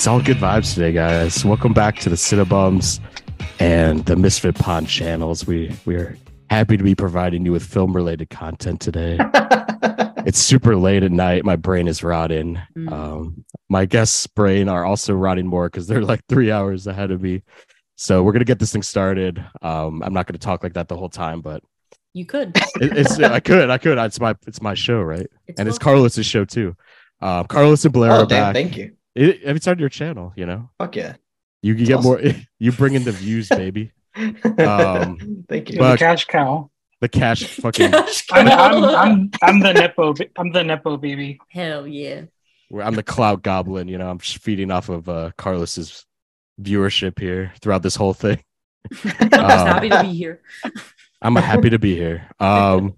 it's all good vibes today, guys. Welcome back to the Cinebums and the Misfit Pond channels. We we're happy to be providing you with film related content today. it's super late at night. My brain is rotting. Mm. Um, my guests' brain are also rotting more because they're like three hours ahead of me. So we're gonna get this thing started. Um, I'm not gonna talk like that the whole time, but You could. it, it's I could, I could. It's my it's my show, right? and it's. Carlos's show too. Um, Carlos and Blaire Oh, are damn, back. thank you. It, it's on your channel, you know. Fuck yeah. You can get awesome. more. You bring in the views, baby. Um, thank you. The cash cow. The cash, fucking. I'm, I'm, I'm, I'm the nepo. I'm the nepo baby. Hell yeah. I'm the cloud goblin. You know, I'm just feeding off of uh, Carlos's viewership here throughout this whole thing. I'm just happy to be here. I'm happy to be here. Um,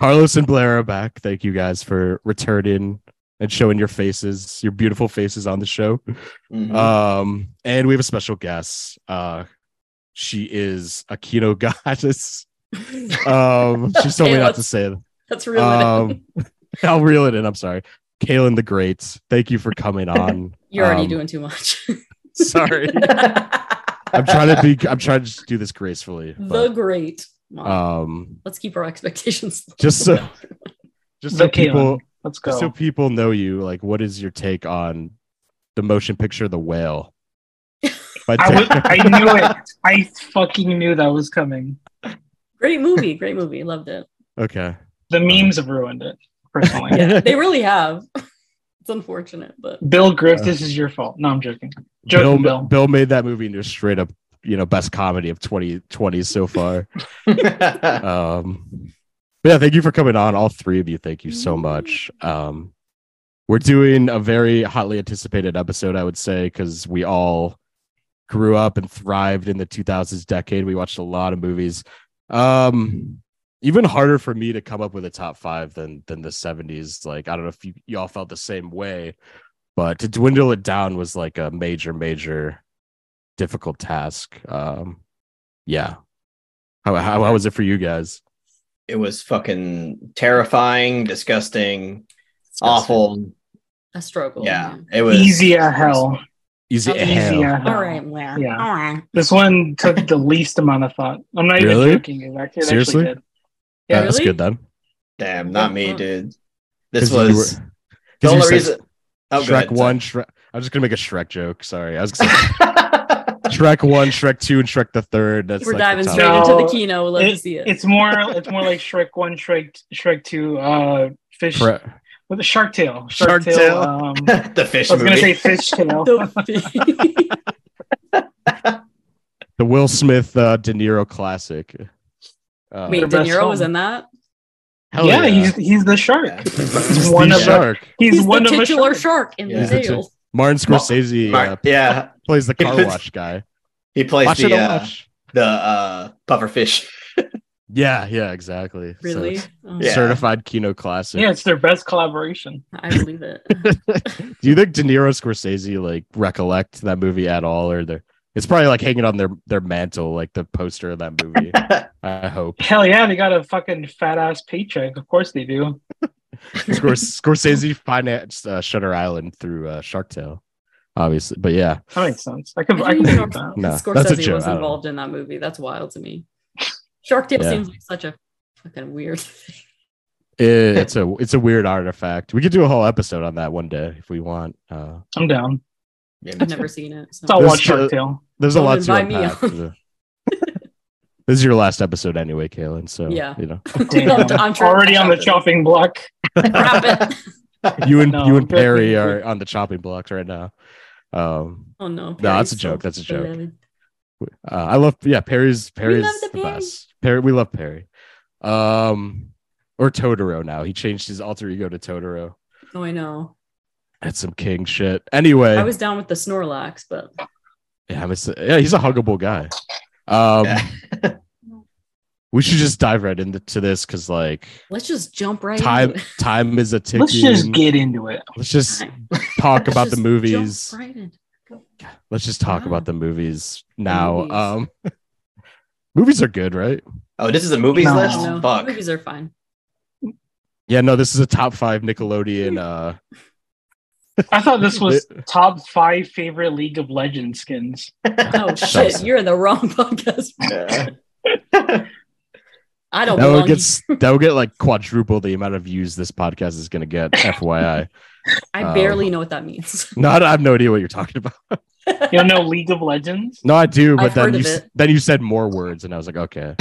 Carlos and Blaire are back. Thank you guys for returning and showing your faces, your beautiful faces on the show. Mhm. Um, and we have a special guest. Uh, she is a Kino goddess. Um, she told me not to say it. That's real. Um, I'll reel it in. I'm sorry. Kaylan the Great, thank you for coming on. You're already Um, doing too much. Sorry. I'm trying to be, I'm trying to do this gracefully. the But, great. Mom. um, Let's keep our expectations. just so, just so The people, Kaylan. Let's just so people know you, like, what is your take on the motion picture The Whale? I, was, I knew it. I fucking knew that was coming. Great movie. Great movie. Loved it. okay. The memes have ruined it. Personally, Yeah, they really have. It's unfortunate, but Bill Griff, Uh, this is your fault. No, I'm joking. Bill, Bill. Bill. made that movie into straight up, you know, best comedy of 2020 so far. um but yeah thank you for coming on all three of you. Thank you so much. Um we're doing a very hotly anticipated episode i would say because we all grew up and thrived in the 2000s decade. We watched a lot of movies. Um even harder for me to come up with a top five than than the 70s like i don't know if you, you all felt the same way but to dwindle it down was like a major major difficult task. Um yeah. How, how, how was it for you guys it was fucking terrifying, disgusting, awful. a struggle. Yeah, it was Easy as hell. easy Easy hell. Easy hell. All right, well, Yeah. all right. This one took the least amount of thought. I'm not even joking. It actually, it Seriously? actually did. Yeah, Yeah, that's Really? good then Damn, not me, dude. This was were- the 'cause you only said reason. Oh, Shrek ahead, one. Shrek. I was just gonna make a Shrek joke. Sorry, I was gonna say Shrek one, Shrek two, and Shrek the third. That's We're like diving straight No, into the kino. We'd love to see it. it's more. It's more like Shrek One, Shrek, Shrek Two, uh, Fish Fre- with a Shark Tale. Shark Tail, Tale. Um, the fish I was gonna say Fish Tail. The- the Will Smith uh, De Niro classic. Uh, Wait, De Niro was in that? hell yeah, he's he's the shark. He's one the of the- shark. He's, He's, one the of a titular shark. shark in Yeah. the He's. Martin Scorsese uh, yeah, plays the car wash guy. he plays Watch the uh, the uh, puffer fish. Yeah, yeah, exactly. Really? it's Oh, Yeah. certified Kino classic. Yeah, it's their best collaboration. I believe it. Do you think De Niro Scorsese like recollect that movie at all, or they're it's probably like hanging on their their mantle, like the poster of that movie. I hope Hell yeah, they got a fucking fat ass paycheck. Of course they do. Scors- Scorsese financed uh, Shutter Island through uh, Shark Tale, obviously. But yeah, That makes sense. I can I I can didn't believe that. No, Scorsese that's a joke. was I don't know. involved in that movie. That's wild to me. Shark Tale Yeah. seems like such a fucking weird thing. it- it's a it's a weird artifact. We could do a whole episode on that one day if we want. Uh, I'm down. Yeah, I've never seen it. So. So I'll watch Shark Tale. there's a Don't lot to invite me unpack. this is your last episode anyway, Kaylan. So Yeah. you know, Damn. I'm- I'm trying to Already on the chopping block. You and No, you and Perry are on the chopping blocks right now. Um, Oh no. No, that's a joke, so that's a joke. beloved. Uh, I love yeah, Perry's Perry's love the the, Perry. best. Perry, we love Perry. Um, or Totoro now. He changed his alter ego to Totoro. Oh, I know. That's some king shit. Anyway, I was down with the Snorlax, but yeah, I'm a- yeah, he's a huggable guy. Um, Yeah. we should just dive right into this because like let's just jump right time into it. time is a ticking. Let's just get into it. Let's just talk Let's about the movies. jump right in. Let's just talk Wow. about the movies now. movies. Um, movies are good, right? Oh, this is a movies No. list. No, Fuck. movies are fine. Yeah, no, this is a top five Nickelodeon uh I thought this was top five favorite League of Legends skins. Oh shit, you're in the wrong podcast. Yeah. I don't That would get that would get like quadruple the amount of views this podcast is going to get. FYI, I um, barely know what that means. no, I I have no idea what you're talking about. You don't know League of Legends? No, I do, but I've then you of s- it. then you said more words, and I was like, okay,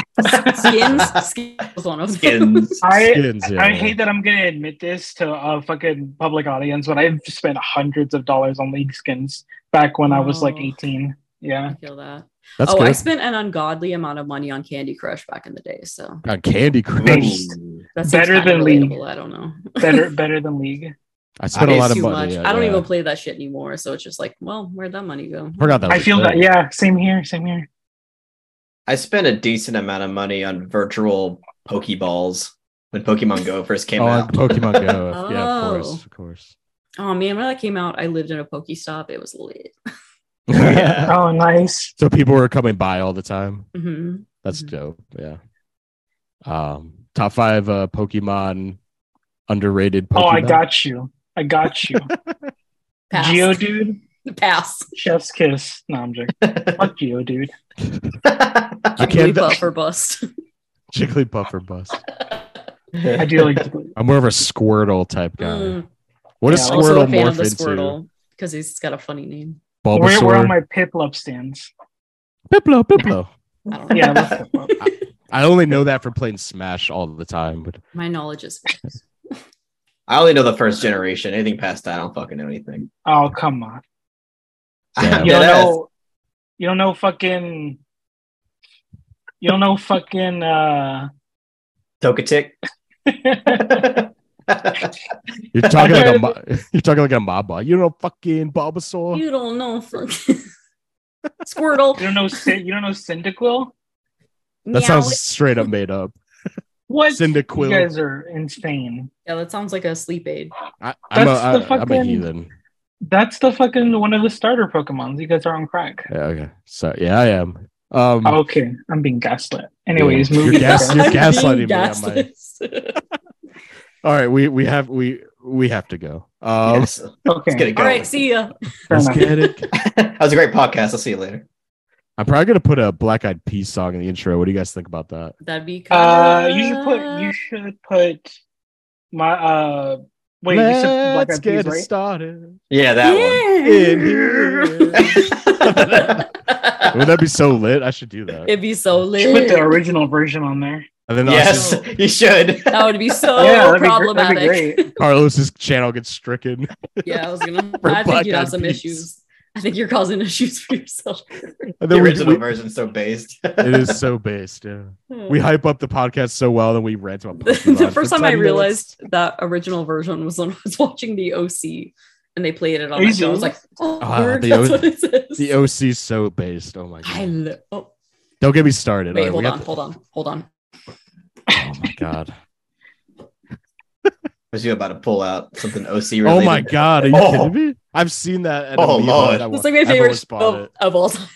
Skins, skins was one of them. Skins. I skins. Yeah, I hate that I'm gonna admit this to a fucking public audience, but I've spent hundreds of dollars on League skins back when I was like Oh. 18. Yeah. I feel that. That's oh, good. I spent an ungodly amount of money on Candy Crush back in the day, so On Candy Crush, that's Better than League. I don't know. Better better than League. I spent a lot of money. much. yeah, I don't yeah. even play that shit anymore, so it's just like, well, where'd that money go? Forgot that. I feel a that. Yeah, same here, same here. I spent a decent amount of money on virtual Pokeballs when Pokemon Go first came Oh, out. Pokemon Go. Yeah, of Oh. course, of course. Oh man, when that came out, I lived in a Pokestop. It was lit. Yeah. Oh, nice. so people were coming by all the time. hmm That's Mhm. dope. Yeah. Um, top five uh, Pokemon underrated. Pokemon. Oh, I got you. I got you. Pass. Geodude, Pass. Chef's Kiss. No, I'm joking. Fuck Geodude. I Jigglypuff can't. or bust. Jigglypuff or bust. I do like. I'm more of a Squirtle type guy. Mm, What does Yeah, also Squirtle a fan morph of the into? Squirtle because he's got a funny name. Where, where Bulbasaur. are my Piplup stands? Piplo, Piplo. I don't know. Yeah, I love Piplup. I only know that for playing Smash all the time, but My knowledge is I only know the first generation. Anything past that, I don't fucking know anything. Oh, come on. Damn. You don't know. You don't know fucking. You don't know fucking. uh Togetic. you're talking like a mo- you're talking like a mob boss. You know, fucking Bulbasaur. you don't know fucking Squirtle. You don't know. Cyn- You don't know Cyndaquil. That Meow. sounds straight up made up. What? Cyndaquil. You guys are insane. Yeah, that sounds like a sleep aid. I, I'm, a, That's the I, I'm a fucking- heathen. That's the fucking one of the starter Pokemons. You guys are on crack. Yeah, okay. So yeah, I am. Um, Okay, I'm being gaslit. Anyways, You're moving. gas- on. you're I'm gaslighting me on my- gasless. All right, we we have we we have to go. Um, yes. Let's Okay, get it going. right, see ya. fair let's get it. that was a great podcast. I'll see you later. I'm probably gonna put a Black Eyed Peas song in the intro. What do you guys think about that? That'd be. Uh, you should put. You should put my. Uh, wait. you said Black Let's Eyed get it right? started. Yeah, that In here. one. Would that be so lit? I should do that. It'd be so lit. should put the original version on there. And then yes, just- you should. That would be so yeah, that'd be, problematic. be great. Carlos's channel gets stricken. Yeah, I was gonna. For I Black think you have some Peas. issues. I think you're causing issues for yourself. And the we, original we- version's so based. it is so based. Yeah, we hype up the podcast so well, then we rant about the, the first time 10 I minutes. realized that original version was when I was watching the OC and they played it on Are my show. I was like, oh, Ah, word, the that's O- what it says. the OC is so based. Oh my god! I lo- oh, Don't get me started. wait, All right, hold on, have hold on, hold on. To- Oh my god! Was you about to pull out something OC related? Oh my god! Are you Oh. kidding me? I've seen that. At Oh, Amiibo Lord. and I It's like my favorite always bought of, of all time.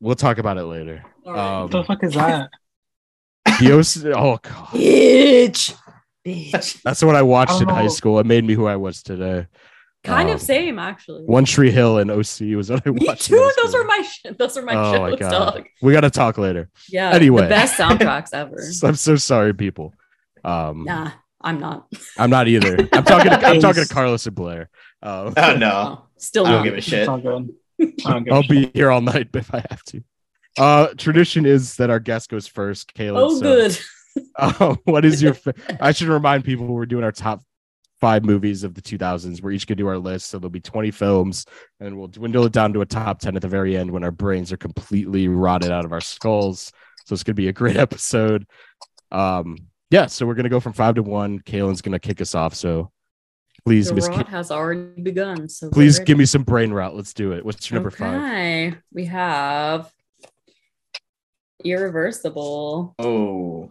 We'll talk about it later. All right. Um, What the fuck is that? the OC. Oh god! Bitch, bitch. That's what I watched in high Oh. school. It made me who I was today. Kind Um, of same, actually. One Tree Hill and OC was what I Me watched. in too. Those school. are my sh- those are my oh shows, my god! dog. We got to talk later. Yeah. Anyway. the best soundtracks ever. I'm so sorry, people. Um, Nah, I'm not. I'm not either. I'm talking. To, I'm talking to Carlos and Blaire. Um, Oh no. Oh, still I don't not. give a shit. It's all good. I don't give a I'll shit. be here all night if I have to. Uh, tradition is that our guest goes first. Kayla. Oh, good. Uh, what is your? Fa- I should remind people we're doing our top five movies of the 2000s. We're each gonna do our list, so there'll be 20 films, and we'll dwindle it down to a top 10 at the very end when our brains are completely rotted out of our skulls. So it's gonna be a great episode. Um, yeah. So we're gonna go from five to one. Kaylan's gonna kick us off. So please, The Miss, rot Ka- has already begun. So please give me some brain rot. Let's do it. What's your number five? Okay, we have Irreversible. Oh.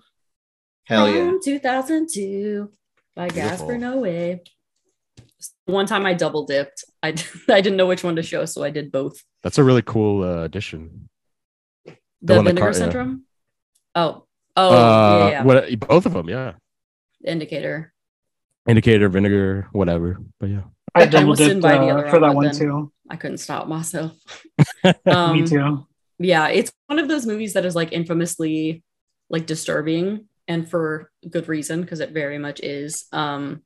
Hell yeah. From 2002 by Gaspar Noé. One time I double dipped. I, I didn't know which one to show, so I did both. That's a really cool uh, addition. The, one that Vinegar car- yeah. Syndrome? Oh, oh, uh, yeah, yeah. what? Both of them, yeah. Indicator. Indicator, vinegar, whatever. But yeah, I I double dipped uh, for that one then- too. I couldn't stop myself. Me Um, too. yeah it's one of those movies that is like infamously like disturbing and for good reason because it very much is um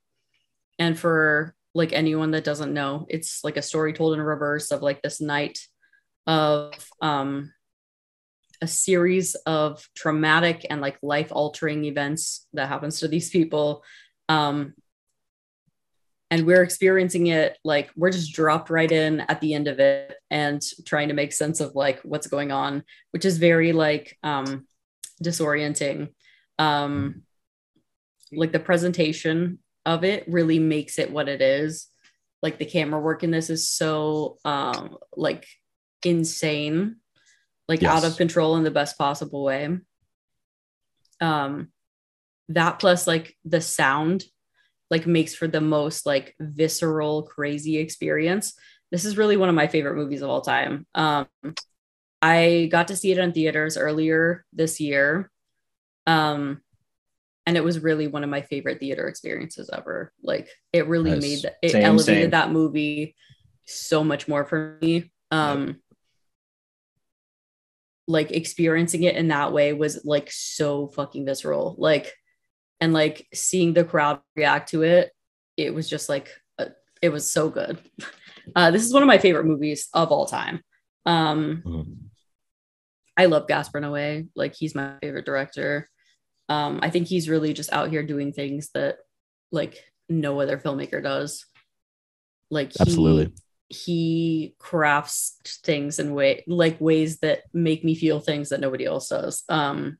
and for like anyone that doesn't know it's like a story told in reverse of like this night of um a series of traumatic and like life altering events that happens to these people um and we're experiencing it like we're just dropped right in at the end of it and trying to make sense of like what's going on which is very like um disorienting um like the presentation of it really makes it what it is. Like the camera work in this is so um like insane like out of control in the best possible way. Um that plus like the sound like makes for the most like visceral crazy experience. This is really one of my favorite movies of all time. Um i got to see it in theaters earlier this year um and it was really one of my favorite theater experiences ever. Like it really made that it Same, elevated same. that movie so much more for me. Um like experiencing it in that way was like so fucking visceral. Like and like seeing the crowd react to it it was just like uh, it was so good. Uh this is one of my favorite movies of all time. Um Mhm. i love gaspar noé. Like he's my favorite director um i think he's really just out here doing things that like no other filmmaker does like he- Absolutely. he crafts things in way like ways that make me feel things that nobody else does um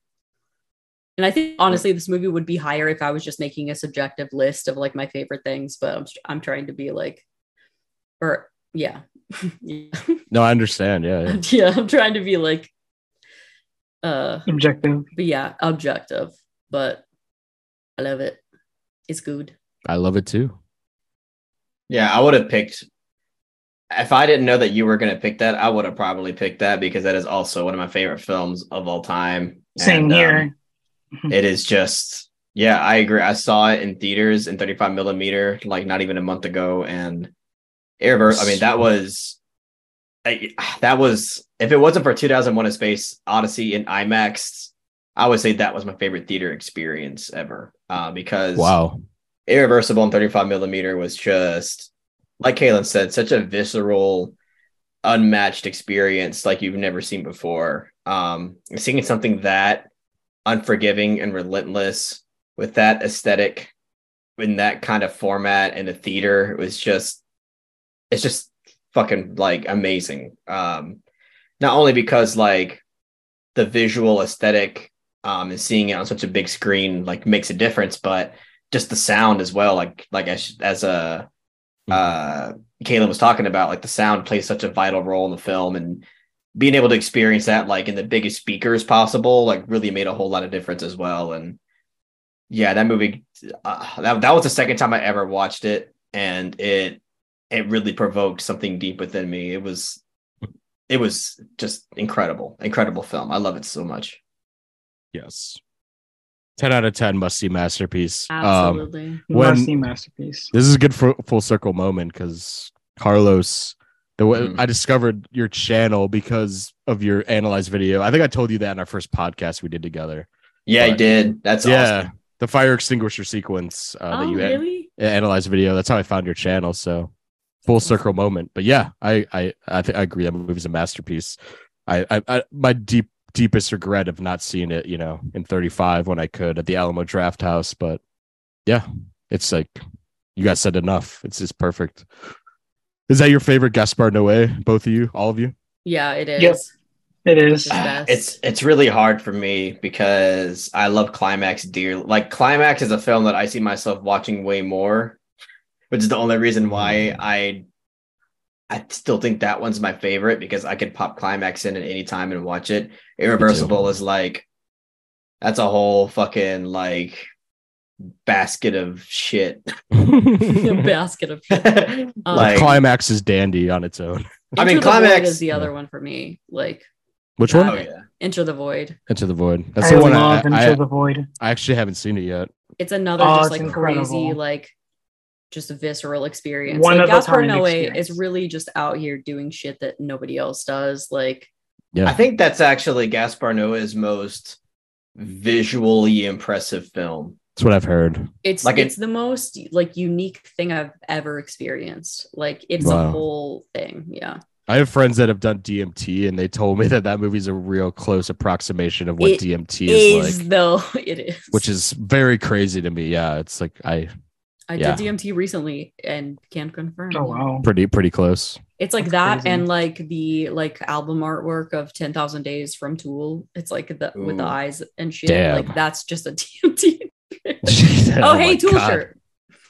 and i think honestly this movie would be higher if i was just making a subjective list of like my favorite things but i'm, I'm trying to be like or yeah yeah. No, I understand. Yeah, yeah. yeah i'm trying to be like uh Objective. but yeah objective but i love it it's good I love it too. Yeah, I would have picked. If I didn't know that you were going to pick that, I would have probably picked that because that is also one of my favorite films of all time. Same And, um, here. it is just, yeah, I agree. I saw it in theaters in 35 millimeter, like not even a month ago, and Airverse. I mean, that was, I, that was. If it wasn't for 2001: A Space Odyssey in IMAX, I would say that was my favorite theater experience ever. Uh, because Wow. Irreversible in 35 millimeter was just like Kaylan said, such a visceral, unmatched experience like you've never seen before. Um, seeing something that unforgiving and relentless with that aesthetic in that kind of format in the theater it was just it's just fucking like amazing. Um, not only because like the visual aesthetic um, and seeing it on such a big screen like makes a difference, but just the sound as well. Like like as as a uh, Caleb was talking about, like the sound plays such a vital role in the film, and being able to experience that like in the biggest speakers possible, like really made a whole lot of difference as well. And yeah, that movie uh, that that was the second time I ever watched it, and it it really provoked something deep within me. It was it was just incredible, incredible film. I love it so much. Yes. 10 out of 10 must see masterpiece. Um, absolutely when- Must see masterpiece. this is a good full, full circle moment because Carlos, the way Mhm. I discovered your channel because of your analyzed video. I think I told you that in our first podcast we did together. Yeah, he But- did. That's yeah, awesome. the fire extinguisher sequence uh, oh that you an- really analyzed video. That's how I found your channel. So full circle moment. But yeah, I I I, think I agree. That movie's a masterpiece. I, I, I my deep deepest regret of not seeing it, you know, in 35 when I could at the Alamo Drafthouse. But yeah, it's like you guys said enough. It's just perfect. Is that your favorite Gaspar Noé? Both of you, all of you? yeah it is Yep. It is. It's. It's it's really hard for me because I love Climax dearly. Like Climax is a film that I see myself watching way more, which is the only reason why I I still think that one's my favorite because I could pop Climax in at any time and watch it. Irreversible is like that's a whole fucking like basket of shit. a basket of shit. Um, like Climax is dandy on its own. I mean, Enter the Void Climax- is the other one for me. Like Which one? oh yeah. Enter the Void. Enter the Void. That's I the one I, love I, the Void. I actually haven't seen it yet. It's another Oh, just it's like crazy, incredible. like just a visceral experience. One like of Gaspar kind Noé experience. is really just out here doing shit that nobody else does. Like Yeah. I think that's actually Gaspar Noé's most visually impressive film. That's what I've heard. it's Like it- it's the most like unique thing I've ever experienced. Like it's Wow. a whole thing. Yeah. I have friends that have done DMT, and they told me that that movie's a real close approximation of what It DMT is, Is like, though it is. which is very crazy to me. Yeah, it's like I I yeah. did DMT recently and can confirm. Oh wow. pretty pretty close. It's like That's that crazy. and like the like album artwork of 10,000 Days from Tool. It's like the with the eyes and shit. Damn. Like that's just a DMT. oh, oh, hey, Tool God. shirt.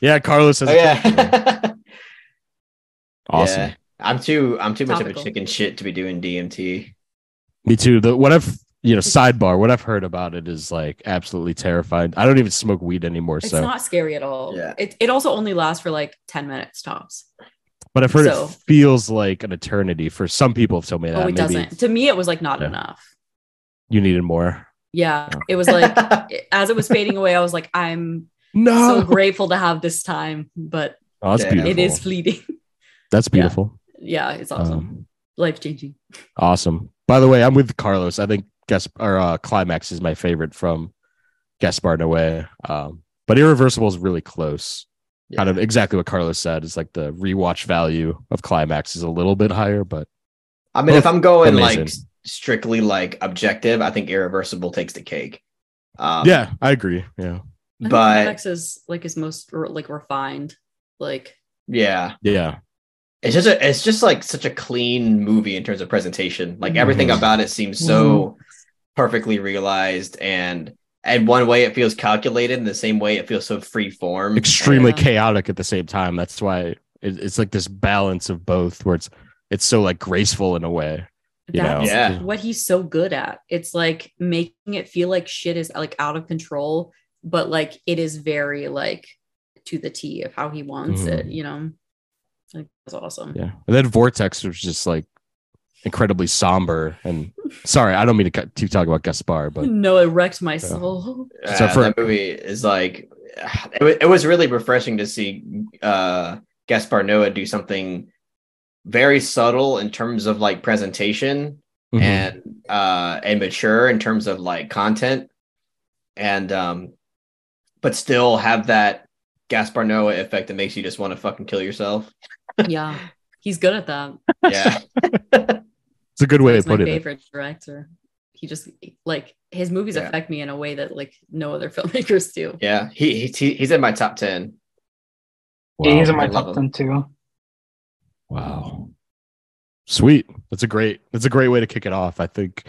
Yeah, Carlos has Oh a yeah. awesome. Yeah. I'm too I'm too much of a chicken shit to be doing DMT. Me too. The what I've you know sidebar. What I've heard about it is like absolutely terrifying. I don't even smoke weed anymore. So it's so, not scary at all. Yeah. It, it also only lasts for like 10 minutes tops. but I've heard so- it feels like an eternity for some people. Have told me that. oh, it Maybe doesn't. To me, it was like not Yeah. enough. you needed more. Yeah. Yeah. It was like, as it was fading away, I was like, I'm No, so grateful to have this time, but oh, that's Yeah. beautiful. it is fleeting. That's beautiful. yeah. It's awesome. Um, Life changing. awesome. By the way, I'm with Carlos. I think Gas or uh, Climax is my favorite from Gaspar Noé. Um, but Irreversible is really close. Kind of exactly what Carlos said. Is like the rewatch value of Climax is a little bit higher, but I mean, if I'm going like strictly like objective, I think Irreversible takes the cake. Um, yeah, I agree. Yeah, I think but Climax is like his most like refined. Like yeah, yeah, it's just a, it's just like such a clean movie in terms of presentation. Like everything Mhm. about it seems so perfectly realized, and and one way it feels calculated, and the same way it feels so free form. extremely Yeah. chaotic at the same time. That's why it, it's like this balance of both, where it's it's so like graceful in a way. You know? that's Yeah. what he's so good at. It's like making it feel like shit is like out of control, but like it is very like to the T of how he wants Mhm. it, you know? Like that's awesome. Yeah, and then Vortex was just like incredibly somber. And sorry, I don't mean to cut- keep talking about Gaspar, but no, it wrecked my soul. Uh, So for- that movie is like it, wa- it was really refreshing to see uh Gaspar Noé do something very subtle in terms of like presentation Mhm. and uh and mature in terms of like content and um but still have that Gaspar Noé effect that makes you just want to fucking kill yourself. yeah. He's good at that. Yeah. it's a good way He's to my put it. favorite director. He just like his movies Yeah. affect me in a way that like no other filmmakers do. yeah. He, he he's in my top 10. Yeah, he's in my I top ten too. Wow. Sweet. That's a great that's a great way to kick it off. I think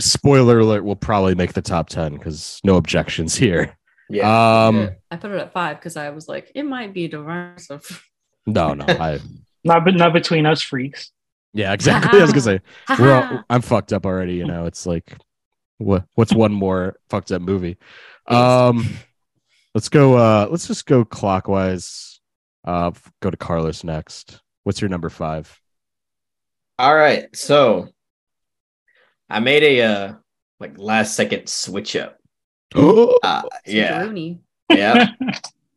spoiler alert will probably make the top 10 because no objections here. Yeah. Um I put it at five because I was like, it might be divisive. no, no. I Not but not between us freaks. Yeah, exactly. I was gonna say we're all, I'm fucked up already, you know. It's like what what's one more fucked up movie? Um let's go uh let's just go clockwise. Uh go to Carlos next. What's your number five? All right. So I made a uh like last second switch up. Oh Uh yeah. Yeah.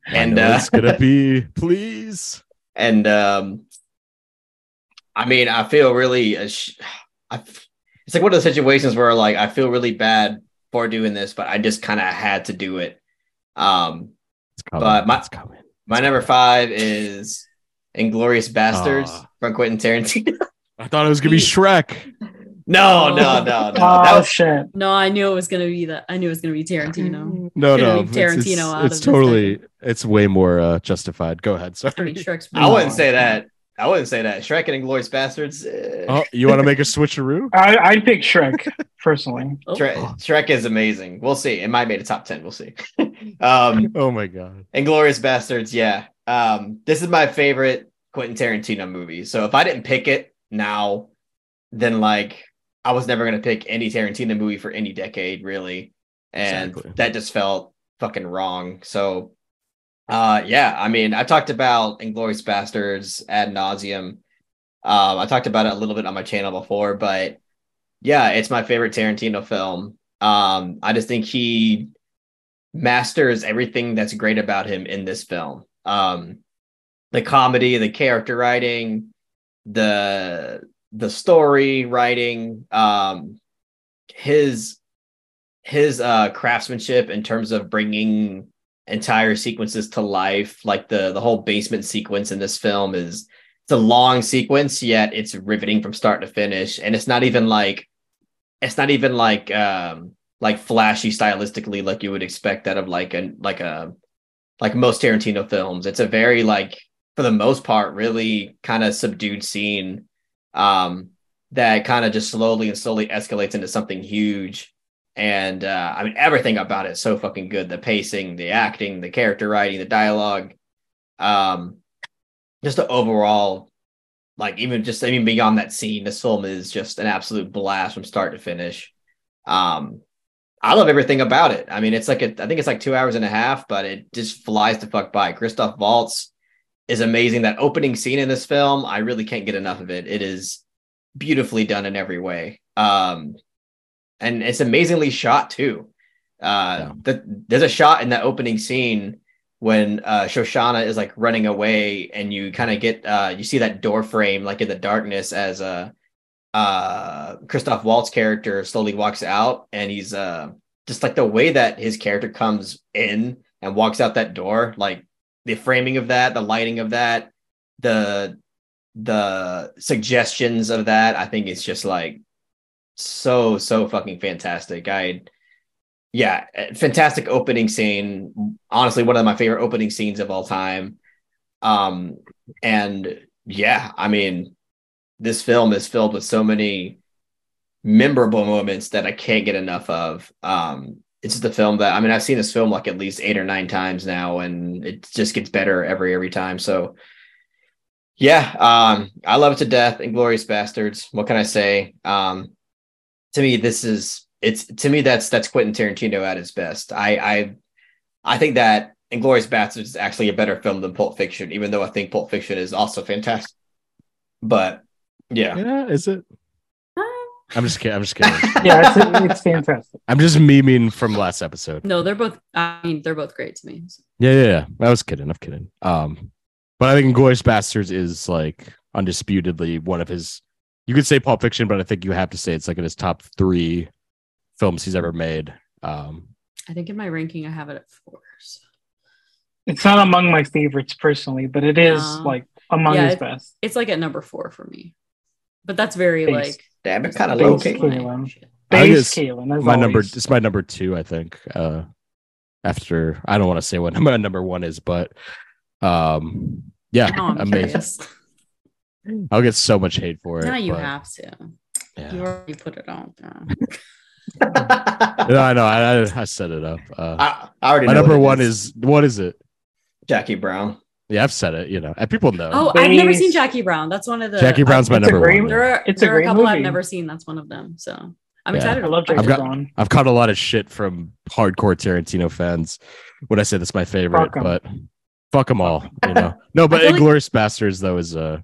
and And, uh, it's gonna be please. and um i mean i feel really ash- I, it's like one of those situations where like i feel really bad for doing this but i just kind of had to do it um It's coming. But my- it's coming. my number five is inglourious basterds Ah. from quentin tarantino I thought it was gonna be Shrek. no Oh. no no no oh that was shit. No, I knew it was gonna be that. I knew it was gonna be Tarantino. No, Gonna no, leave it's, Tarantino it's, out it's of totally, it's way more uh, justified. Go ahead. I mean, Sorry. I wouldn't say that i wouldn't say that shrek and inglourious basterds eh, Oh, you want to make a switcheroo? I I'd pick Shrek personally. Oh, Shrek, Shrek is amazing we'll see it might make a top 10 we'll see um Oh my god. Inglourious Basterds, yeah. Um, this is my favorite Quentin Tarantino movie. So if I didn't pick it now, then like I was never gonna pick any Tarantino movie for any decade, really. And Exactly. that just felt fucking wrong. So uh yeah, I mean, I talked about Inglourious Basterds ad nauseum. Um, I talked about it a little bit on my channel before, but yeah, it's my favorite Tarantino film. Um, I just think he masters everything that's great about him in this film. Um, the comedy, the character writing, the the story writing, um, his his uh craftsmanship in terms of bringing entire sequences to life. Like the the whole basement sequence in this film is it's a long sequence yet it's riveting from start to finish. And it's not even like it's not even like um like flashy stylistically like you would expect out of like a like a like most Tarantino films. It's a very like for the most part really kind of subdued scene um that kind of just slowly and slowly escalates into something huge and uh, I mean everything about it is so fucking good. The pacing, the acting, the character writing, the dialogue, um, just the overall, like even just I mean beyond that scene, this film is just an absolute blast from start to finish. Um, I love everything about it. I mean, it's like a, I think it's like two hours and a half, but it just flies the fuck by. Christoph Waltz is amazing. That opening scene in this film, I really can't get enough of it. It is beautifully done in every way. Um, and it's amazingly shot too. Uh, yeah. the, there's a shot in that opening scene when uh, Shosanna is like running away, and you kind of get uh, you see that door frame like in the darkness as a uh, uh, Christoph Waltz character slowly walks out, and he's uh, just like the way that his character comes in and walks out that door, like the framing of that, the lighting of that, the the suggestions of that. I think it's just like so so fucking fantastic. I yeah, fantastic opening scene. Honestly, one of my favorite opening scenes of all time. Um and yeah, I mean this film is filled with so many memorable moments that I can't get enough of. Um it's just a film that I mean I've seen this film like at least 8 or 9 times now and it just gets better every every time. So yeah, um, I love it to death. Inglourious Basterds. What can I say? Um, to me, this is it's to me that's that's Quentin Tarantino at his best. I I I think that Inglourious Basterds is actually a better film than Pulp Fiction, even though I think Pulp Fiction is also fantastic. But yeah, yeah, is it? I'm just kidding. I'm just kidding. yeah, it's, it's fantastic. I'm just memeing from last episode. No, they're both. I mean, they're both great to me. Yeah, yeah, yeah. I was kidding. I'm kidding. Um, but I think Inglourious Basterds is like undisputedly one of his you could say Pulp Fiction, but I think you have to say it's like in his top three films he's ever made. Um, I think in my ranking, I have it at four. So. It's not among my favorites personally, but it is like among yeah, his best. It's like at number four for me, but that's very Base. like damn it, kind of low. Base Kaylan, my number. It's my number two, I think. Uh, after I don't want to say what my number one is, but um, yeah, oh, amazing. I'll get so much hate for it. Now you but, have to. Yeah. You already put it on. no, I know. I, I, set it up. Uh, I, I, already. My number one is. is what is it? Jackie Brown. Yeah, I've said it. You know, people know. Oh, I've never seen Jackie Brown. That's one of the. Jackie Brown's my number great, one. There are, it's there a, are a couple movie. I've never seen. That's one of them. So I'm yeah. excited. I love Jackie I've got, Brown. I've caught a lot of shit from hardcore Tarantino fans when I say that's my favorite, fuck but fuck them all. You know, no, but Inglourious like... Basterds though is a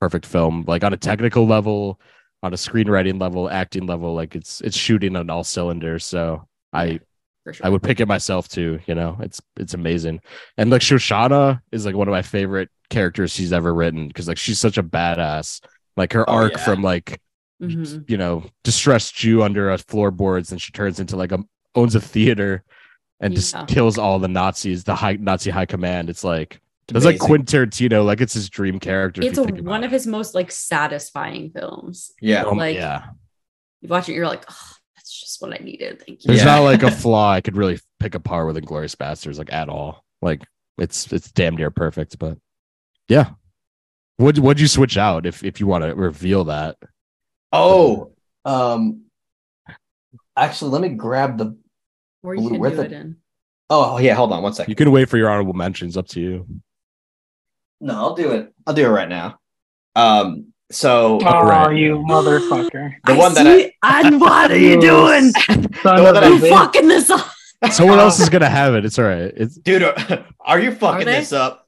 perfect film. Like on a technical level, on a screenwriting level, acting level, like it's it's shooting on all cylinders. So I sure. I would pick it myself too. You know, it's it's amazing. And like Shoshana is like one of my favorite characters she's ever written because like she's such a badass. Like her oh, arc yeah. from like mm-hmm. you know distressed Jew under a floorboards, and she turns into like a owns a theater and yeah. just kills all the Nazis, the high Nazi high command. It's like that's like Quentin Tarantino, like it's his dream character. It's a, one of his most like satisfying films. Yeah, um, like yeah. You watch it, you're like, oh, that's just what I needed. Thank you. There's yeah. not like a flaw I could really pick apart with Inglourious Basterds like at all. Like it's it's damn near perfect. But yeah, would would you switch out if if you want to reveal that? Oh, um, actually, let me grab the. Or you can do it in. Oh yeah, hold on one second. You can wait for your honorable mentions. Up to you. No, I'll do it. I'll do it right now. Um, so oh, right. you motherfucker! The I one that I and what are you doing? you fucking this up. Someone else is gonna have it. It's all right. It's dude. Are you fucking are this up?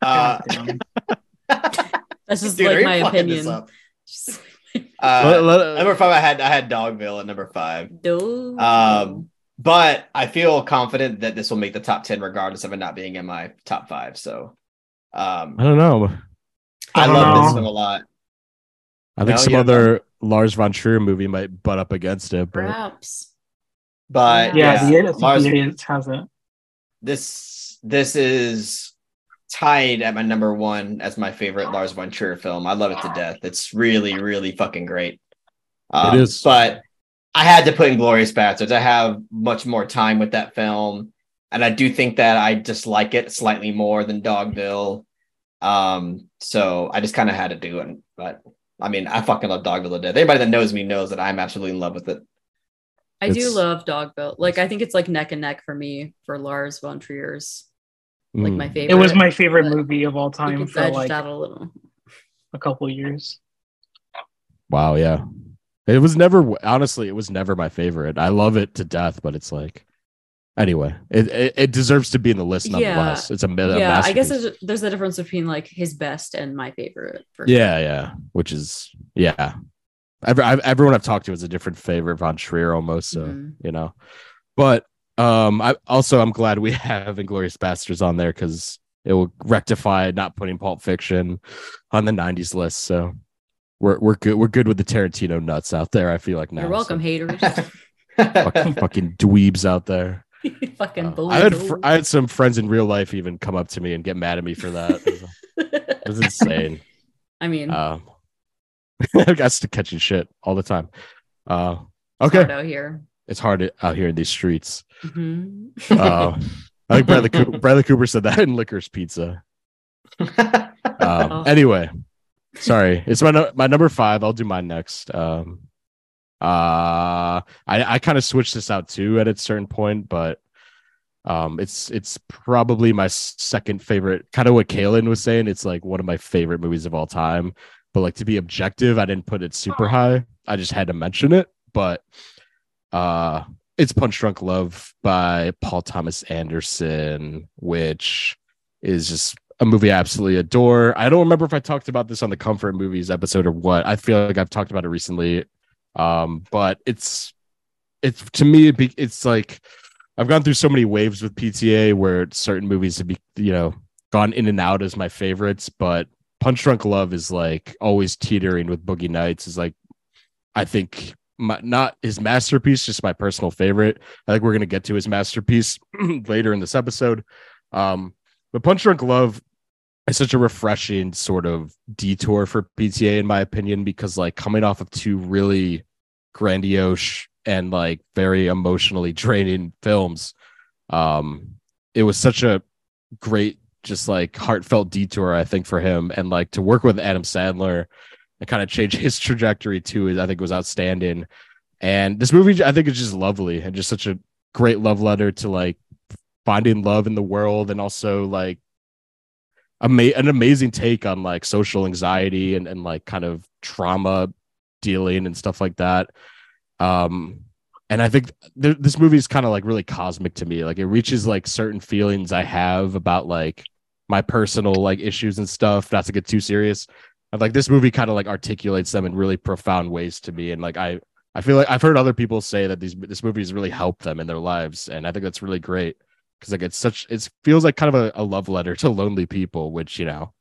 Uh, this is dude, like my opinion. uh, let, let, number five, I had I had Dogville at number five. Dude. Um, but I feel confident that this will make the top 10 regardless of it not being in my top five. So um I don't know. I, I don't love this know. film a lot. I think No, some yeah, other Lars von Trier movie might butt up against it, but Perhaps. But Yeah, yeah, the Lars- it has it. this this is tied at my number one as my favorite Lars von Trier film. I love it to death. It's really, really fucking great. Um, It is. but I had to put in Glorious Bastards. I have much more time with that film, and I do think that I dislike it slightly more than Dogville. Um, so I just kind of had to do it. But I mean, I fucking love Dogville to death. Anybody that knows me knows that I'm absolutely in love with it. I do love Dogville. Like I think it's like neck and neck for me for Lars von Trier's like mm, my favorite. It was my favorite movie of all time gets for edged like out a little. a couple years. wow, yeah. It was never honestly, it was never my favorite. I love it to death, but it's like anyway, it it, it deserves to be in the list Yeah. nonetheless. It's a, a yeah, I guess there's, there's a difference between like his best and my favorite. For Yeah, yeah. Which is yeah. Every, I've, everyone I've talked to is a different favorite von Trier almost. So Mhm. you know, but um, I also I'm glad we have Inglourious Basterds on there because it will rectify not putting Pulp Fiction on the '90s list. So we're we're good. We're good with the Tarantino nuts out there. I feel like now. You're welcome, so haters. fucking, fucking dweebs out there. Fucking Uh. I had fr- I had some friends in real life even come up to me and get mad at me for that. It was, it was insane. I mean, Um, I got to catching shit all the time. Uh, it's okay, hard out here. it's hard out here in these streets. Mhm. Uh, I think Bradley Cooper, Bradley Cooper said that in Licorice Pizza. Um, Oh. Anyway, sorry, it's my nu- my number five. I'll do mine next. Um, uh, I I kind of switched this out too at a certain point, but um, it's it's probably my second favorite. Kind of what Kaylan was saying. It's like one of my favorite movies of all time. But like to be objective, I didn't put it super high. I just had to mention it. But uh, it's Punch Drunk Love by Paul Thomas Anderson, which is just a movie I absolutely adore. I don't remember if I talked about this on the Comfort Movies episode or what. I feel like I've talked about it recently. Um, but it's it's to me it's like I've gone through so many waves with PTA where certain movies have be you know gone in and out as my favorites, but Punch Drunk Love is like always teetering with Boogie Nights is like I think my, not his masterpiece, just my personal favorite. I think we're gonna get to his masterpiece later in this episode. Um, but Punch Drunk Love is such a refreshing sort of detour for PTA, in my opinion, because like coming off of two really grandiose and like very emotionally draining films, um, it was such a great, just like heartfelt detour, I think, for him. And like to work with Adam Sandler and kind of change his trajectory too, I think was outstanding. And this movie, I think, is just lovely and just such a great love letter to like finding love in the world and also like ama- an amazing take on like social anxiety and, and like kind of trauma dealing and stuff like that. Um and i think th- this movie is kind of like really cosmic to me. Like it reaches like certain feelings i have about like my personal like issues and stuff not to get too serious. And like this movie kind of like articulates them in really profound ways to me. And like i i feel like i've heard other people say that these this movie has really helped them in their lives. And i think that's really great because like it's such it feels like kind of a, a love letter to lonely people which you know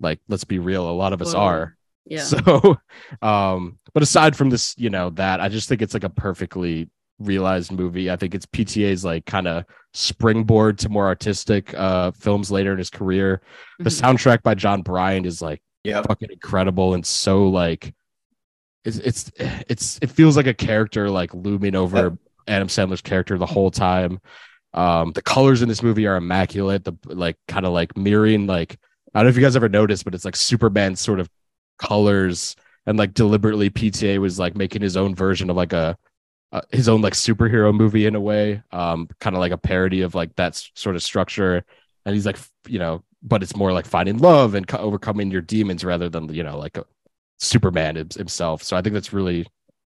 like let's be real a lot of us Totally. are Yeah. so um but aside from this you know that i just think it's like a perfectly realized movie i think it's pta's like kind of springboard to more artistic uh films later in his career the Mhm. soundtrack by jon brion is like yeah fucking incredible and so like it's it's it's it feels like a character like looming over Yep. Adam Sandler's character the whole time. Um, the colors in this movie are immaculate. The like kind of like mirroring like I don't know if you guys ever noticed, but it's like Superman sort of colors and like deliberately PTA was like making his own version of like a uh, his own like superhero movie in a way, um, kind of like a parody of like that s- sort of structure. And he's like, you know, but it's more like finding love and co- overcoming your demons rather than you know like a Superman himself. So I think that's really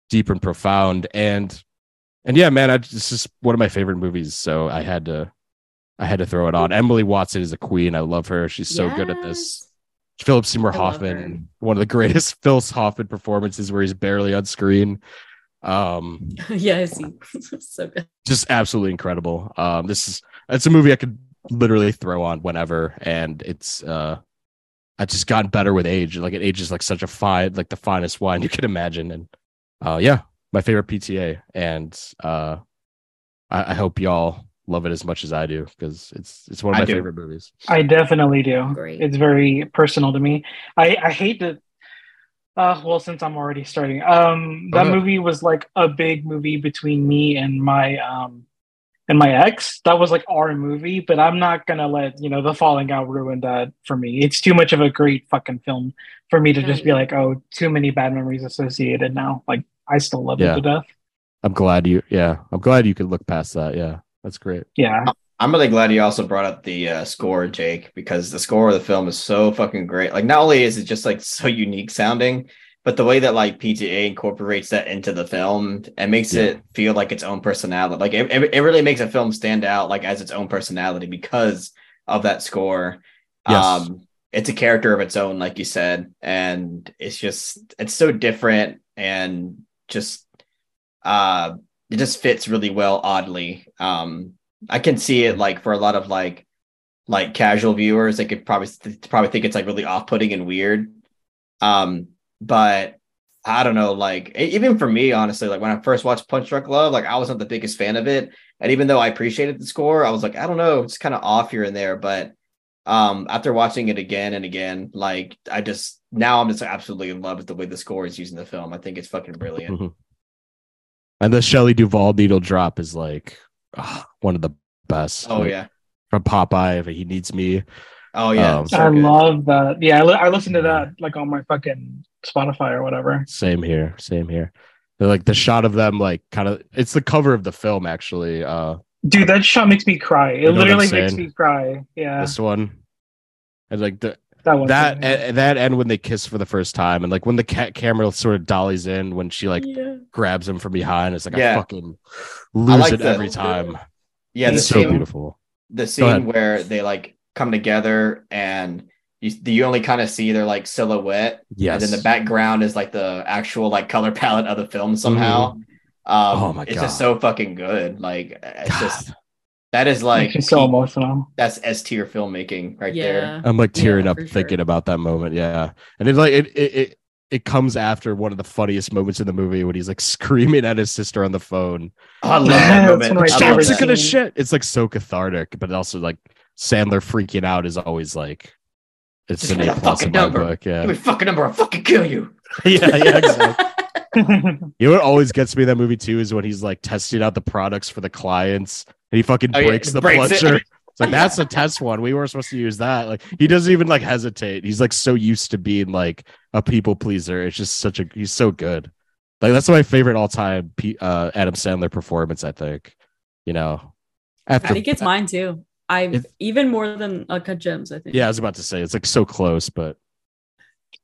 deep and profound. And and yeah, man, I, it's just one of my favorite movies. So I had to I had to throw it on. Emily Watson is a queen. I love her. She's so good at this. Philip Seymour Hoffman, one of the greatest Phil Hoffman performances where he's barely on screen. Um, yeah, I see. so good. just absolutely incredible. Um, this is it's a movie I could literally throw on whenever, and it's uh, I just gotten better with age. Like it ages like such a fine, like the finest wine you can imagine, and uh, yeah, my favorite PTA, and uh, I, I hope y'all love it as much as I do because it's it's one of I my do. favorite movies. I definitely do. Great. It's very personal to me. I, I hate that. Uh, well, since I'm already starting, um, that Okay. movie was like a big movie between me and my um, and my ex. That was like our movie, but I'm not gonna let you know the falling out ruin that for me. It's too much of a great fucking film for me to just be like, oh, too many bad memories associated now. Like I still love Yeah. it to death. I'm glad you, yeah, I'm glad you could look past that. Yeah, that's great. Yeah, I'm really glad you also brought up the uh, score, Jake, because the score of the film is so fucking great. Like, not only is it just like so unique sounding, but the way that like PTA incorporates that into the film and makes Yeah. it feel like its own personality. Like, it, it it really makes a film stand out like as its own personality because of that score. Yes. Um, it's a character of its own, like you said, and it's just it's so different and just uh it just fits really well oddly. Um i can see it like for a lot of like like casual viewers they could probably probably think it's like really off-putting and weird. Um but i don't know like even for me honestly like when i first watched punch drunk love like i wasn't the biggest fan of it. And even though i appreciated the score i was like i don't know it's kind of off here and there. But um after watching it again and again like i just now i'm just absolutely in love with the way the score is using the film i think it's fucking brilliant Mhm. And the Shelley Duvall needle drop is like ah, one of the best. oh Like, yeah from Popeye. If he needs me, oh yeah Um, so I good. love that. Yeah, I, li- I listened to that like on my fucking Spotify or whatever. Same here. Same here. They're like the shot of them, like kind of. It's the cover of the film, actually. Uh, Dude, that shot makes me cry. It You know literally makes me cry. Yeah, this one, and like the that one. that and, that and when they kiss for the first time, and like when the cat camera sort of dollies in when she like yeah. grabs him from behind. It's like I fucking lose like it the- every time. yeah the it's so scene, beautiful. the scene where they like come together and you, you only kind of see their like silhouette Yes. and then the background is like the actual like color palette of the film somehow um Oh my it's God. just so fucking good like it's God. just that is like makes so emotional. that's s tier filmmaking right there I'm like Yeah, tearing up for sure. thinking about that moment. Yeah, and it's like it, it it it comes after one of the funniest moments in the movie when he's like screaming at his sister on the phone. oh, i love Yeah, that moment one of my I love Stop favorite that. sick of this scenes. shit. It's like so cathartic, but also like Sandler freaking out is always like it's Just an A plus fucking in my number. book. give me a fucking number i'll fucking kill you yeah, yeah. Exactly. You know what always gets me in that movie too is when he's like testing out the products for the clients and he fucking Oh, yeah, breaks the breaks it. plunger. It's like that's a test one. We weren't supposed to use that. Like he doesn't even like hesitate. He's like so used to being like a people pleaser. It's just such a he's so good. Like that's my favorite all time uh, Adam Sandler performance. I think. You know, after I think it's mine too. I It- even more than Uncut Gems. I think. yeah, I was about to say it's like so close, but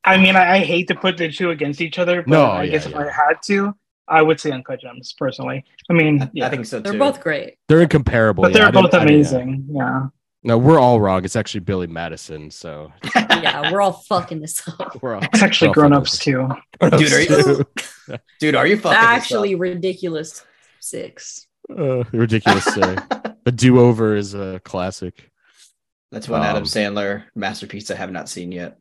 I mean, I, I hate to put the two against each other, but No, I yeah, guess if. I had to, I would say Uncut Gems personally. I mean, I, yeah, I think so Too. they're both great. they're incomparable. but Yeah, they're I both amazing. Yeah. No, we're all wrong. It's actually Billy Madison. So Yeah, we're all fucking this up. we're all It's actually we're all grown ups too. Dude, are you- dude are you fucking this Actually, up? ridiculous six. Uh, ridiculous. Say. the do over is a classic. that's one adam Um, sandler masterpiece i have not seen yet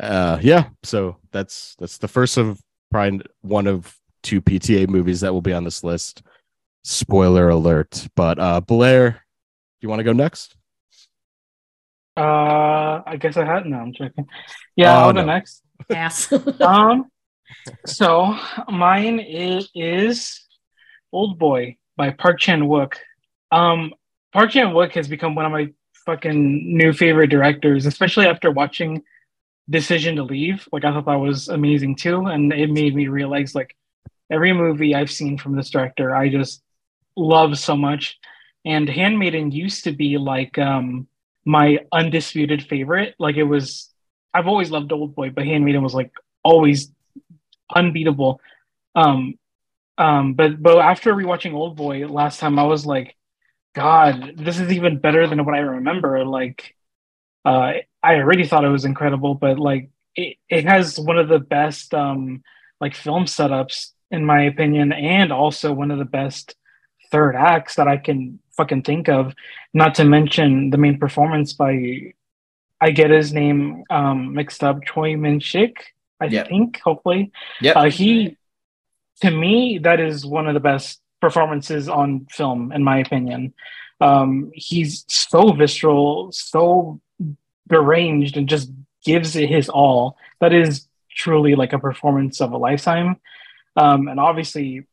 Uh, yeah. So that's that's the first of probably one of two PTA movies that will be on this list. Spoiler alert. But uh, Blaire, do you want to go next? Uh, I guess I had. No, I'm joking. Yeah, Oh, I'll go no. next. Yes. um, so mine is, is Old Boy by Park Chan Wook. Um, Park Chan Wook has become one of my fucking new favorite directors, especially after watching Decision to Leave. Like I thought that was amazing too, and it made me realize like every movie I've seen from this director, I just love so much. And Handmaiden used to be like um my undisputed favorite. Like it was I've always loved Old Boy, but Handmaiden was like always unbeatable. Um, um, but but after rewatching Old Boy last time, I was like, God, this is even better than what I remember. Like, uh, I already thought it was incredible, but like it, it has one of the best um like film setups in my opinion, and also one of the best third acts that I can fucking think of. Not to mention the main performance by I get his name um mixed up, Choi Min Shik, I Yep. think, hopefully. yeah. Uh, he, to me, that is one of the best performances on film, in my opinion. Um, he's so visceral, so deranged, and just gives it his all. That is truly like a performance of a lifetime. Um, and obviously,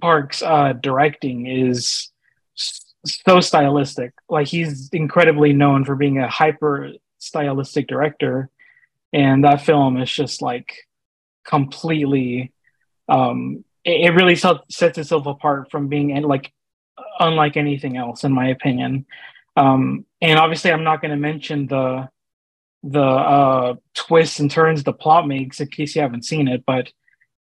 Park's uh, directing is so stylistic. Like he's incredibly known for being a hyper stylistic director, and that film is just like completely. Um, it, it really sets itself apart from being in, like unlike anything else, in my opinion. Um, and obviously, I'm not going to mention the the uh, twists and turns the plot makes in case you haven't seen it, but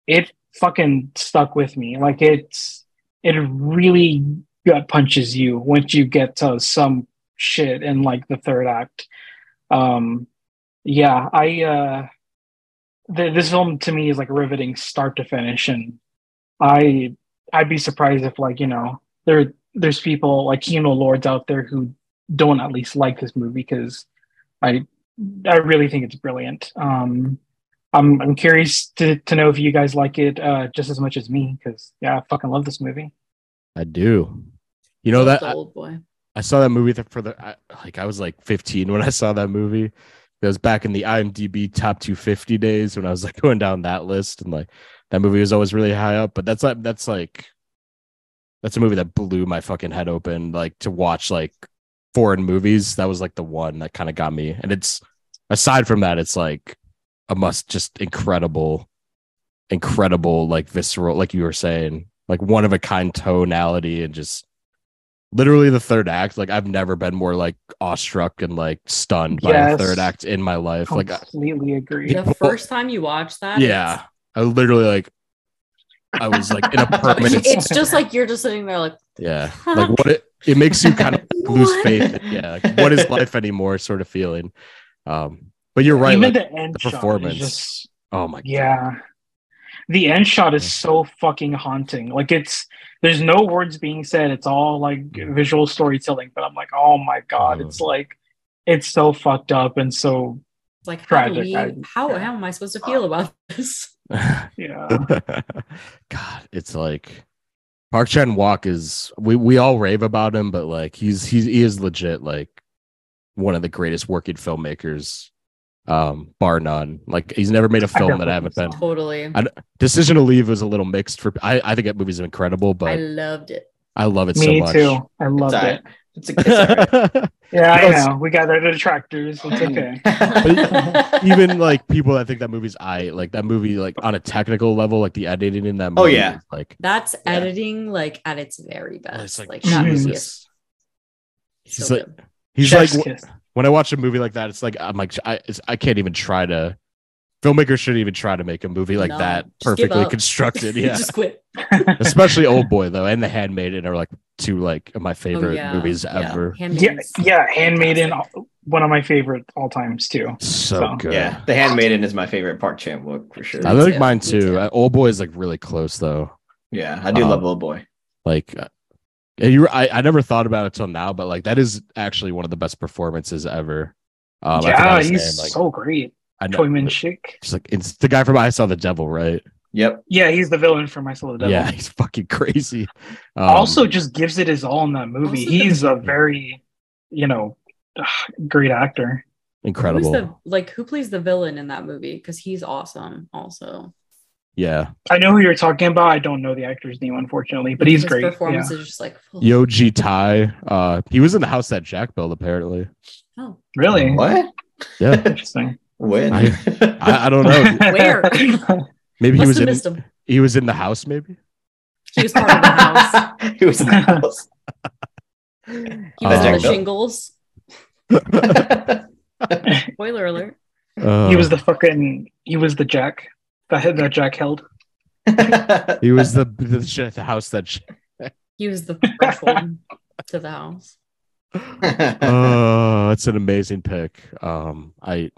it fucking stuck with me. Like it's it really gut punches you once you get to some shit in like the third act. Um yeah, I uh th- this film to me is like riveting start to finish and I I'd be surprised if like, you know, there there's people like Kino Lords out there who don't at least like this movie because I I really think it's brilliant. Um I'm I'm curious to, to know if you guys like it uh, just as much as me because yeah, I fucking love this movie. I do. You know Love that old boy. I saw that movie th- for the I, like I was like 15 when I saw that movie. It was back in the IMDb top 250 days when I was like going down that list and like that movie was always really high up. But that's like that's like that's a movie that blew my fucking head open. Like to watch like foreign movies, that was like the one that kind of got me. And it's aside from that, it's like a must just incredible, incredible, like visceral, like you were saying, like one of a kind tonality and just literally the third act. Like I've never been more like awestruck and like stunned by a third act in my life. Like, I- Completely agree. The first time you watch that, yeah, I literally like, I was like in a it's, permanent. it's just like you're just sitting there like, yeah, like what it it makes you kind of lose faith. In, yeah, like, what is life anymore? Sort of feeling. Um, but you're right. Even like, the end the shot is performance. just oh my yeah. The end shot is so fucking haunting. Like it's there's no words being said. It's all like visual storytelling. But I'm like, oh my god, Mhm. it's like it's so fucked up and so it's like how, do Tragic, we, I- how, how am I supposed to feel about this? God. yeah. God, it's like Park Chan Wook is we we all rave about him, but like he's he's he is legit like one of the greatest working filmmakers, um, bar none. Like he's never made a film that I haven't been. Totally. I- Decision to Leave was a little mixed for I I think that movie's incredible, but I loved it. I love it so Me much. too. I loved all it. Right. It's a, it's all right. Yeah, You I know. We got our detractors. It's okay. Even like people that think that movie's I like that movie like on a technical level, like the editing in that oh, movie. Oh, yeah. is, like That's Yeah. editing like at its very oh, best. it's like, like, that movie Jesus. so He's like good. he's Chef's like kiss. when I watch a movie like that, it's like I'm like I it's, I can't even try to. Filmmakers shouldn't even try to make a movie like No, that perfectly constructed. Yeah, just quit. especially Old Boy though, and The Handmaiden are like two like my favorite Oh, yeah, movies yeah. ever. yeah, yeah, Handmaiden, one of my favorite all times too. So So, good. yeah, The Handmaiden is my favorite Park Chan Wook for sure. I like too, mine too. too. Uh, Old Boy is like really close though. Yeah, I do Um, love Old Boy. Like, uh, you, I, I never thought about it till now, but like that is actually one of the best performances ever. Um, yeah, he's name, like, so great. I know, Choi Min Shik. just like it's the guy from I Saw the Devil, right? Yep. Yeah, he's the villain from I Saw the Devil. Yeah, he's fucking crazy. Um, also, just gives it his all in that movie. He's a very, you know, great actor. incredible. Who's the like who plays the villain in that movie? Because he's awesome. Also, yeah, I know who you're talking about. I don't know the actor's name, unfortunately, but he's His great. Performance Yeah. is just like full- Yoo Ji-tae. Uh, he was in the house that Jack built apparently. Oh, Really What? Yeah, interesting. When? I- I, I don't know. Where? Maybe he must was in. missed him. He was in the house. Maybe. He was part of the house. he was in the house. He was Uh, on the shingles. Spoiler alert. Uh, he was the fucking. He was the Jack that that Jack held. He was the the, the house that. Sh- He was the threshold to the house. oh, it's an amazing pick. Um, I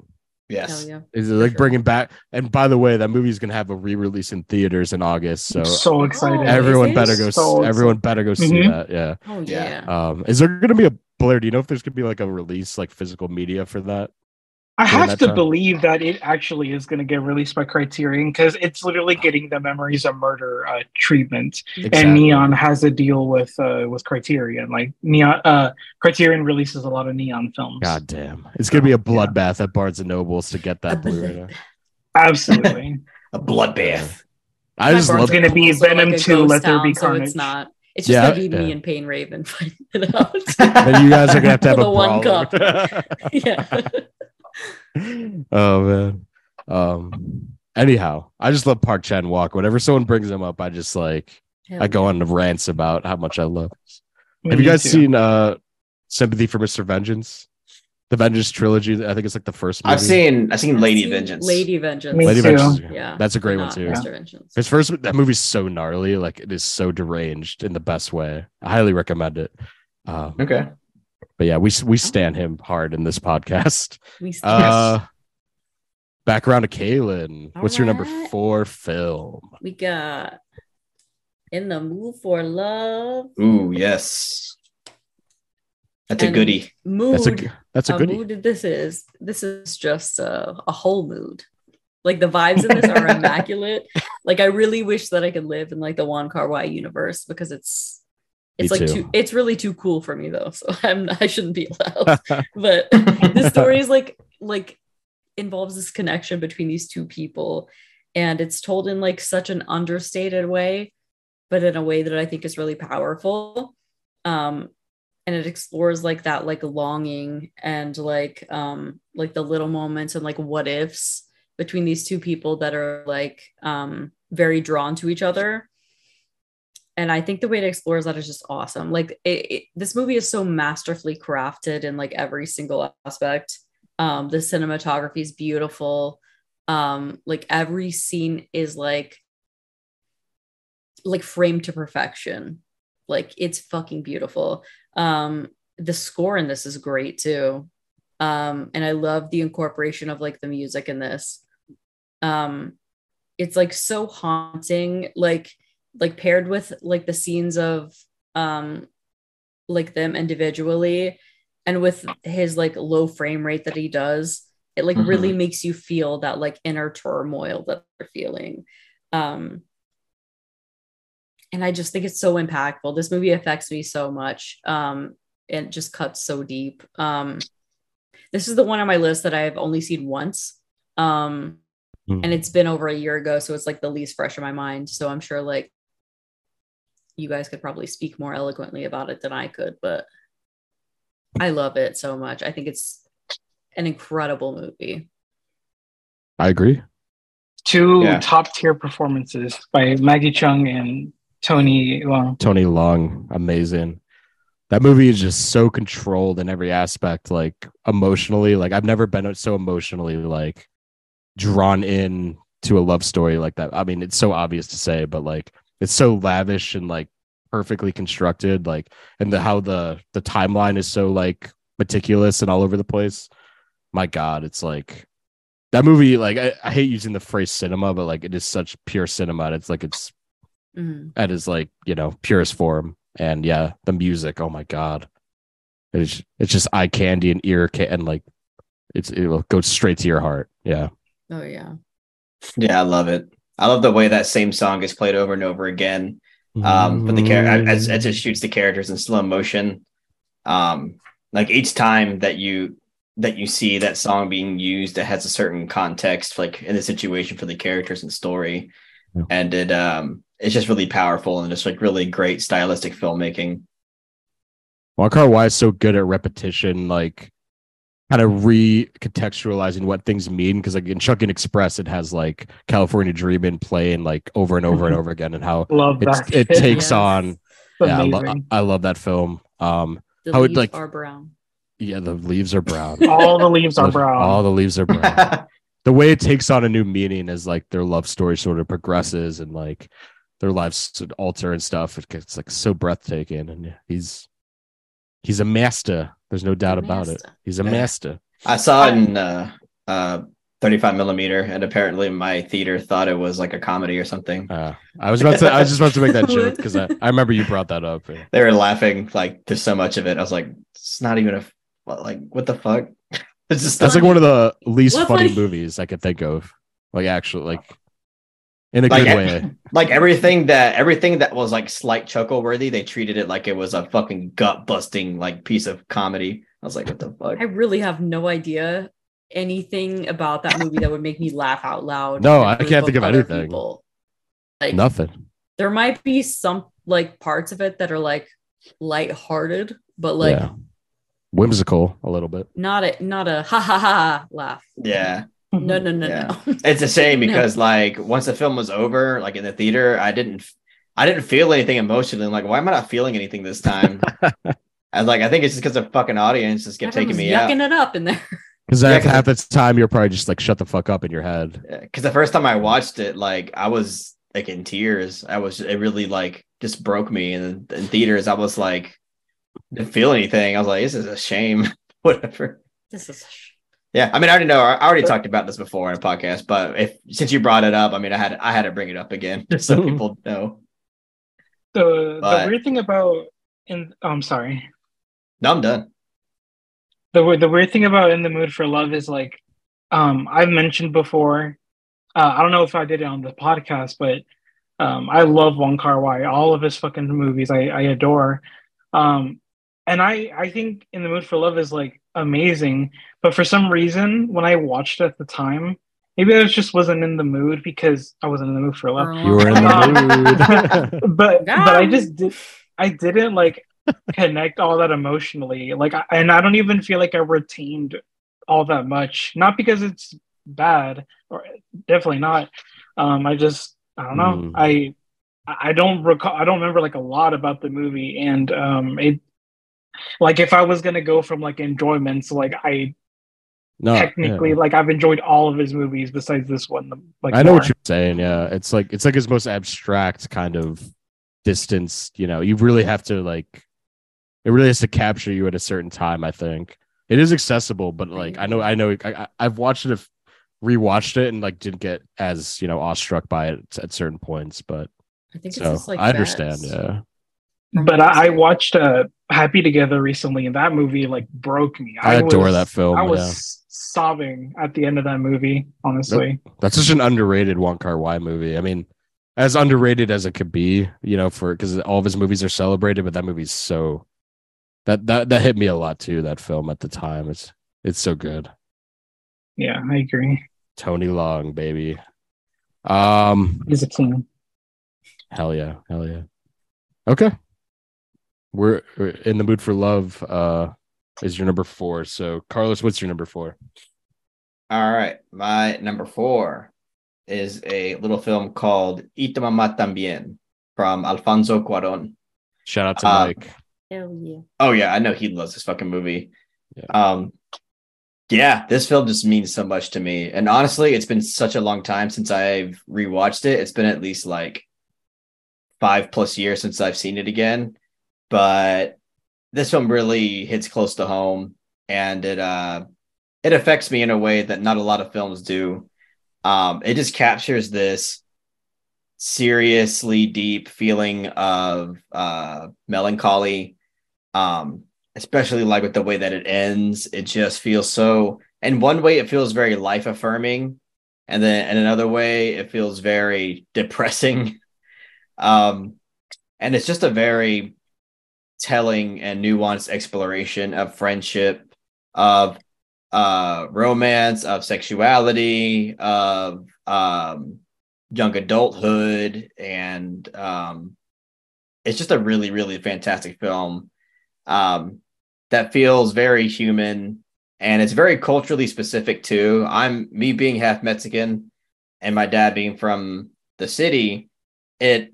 Yes. Yeah. Is it like sure. bringing back? And by the way, that movie is gonna have a re-release in theaters in August. So so excited. Oh, everyone is better go. So everyone better go see Mhm. that. Yeah. Oh Yeah. yeah. Um, is there gonna be a Blaire? Do you know if there's gonna be like a release, like physical media for that? I have to time. believe that it actually is going to get released by Criterion because it's literally getting the Memories of Murder uh, treatment, Exactly. and Neon has a deal with uh, with Criterion. Like Neon, uh, Criterion releases a lot of Neon films. God damn, it's gonna be a bloodbath at Barnes and Nobles to get that A Blu-ray. Absolutely. A bloodbath. I My just love. It's gonna be Venom a 2, Let There Be town, so Carnage. it's not. It's just Yeah, gonna be me and Pain Raven fighting it out. And you guys are gonna have to have a the one cup. yeah. oh man. Um. Anyhow, I just love Park Chan Wook. Whenever someone brings him up, I just like I go on rants about how much I love. this. Have you guys too. seen uh Sympathy for Mr. Vengeance? The Vengeance trilogy. I think it's like the first movie. I've seen I've seen I've Lady seen Vengeance. Lady Vengeance. Me Lady too. Vengeance. Yeah. That's a great one too. Mr. Vengeance. His first that movie's so gnarly, like it is so deranged in the best way. I highly recommend it. Um, Okay. But yeah, we we stand him hard in this podcast. We Uh, back around to Kaylan. What's your number four film? we got in the mood for love. Ooh, yes. That's a And goodie. Mood. That's a g- that's a a good. mood this is. This is just a, a whole mood. Like the vibes in this are immaculate. Like I really wish that I could live in like the Wong Kar Wai universe because it's Me it's like too. too it's really too cool for me though. So I'm I shouldn't be allowed. but the story is like like involves this connection between these two people and it's told in like such an understated way but in a way that i think is really powerful um and it explores like that like longing and like um like the little moments and like what ifs between these two people that are like um very drawn to each other and i think the way it explores that is just awesome. Like it, it, this movie is so masterfully crafted in like every single aspect. Um the cinematography is beautiful. Um like every scene is like like framed to perfection. Like it's fucking beautiful. Um the score in this is great too. Um and i love the incorporation of like the music in this. Um it's like so haunting. Like like paired with like the scenes of um like them individually and with his like low frame rate that he does it like Mhm. really makes you feel that like inner turmoil that they're feeling. Um and i just think it's so impactful. This movie affects me so much um and it just cuts so deep. Um this is the one on my list that i've only seen once. Um Hmm. and it's been over a year ago so it's like the least fresh in my mind. So i'm sure like you guys could probably speak more eloquently about it than i could but i love it so much i think it's an incredible movie I agree. Two Yeah. top tier performances by Maggie Cheung and Tony Leung. Tony Leung, amazing. That movie is just so controlled in every aspect, like emotionally. Like I've never been so emotionally like drawn in to a love story like that. I mean, it's so obvious to say, but like it's so lavish and like perfectly constructed, like and the how the the timeline is so like meticulous and all over the place. My God, it's like that movie. Like I, I hate using the phrase cinema, but like it is such pure cinema. It's like it's Mhm. at his like you know purest form and yeah the music oh my god it's it's just eye candy and ear ca- and like it's it will go straight to your heart yeah oh yeah Yeah, I love it. I love the way that same song is played over and over again. Um, but the character as, as it shoots the characters in slow motion. Um, like each time that you that you see that song being used, it has a certain context, like in the situation for the characters and story. Yeah. And it um it's just really powerful and just like really great stylistic filmmaking. Wong Why is so good at repetition, like kind of recontextualizing what things mean. Because like in Chungking Express, it has like California Dreamin' playing like over and over and over again, and how Love it's, it takes Yes. on. Yeah, I, lo- I love that film. Um, the How would, leaves like- are brown yeah, the leaves are brown. All the leaves are brown. All the leaves are brown. the way it takes on a new meaning as like their love story sort of progresses and like their lives alter and stuff. It gets like so breathtaking, and yeah, he's he's a master. There's no doubt about it. He's a Yeah. master. I saw it in uh uh 35 millimeter, and apparently my theater thought it was like a comedy or something. Uh, I was about to. I was just about to make that joke because I, I remember you brought that up. They were laughing like to so much of it. I was like, it's not even a like what the fuck. It's just That's like one of the least funny funny- movies I could think of. Like actually, like in a Like, good way. like everything that everything that was like slight chuckle worthy. They treated it like it was a fucking gut busting like piece of comedy. I was like, what the fuck? I really have no idea anything about that movie that would make me laugh out loud. No, in a I group can't think of anything. people. Like Nothing. there might be some like parts of it that are like lighthearted, but like yeah, whimsical a little bit. not a not a ha ha ha laugh. Yeah. No, mm-hmm. no, no, Yeah. no. It's a shame No. because like once the film was over, like in the theater, I didn't I didn't feel anything emotionally. I'm like, why am I not feeling anything this time? I was like, I think it's just because the fucking audience just kept taking Everyone's me out. yucking it up in there. Because Yeah, half the time you're probably just like shut the fuck up in your head. Because the first time I watched it, like I was like in tears. I was it really like just broke me. And in theaters, I was like didn't feel anything. I was like, this is a shame. Whatever. This is Yeah, I mean, I already know. I already talked about this before in a podcast, but if since you brought it up, I mean, I had I had to bring it up again just so people know. The But- the weird thing about in oh, I'm sorry. No, I'm done. The the weird thing about In the Mood for Love is like um I've mentioned before. Uh, I don't know if I did it on the podcast, but um I love Wong Kar Wai. All of his fucking movies I I adore. Um and I I think In the Mood for Love is like amazing, but for some reason when I watched it at the time, maybe I just wasn't in the mood because I wasn't in the mood for love. You were in the mood. but Yeah. but I just did I didn't like connect all that emotionally like I, and I don't even feel like I retained all that much not because it's bad or definitely not um I just I don't know Mm. I I don't recall I don't remember like a lot about the movie and um it like if I was gonna go from like enjoyments like I no, technically yeah. like I've enjoyed all of his movies besides this one like I know what you're saying. Yeah, it's like it's like his most abstract kind of distance. You know, you really have to like, it really has to capture you at a certain time. I think it is accessible, but like I know, I know, I, I- I've watched it, rewatched it, and like didn't get as you know awestruck by it at certain points. But I think it's so just like I understand. that. Yeah, but I, I watched uh Happy Together recently and that movie like broke me I, adore was- that film. I was yeah. sobbing at the end of that movie, honestly. That's such an underrated Wong Kar Wai movie. I mean, as underrated as it could be, you know, for because all of his movies are celebrated, but that movie's so that that that hit me a lot too. That film at the time, it's it's so good. Yeah, I agree. Tony Leung, baby. Um, He's a king. hell yeah, hell yeah. Okay, we're, we're in the mood for love. Uh, is your number four? So, Carlos, what's your number four? All right, my number four is a little film called Y tu mamá también from Alfonso Cuarón. Shout out to Uh, Mike. Hell yeah. Oh yeah, I know he loves this fucking movie. Yeah. Um, yeah, this film just means so much to me, and honestly, it's been such a long time since I've rewatched it. It's been at least like five plus years since I've seen it again, but this film really hits close to home, and it uh, it affects me in a way that not a lot of films do. Um, it just captures this seriously deep feeling of uh melancholy um especially like with the way that it ends it just feels so in one way it feels very life affirming and then in another way it feels very depressing um and it's just a very telling and nuanced exploration of friendship of uh romance of sexuality of um young adulthood and um it's just a really really fantastic film um that feels very human and it's very culturally specific too. I'm me being half mexican and my dad being from the city it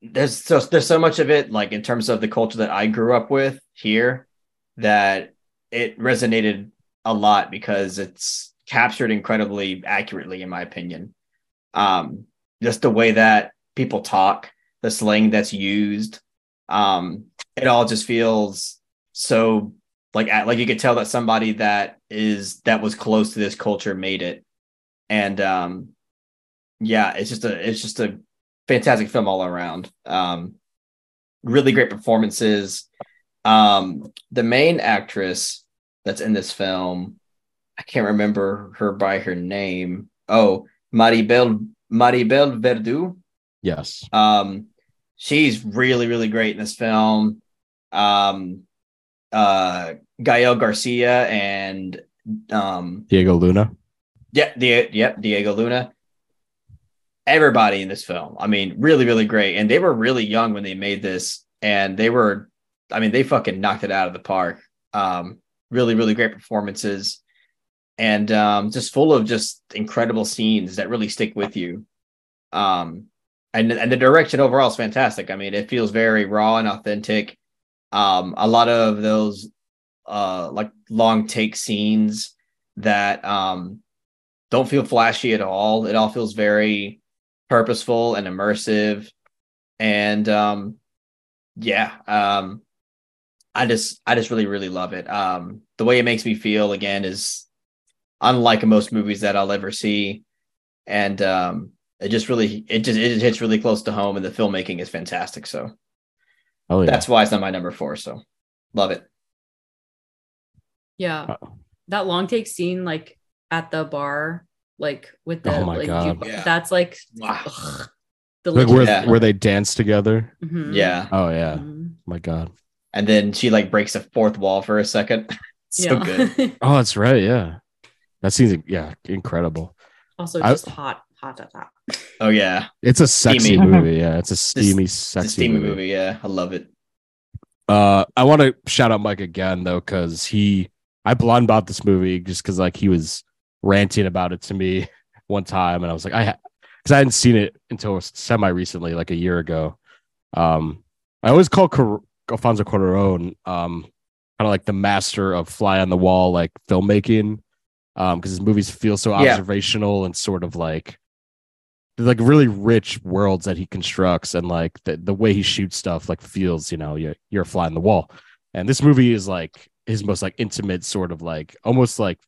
there's so there's so much of it like in terms of the culture that i grew up with here that it resonated a lot because it's captured incredibly accurately in my opinion. Um just the way that people talk the slang that's used um it all just feels so like like you could tell that somebody that is that was close to this culture made it. And um yeah it's just a it's just a fantastic film all around um really great performances um the main actress that's in this film i can't remember her by her name oh maribel maribel verdú Yes. um, she's really, really great in this film. Um, uh, Gael Garcia and um, Diego Luna. yeah, the yep, Diego Luna. Everybody in this film, I mean, really, really great. And they were really young when they made this, and they were, I mean, they fucking knocked it out of the park. Um, really, really great performances, and um, just full of just incredible scenes that really stick with you. Um, and and the direction overall is fantastic. I mean, it feels very raw and authentic. Um, a lot of those uh like long take scenes that um don't feel flashy at all. It all feels very purposeful and immersive. And um yeah, um I just I just really, really love it. Um the way it makes me feel again is unlike most movies that I'll ever see. And um it just really it just it hits really close to home and the filmmaking is fantastic. So Oh yeah. that's why it's not my number four. So love it. Yeah. That long take scene, like at the bar, like with the Oh my like God. you- Yeah. that's like Wow. ugh, the like where Yeah. where they dance together. Mhm. Yeah. Oh yeah. Mhm. My God. And then she like breaks the fourth wall for a second. so Yeah. good. Oh, that's right. Yeah. That seems yeah incredible. also I- hot, hot, hot, hot. Oh yeah. It's a sexy Steamy. movie. Yeah, it's a steamy, It's sexy a steamy movie. movie. Yeah. I love it. Uh, I want to shout out Mike again though, because he I blind bought this movie just because like he was ranting about it to me one time, and I was like, I because I hadn't seen it until semi recently, like a year ago. Um, I always call Cor- Alfonso Cuarón um kind of like the master of fly on the wall like filmmaking, um, because his movies feel so Yeah. observational and sort of like like really rich worlds that he constructs and like the, the way he shoots stuff like feels you know you're, you're a fly on the wall and this movie is like his most like intimate sort of like almost like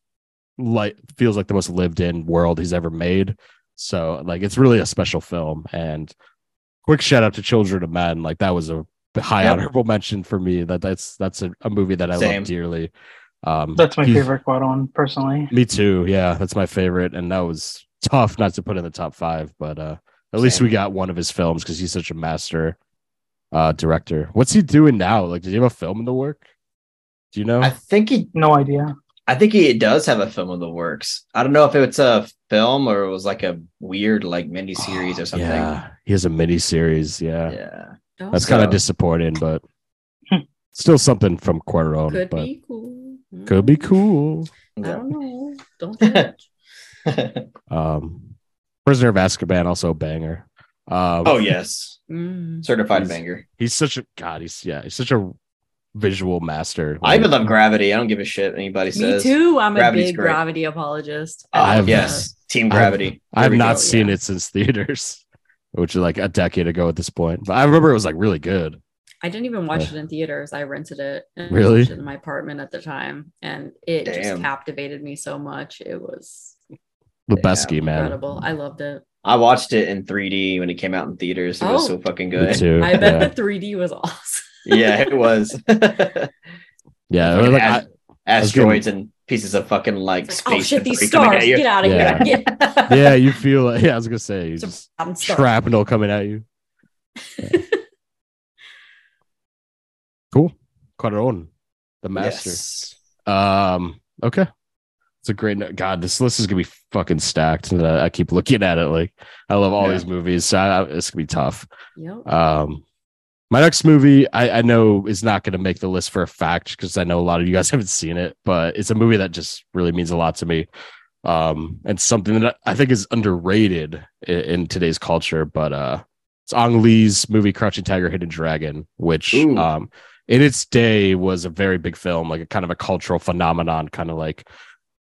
like feels like the most lived in world he's ever made so like it's really a special film and quick shout out to children of men like that was a high Yep. honorable mention for me that that's that's a, a movie that i Same. love dearly um That's my he- favorite Cuarón, personally. me too. Yeah, that's my favorite, and that was tough not to put in the top five, but uh, at least we got one of his films because he's such a master uh, director. What's he doing now? Like, does he have a film in the work? Do you know? I think he No idea. I think he does have a film in the works. I don't know if it's a film or it was like a weird like mini series or something. Yeah, he has a mini series. Yeah, Yeah. Oh, that's kind of disappointing, but Hmm. still something from Cuarón. could but be cool. could be cool. I don't know. Don't judge. Um, Prisoner of Azkaban also a banger. Um, oh yes. Mm. Certified He's- banger. he's such a god. He's yeah, he's such a visual master. I even love Gravity. I don't give a shit anybody anybody Me too. I'm a big great. gravity apologist. Oh, I've- yes. Uh, Team I've- Gravity. I have not go. seen yeah. it since theaters, which is like a decade ago at this point. But I remember it was like really good. I didn't even watch Yeah. it in theaters. I rented it and Really? it in my apartment at the time, and it just captivated me so much. It was Lubezki, man. incredible. I loved it. I watched it in 3D when it came out in theaters. It was Oh. so fucking good. too. I bet yeah. the 3D was awesome. Yeah, it was. yeah, Fucking like, ast- I- asteroids and pieces of fucking like like, space. oh shit, these stars! Get out of Yeah. here! Get- yeah, you feel like yeah. I was gonna say you It's a just shrapnel coming at you. Cool, Cuarón, the master. Yes. Um, okay, it's a great. no- God, this list is gonna be fucking stacked. And I, I keep looking at it like I love all Yeah. these movies. So I, it's gonna be tough. Yep. Um, my next movie, I, I know is not going to make the list for a fact because I know a lot of you guys haven't seen it, but it's a movie that just really means a lot to me. Um, and something that I think is underrated in, in today's culture. But uh, it's Ang Lee's movie Crouching Tiger, Hidden Dragon, which Ooh. um, in its day was a very big film, like a kind of a cultural phenomenon, kind of like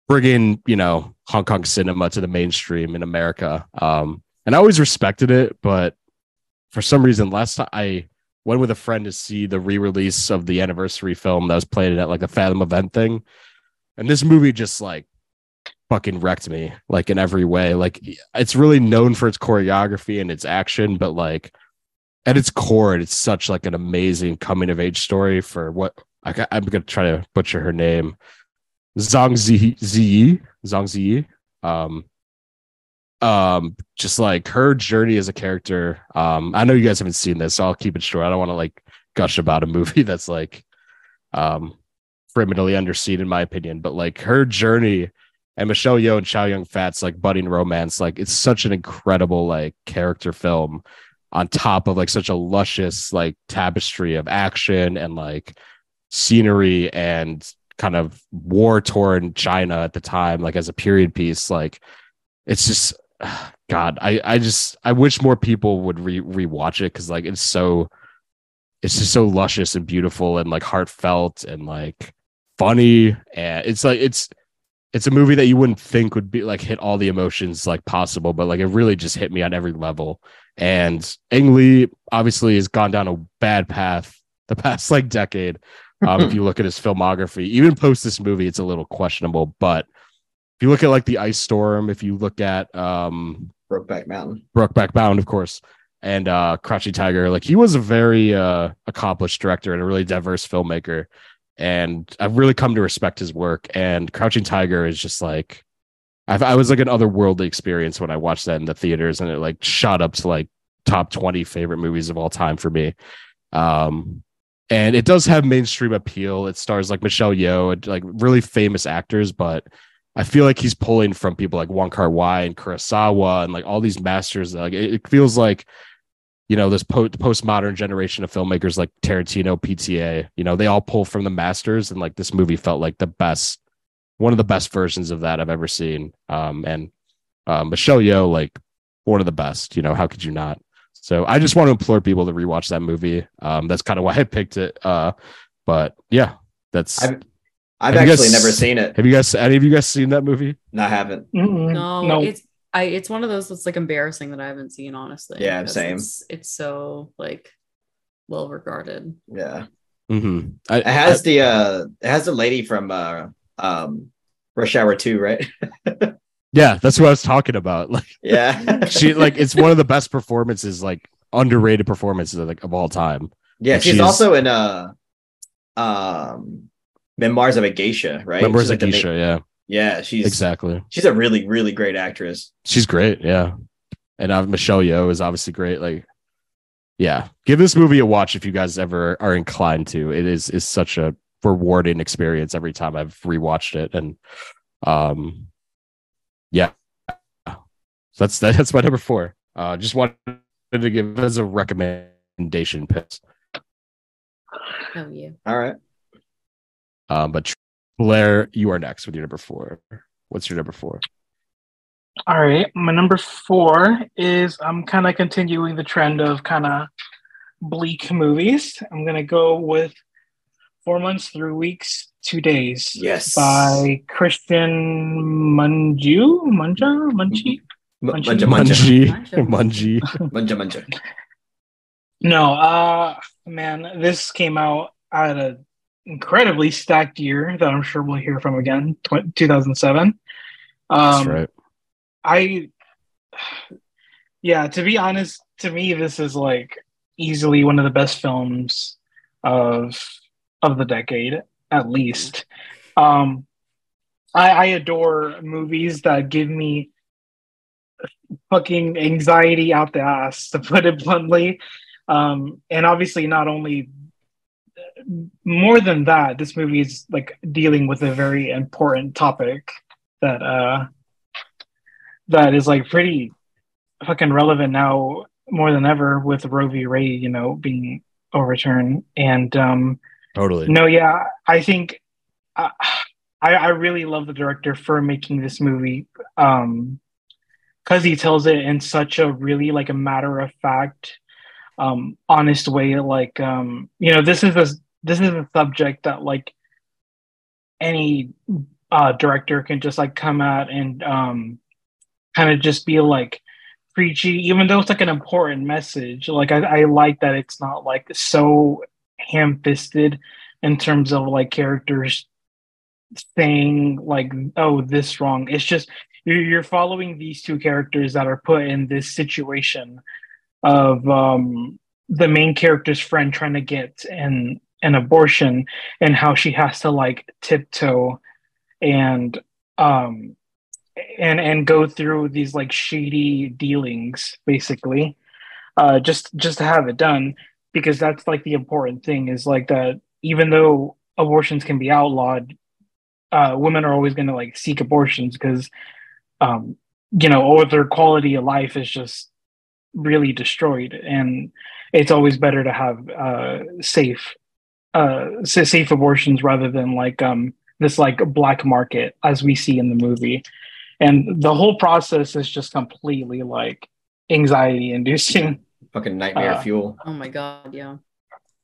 bringing you know Hong Kong cinema to the mainstream in America. Um, and I always respected it, but for some reason, last time I went with a friend to see the re-release of the anniversary film that was played at like a Fathom event thing, and this movie just like fucking wrecked me like in every way. Like it's really known for its choreography and its action, but like at its core, it's such like an amazing coming of age story for what I, am gonna try to butcher her name, Zhang Zi Ziyi, Zhang Ziyi. Um, um, just like her journey as a character. Um, I know you guys haven't seen this, so I'll keep it short. I don't want to like gush about a movie that's like, um, criminally underseen in my opinion, but like her journey and Michelle Yeoh and Chow Yun Fat's like budding romance, like it's such an incredible like character film on top of like such a luscious like tapestry of action and like scenery and kind of war torn China at the time, like as a period piece. Like it's just God, I I just I wish more people would re rewatch it because like it's so it's just so luscious and beautiful and like heartfelt and like funny and it's like it's it's a movie that you wouldn't think would be like hit all the emotions like possible, but like it really just hit me on every level. And Ang Lee obviously has gone down a bad path the past like decade. Um, if you look at his filmography, even post this movie, it's a little questionable. But if you look at like the Ice Storm, if you look at um Brokeback Mountain, Brokeback Bound, of course, and uh Crouching Tiger, like he was a very uh accomplished director and a really diverse filmmaker. And I've really come to respect his work. And Crouching Tiger is just like I've, I was like an otherworldly experience when I watched that in the theaters, and it like shot up to like top twenty favorite movies of all time for me. Um, and it does have mainstream appeal. It stars like Michelle Yeoh and like really famous actors, but I feel like he's pulling from people like Wong Kar Wai and Kurosawa and like all these masters. Like it, it feels like you know this po- postmodern generation of filmmakers like Tarantino, PTA. You know they all pull from the masters, and like this movie felt like the best one of the best versions of that I've ever seen. Um, and um, Michelle Yeoh, like one of the best. You know, how could you not? So I just want to implore people to rewatch that movie. Um, that's kind of why I picked it. Uh, but yeah, that's. I've, I've actually guys, never seen it. Have you guys? Any of you guys seen that movie? No, I haven't. Mm-mm. No, no, it's I. It's one of those that's like embarrassing that I haven't seen. Honestly, yeah, same. It's, it's so like well regarded. Yeah. Mm-hmm. I, it has I, the uh, it has the lady from uh, um, Rush Hour Two, right? yeah, that's what I was talking about. Like, yeah, she like it's one of the best performances, like underrated performances of, like of all time. Yeah, she's, she's, also in uh, um, Memoirs of a Geisha, right? Memoirs she's of like Geisha, yeah, yeah, she's exactly. She's a really, really great actress. She's great, yeah. And uh, Michelle Yeoh is obviously great. Like, yeah, give this movie a watch if you guys ever are inclined to. It is is such a rewarding experience every time I've rewatched it. And um yeah. So that's that's my number four. Uh just wanted to give as a recommendation piss. Oh yeah. All right. Um but Blaire, you are next with your number four. What's your number four? All right. My number four is I'm kind of continuing the trend of kind of bleak movies. I'm gonna go with Four months, three weeks, two days. Yes. By Christian Munju, Munja, Munchi, Munja, Munji, Munji, Munja, Munja. No, uh, man, this came out at an incredibly stacked year that I'm sure we'll hear from again, 2007. Um, That's right. I, yeah, to be honest, to me, this is like easily one of the best films of of the decade, at least. Um, I, I adore movies that give me fucking anxiety out the ass, to put it bluntly. Um, and obviously, not only more than that, this movie is like dealing with a very important topic that uh, that is like pretty fucking relevant now more than ever with Roe v. Wade, you know, being overturned. And um, Totally. No, yeah, I think uh, I, I really love the director for making this movie um because he tells it in such a really like a matter of fact, um, honest way. Like, um, you know, this is a this is a subject that like any uh director can just like come out and um kind of just be like preachy, even though it's like an important message. Like I, I like that it's not like so ham fisted in terms of like characters saying like, oh, this wrong. It's just you're, you're following these two characters that are put in this situation of um the main character's friend trying to get an an abortion and how she has to like tiptoe and um and and go through these like shady dealings basically uh just just to have it done because that's like the important thing is like that even though abortions can be outlawed uh women are always going to like seek abortions because um you know or their quality of life is just really destroyed and it's always better to have uh safe uh safe abortions rather than like um this like black market as we see in the movie and the whole process is just completely like anxiety inducing Fucking nightmare Uh, fuel. Oh my god, yeah.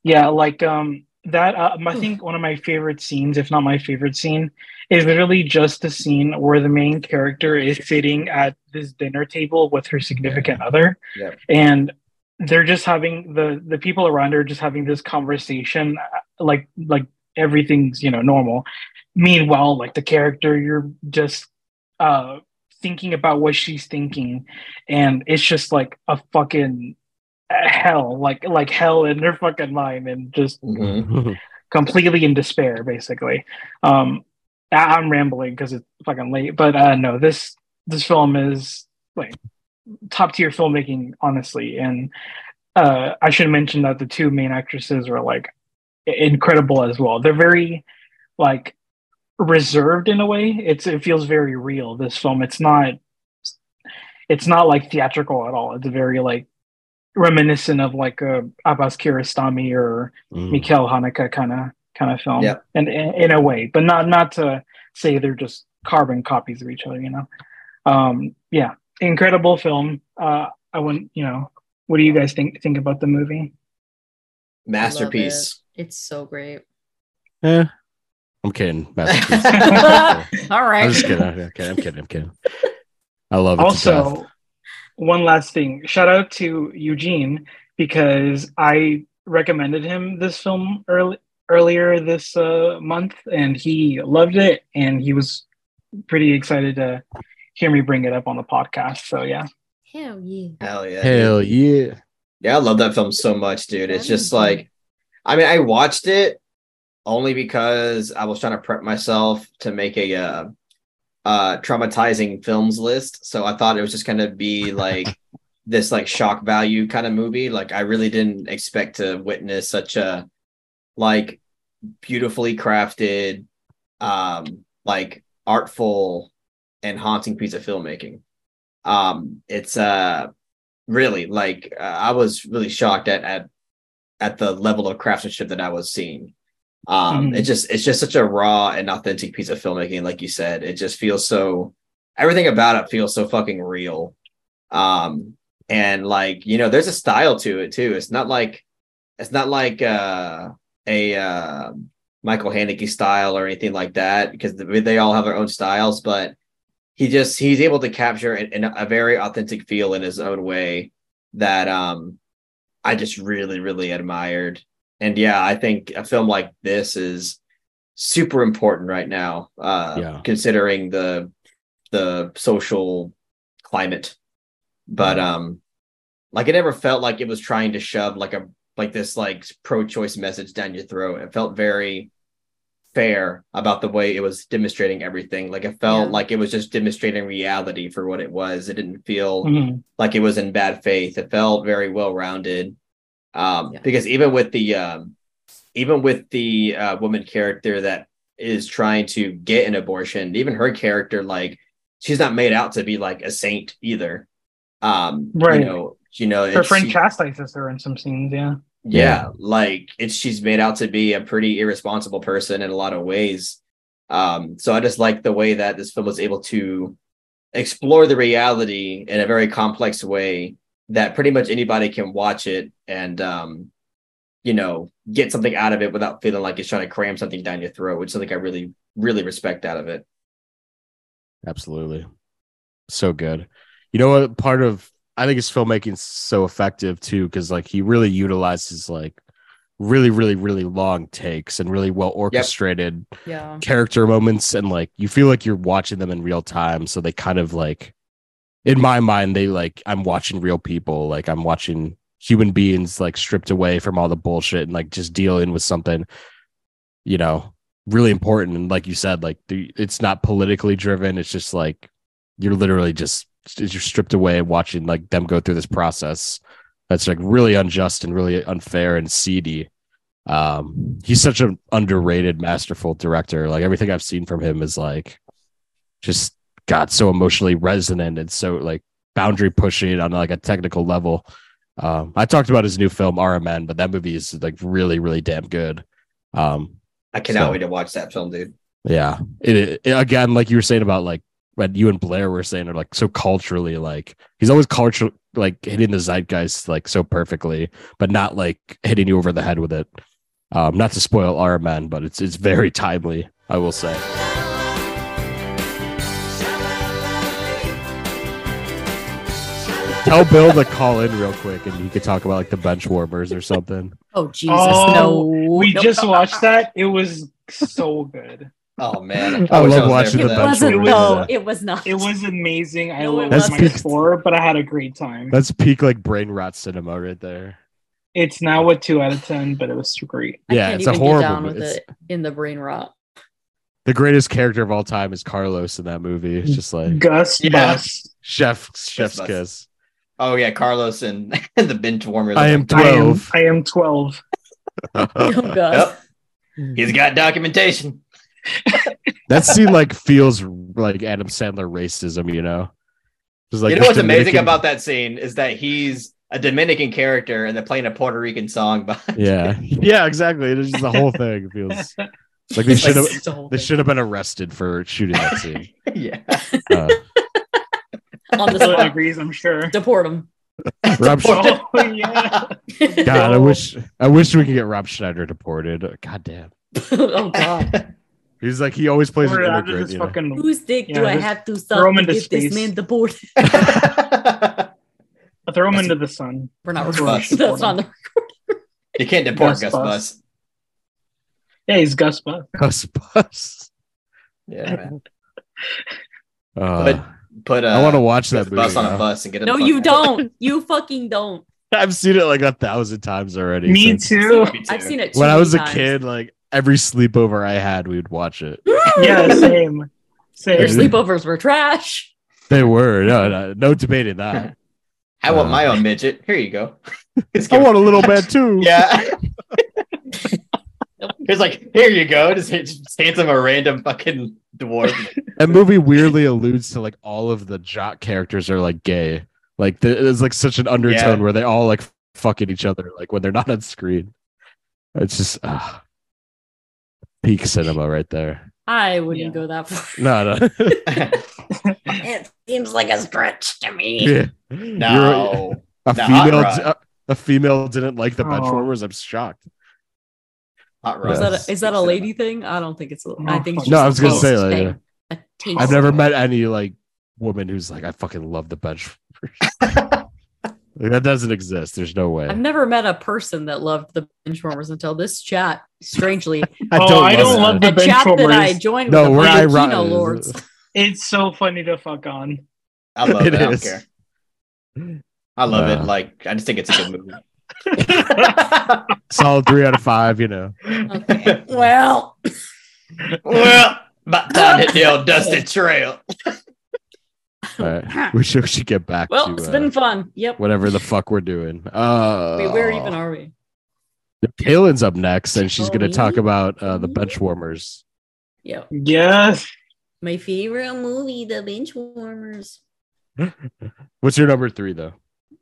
yeah like um that uh, i think one of my favorite scenes if not my favorite scene is literally just the scene where the main character is sitting at this dinner table with her significant other Yeah. and they're just having the the people around her just having this conversation like like everything's you know normal meanwhile like the character you're just uh thinking about what she's thinking and it's just like a fucking hell like like hell in her fucking mind and just Mhm. completely in despair basically um I- i'm rambling because it's fucking late but uh no this this film is like top tier filmmaking honestly and uh i should mention that the two main actresses are like incredible as well they're very like reserved in a way it's it feels very real this film it's not it's not like theatrical at all it's very like reminiscent of like a abbas kiarostami or Mm. Michael Haneke kind of kind of film, Yep. and in, in a way, but not not to say they're just carbon copies of each other, you know. Um, yeah, incredible film. Uh, I wouldn't, you know, what do you guys think think about the movie? Masterpiece. It's so great. Yeah. I'm kidding. Masterpiece. All right. I'm just kidding. I'm kidding. I'm kidding. I'm kidding. I love it. to. Also, one last thing, shout out to Eugene because I recommended him this film early earlier this uh, month, and he loved it, and he was pretty excited to hear me bring it up on the podcast. So yeah. Hell yeah. Hell yeah. hell yeah. Yeah, I love that film so much, dude. It's just like, I mean, I watched it only because I was trying to prep myself to make a uh, uh, traumatizing films list. So I thought it was just gonna be like this like shock value kind of movie. Like I really didn't expect to witness such a like beautifully crafted, um, like artful and haunting piece of filmmaking. Um, it's uh really like uh, I was really shocked at at at the level of craftsmanship that I was seeing. Um, Mhm. it just it's just such a raw and authentic piece of filmmaking, like you said. It just feels so everything about it feels so fucking real. Um, and like you know, there's a style to it too. It's not like it's not like uh, a uh, Michael Haneke style or anything like that because they all have their own styles, but he just he's able to capture a very authentic feel in his own way that um I just really really admired. And yeah, I think a film like this is super important right now uh Yeah. considering the the social climate. But um like it never felt like it was trying to shove like a like this like pro-choice message down your throat. It felt very fair about the way it was demonstrating everything. Like it felt Yeah. like it was just demonstrating reality for what it was. It didn't feel Mhm. like it was in bad faith. It felt very well rounded. Um, Yeah. because even with the um, even with the uh, woman character that is trying to get an abortion, even her character, like she's not made out to be like a saint either. Um, Right. You know, you know, Her friend she- chastises her in some scenes, yeah. Yeah, like it's she's made out to be a pretty irresponsible person in a lot of ways. Um, so I just like the way that this film was able to explore the reality in a very complex way that pretty much anybody can watch it and um, you know, get something out of it without feeling like it's trying to cram something down your throat, which is something I really, really respect out of it. Absolutely. So good. You know what? Part of I think his filmmaking's so effective too because like he really utilizes like really really really long takes and really well orchestrated Yeah. character moments and like you feel like you're watching them in real time so they kind of like in my mind they like i'm watching real people like i'm watching human beings like stripped away from all the bullshit and like just dealing with something you know really important and like you said like the, it's not politically driven it's just like you're literally just you're stripped away watching like them go through this process that's like really unjust and really unfair and seedy. Um he's such an underrated masterful director. Like everything i've seen from him is like just got so emotionally resonant and so like boundary pushing on like a technical level. Um i talked about his new film rmn but that movie is like really really damn good. Um I cannot So- wait to watch that film, dude. yeah. It, it again like you were saying about like when you and Blaire were saying are like so culturally like he's always cultural like hitting the zeitgeist like so perfectly but not like hitting you over the head with it um not to spoil RMN but it's it's very timely i will say tell bill to call in real quick and he could talk about like the bench warmers or something Oh Jesus! Oh, no, We Nope. just watched that. It was so good. Oh man, I wish love was watching the for It that. wasn't though. It was not. It was amazing. I No, it love That's my peak- score, but I had a great time. that's peak like brain rot cinema right there It's now a two out of ten, but it was great. I yeah can't it's a even horrible get down with it's- it in the brain rot. the greatest character of all time is Carlos in that movie. It's just like Gus Yeah. Bus. chef chef's Bus. kiss. Oh yeah, Carlos and the bench warmer. I am I am, 12. I am twelve. Oh God. Yep, he's got documentation. that scene like feels like Adam Sandler racism, you know. Just like you know this what's amazing about that scene is that he's a Dominican character and they're playing a Puerto Rican song. But Yeah, yeah, exactly. It's just the whole thing feels like they should have It's they should have been arrested for shooting that scene. yeah, Uh, on the Bill spot. agrees, I'm sure. Deport him. Rob, Sch- Oh yeah. God, I wish I wish we could get Rob Schneider deported. God damn, oh God. He's like he always plays an Or after immigrant. this You know? fucking Whose dick do Yeah, I have to throw suck him to into get this space. man deported? throw him into the sun. We're not Gus recording. That's on the you can't deport Gus Gus, Bus. Bus. Yeah, he's Gus Bus. Gus Bus. Yeah, man. Uh, But- Put uh, I want to watch Gus that movie. Bus on a now. bus and get him. No, you fuck don't. You fucking don't. I've seen it like a thousand times already. Me too. out. Me I've seen it. Too When I was a times. kid, like every sleepover I had, we would watch it. Yeah, same. Same. Your sleepovers were trash. They were no, no, no debating that. I want Uh, my own midget. Here you go. Just I give- want a little man too. Yeah. It's like, here you go. Just, just hands him a random fucking dwarf. That movie weirdly alludes to like all of the jock characters are like gay. Like there's like such an undertone Yeah. where they all like fucking each other like when they're not on screen. It's just uh, peak cinema right there. I wouldn't Yeah. go that far. No, no. It seems like a stretch to me. yeah. no. a The female. rod. a, a female didn't like the bench Oh. warmers. I'm shocked. Hot Is that a, is that a lady thing? I don't think it's. A, I think it's No, I was gonna say, like, thing. Uh, a taste I've never met any like woman who's like I fucking love the bench. Like, that doesn't exist. There's no way. I've never met a person that loved the benchwarmers until this chat. Strangely, I Oh, I don't love that. the a chat that I joined No, with we're the ironic. Kino lords. It's so funny to fuck on. I love It it. I don't care. I love Uh. it. Like, I just think it's a good movie. Solid three out of five. You know. Okay. Well, well, about time to hit the old dusted trail. All right. We should, we should get back well, to it's uh, been fun. Yep. whatever the fuck we're doing. Uh, Wait, where even are we? Kaylan's up next, and she's Oh, going to talk about uh, the Me? bench warmers. Yep. Yes. My favorite movie, The Benchwarmers. What's your number three, though?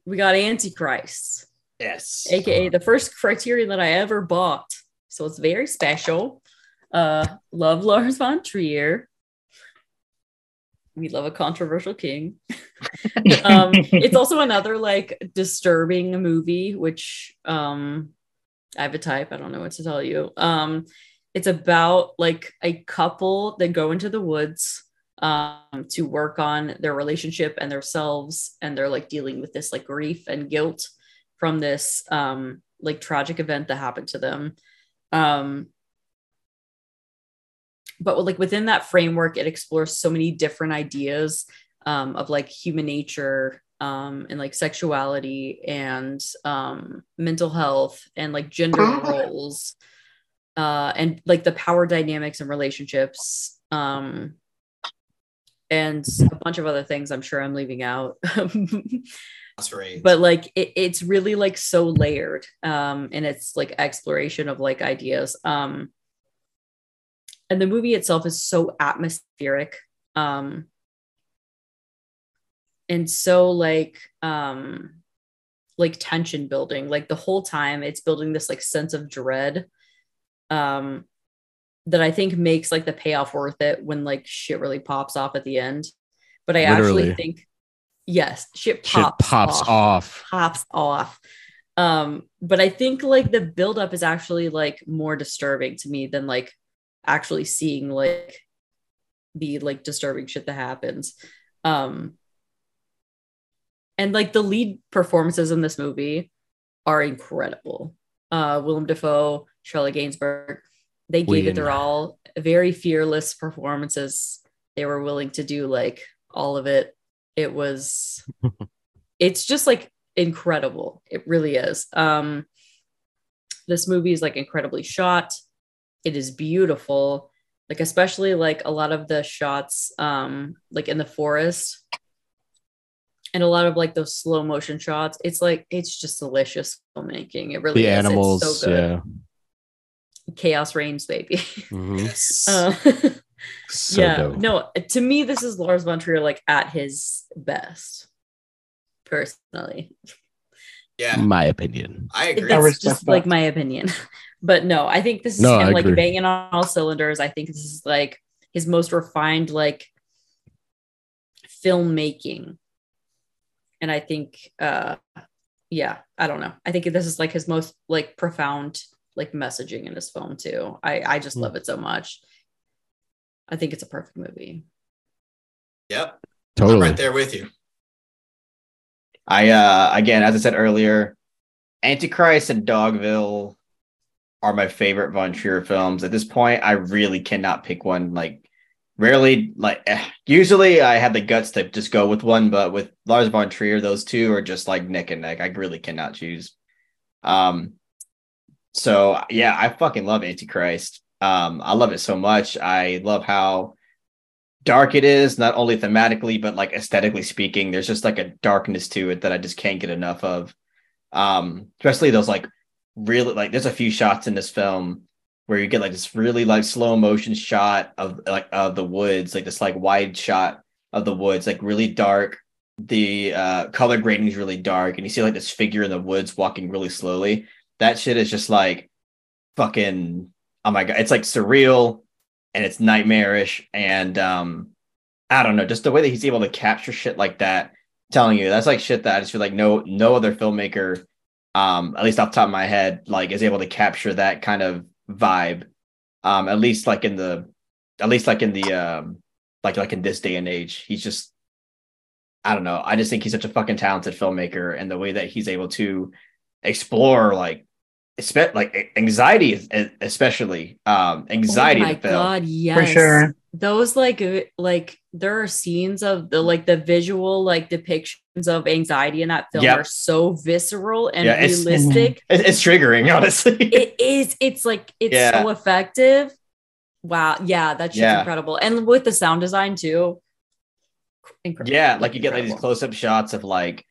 We got Antichrist, Yes. aka the first Criterion that I ever bought. So it's very special. Uh, love Lars von Trier. We love a controversial king. um, it's also another like disturbing movie, which um, I have a type. I don't know what to tell you. Um, it's about like a couple that go into the woods um, to work on their relationship and themselves, and they're like dealing with this like grief and guilt from this um, like tragic event that happened to them. Um, but like within that framework, it explores so many different ideas um, of like human nature um, and like sexuality and um, mental health and like gender roles uh, and like the power dynamics and relationships um, and a bunch of other things I'm sure I'm leaving out. That's right. but like it, it's really like so layered um and it's like exploration of like ideas um and the movie itself is so atmospheric um and so like um like tension building like the whole time it's building this like sense of dread um that i think makes like the payoff worth it when like shit really pops off at the end but i Literally. actually think yes shit Shit pops, pops off off. pops off. Um, but I think like the buildup is actually like more disturbing to me than like actually seeing like the like disturbing shit that happens. Um, and like the lead performances in this movie are incredible. Uh, Willem Dafoe, Charlotte Gainsbourg, they gave it their all. Very fearless performances. They were willing to do like all of it. It was it's just like incredible. It really is. Um this movie is like incredibly shot. It is beautiful. Like especially like a lot of the shots um like in the forest and a lot of like those slow motion shots. It's like it's just delicious filmmaking. It really The is. animals, It's so good. yeah. Chaos reigns, baby. Mhm. Uh, So yeah, dope. no, to me, this is Lars von Trier like at his best, personally. yeah, My opinion. I agree. That's respect just that. like my opinion. But no, I think this is No, him like banging on all cylinders. I think this is like his most refined like filmmaking. And I think uh yeah, I don't know. I think this is like his most like profound like messaging in his film too. I I just Hmm. love it so much. I think it's a perfect movie. Yep, Totally. I'm Totally. right there with you. I uh again, as I said earlier, Antichrist and Dogville are my favorite Von Trier films. At this point, I really cannot pick one. Like, rarely, like, eh, usually I have the guts to just go with one, but with Lars Von Trier, those two are just like neck and neck. I really cannot choose. Um, so yeah, I fucking love Antichrist. Um, I love it so much. I love how dark it is, not only thematically, but like aesthetically speaking. There's just like a darkness to it that I just can't get enough of. Um, especially those like really like there's a few shots in this film where you get like this really like slow motion shot of like of the woods, like this like wide shot of the woods, like really dark. The uh color grading is really dark, and you see like this figure in the woods walking really slowly. That shit is just like fucking oh my god, it's like surreal and it's nightmarish and um I don't know, just the way that he's able to capture shit like that. Telling you, that's like shit that I just feel like no no other filmmaker, um, at least off the top of my head, like is able to capture that kind of vibe. Um, at least like in the at least like in the um like like in this day and age. He's just I don't know. I just think he's such a fucking talented filmmaker and the way that he's able to explore like espe- like anxiety is- especially um anxiety Oh my in the film. god, yes. For sure. Those like uh, like there are scenes of the like the visual like depictions of anxiety in that film Yep. are so visceral and Yeah, it's- realistic. It- It's triggering, honestly. it is. It's like it's Yeah. so effective. Wow. Yeah, that's just Yeah. incredible. And with the sound design too. incredible. yeah, like you get like these close-up shots of like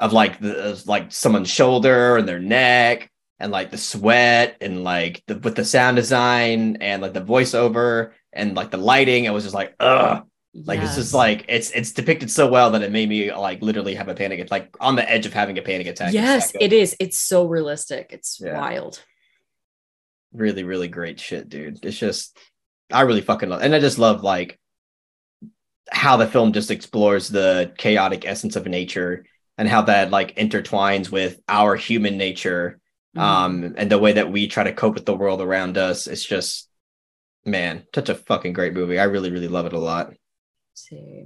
of like the of, like someone's shoulder and their neck and like the sweat and like the with the sound design and like the voiceover and like the lighting. It was just like ugh. Like it's just like it's it's depicted so well that it made me like literally have a panic attack, like on the edge of having a panic attack. Yes, it is. It's so realistic. It's Yeah. wild. really really great shit dude it's just i really fucking love and i just love like how the film just explores the chaotic essence of nature and how that like intertwines with our human nature Mhm. um and the way that we try to cope with the world around us it's just man such a fucking great movie i really really love it a lot see.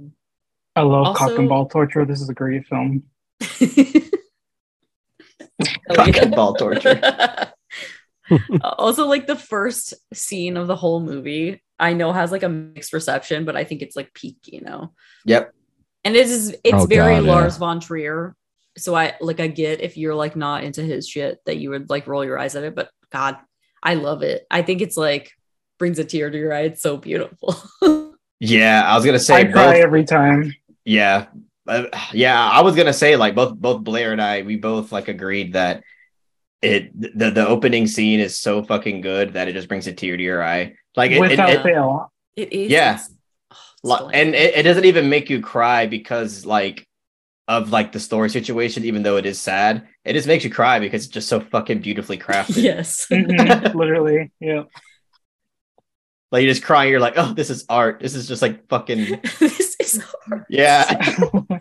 I love Also- cock and ball torture. This is a great film. Cock and ball torture. also, like the first scene of the whole movie, I know has like a mixed reception, but I think it's like peak, you know. Yep. And it is it's Oh, very God, yeah. Lars von Trier. So I like I get if you're like not into his shit that you would like roll your eyes at it, but God, I love it. I think it's like brings a tear to your eye. It's so beautiful. Yeah, I was gonna say I both. cry every time. Yeah, Uh, yeah. I was gonna say like both both Blaire and I we both like agreed that it the the opening scene is so fucking good that it just brings a tear to your eye. Like it, it- Without it- fail. it is Yeah. oh, it's Li- delightful. and it, it doesn't even make you cry because like of like the story situation even though it is sad it just makes you cry because it's just so fucking beautifully crafted yes. Mhm, Literally. Yeah. Like you just crying you're like oh this is art this is just like fucking this is art. yeah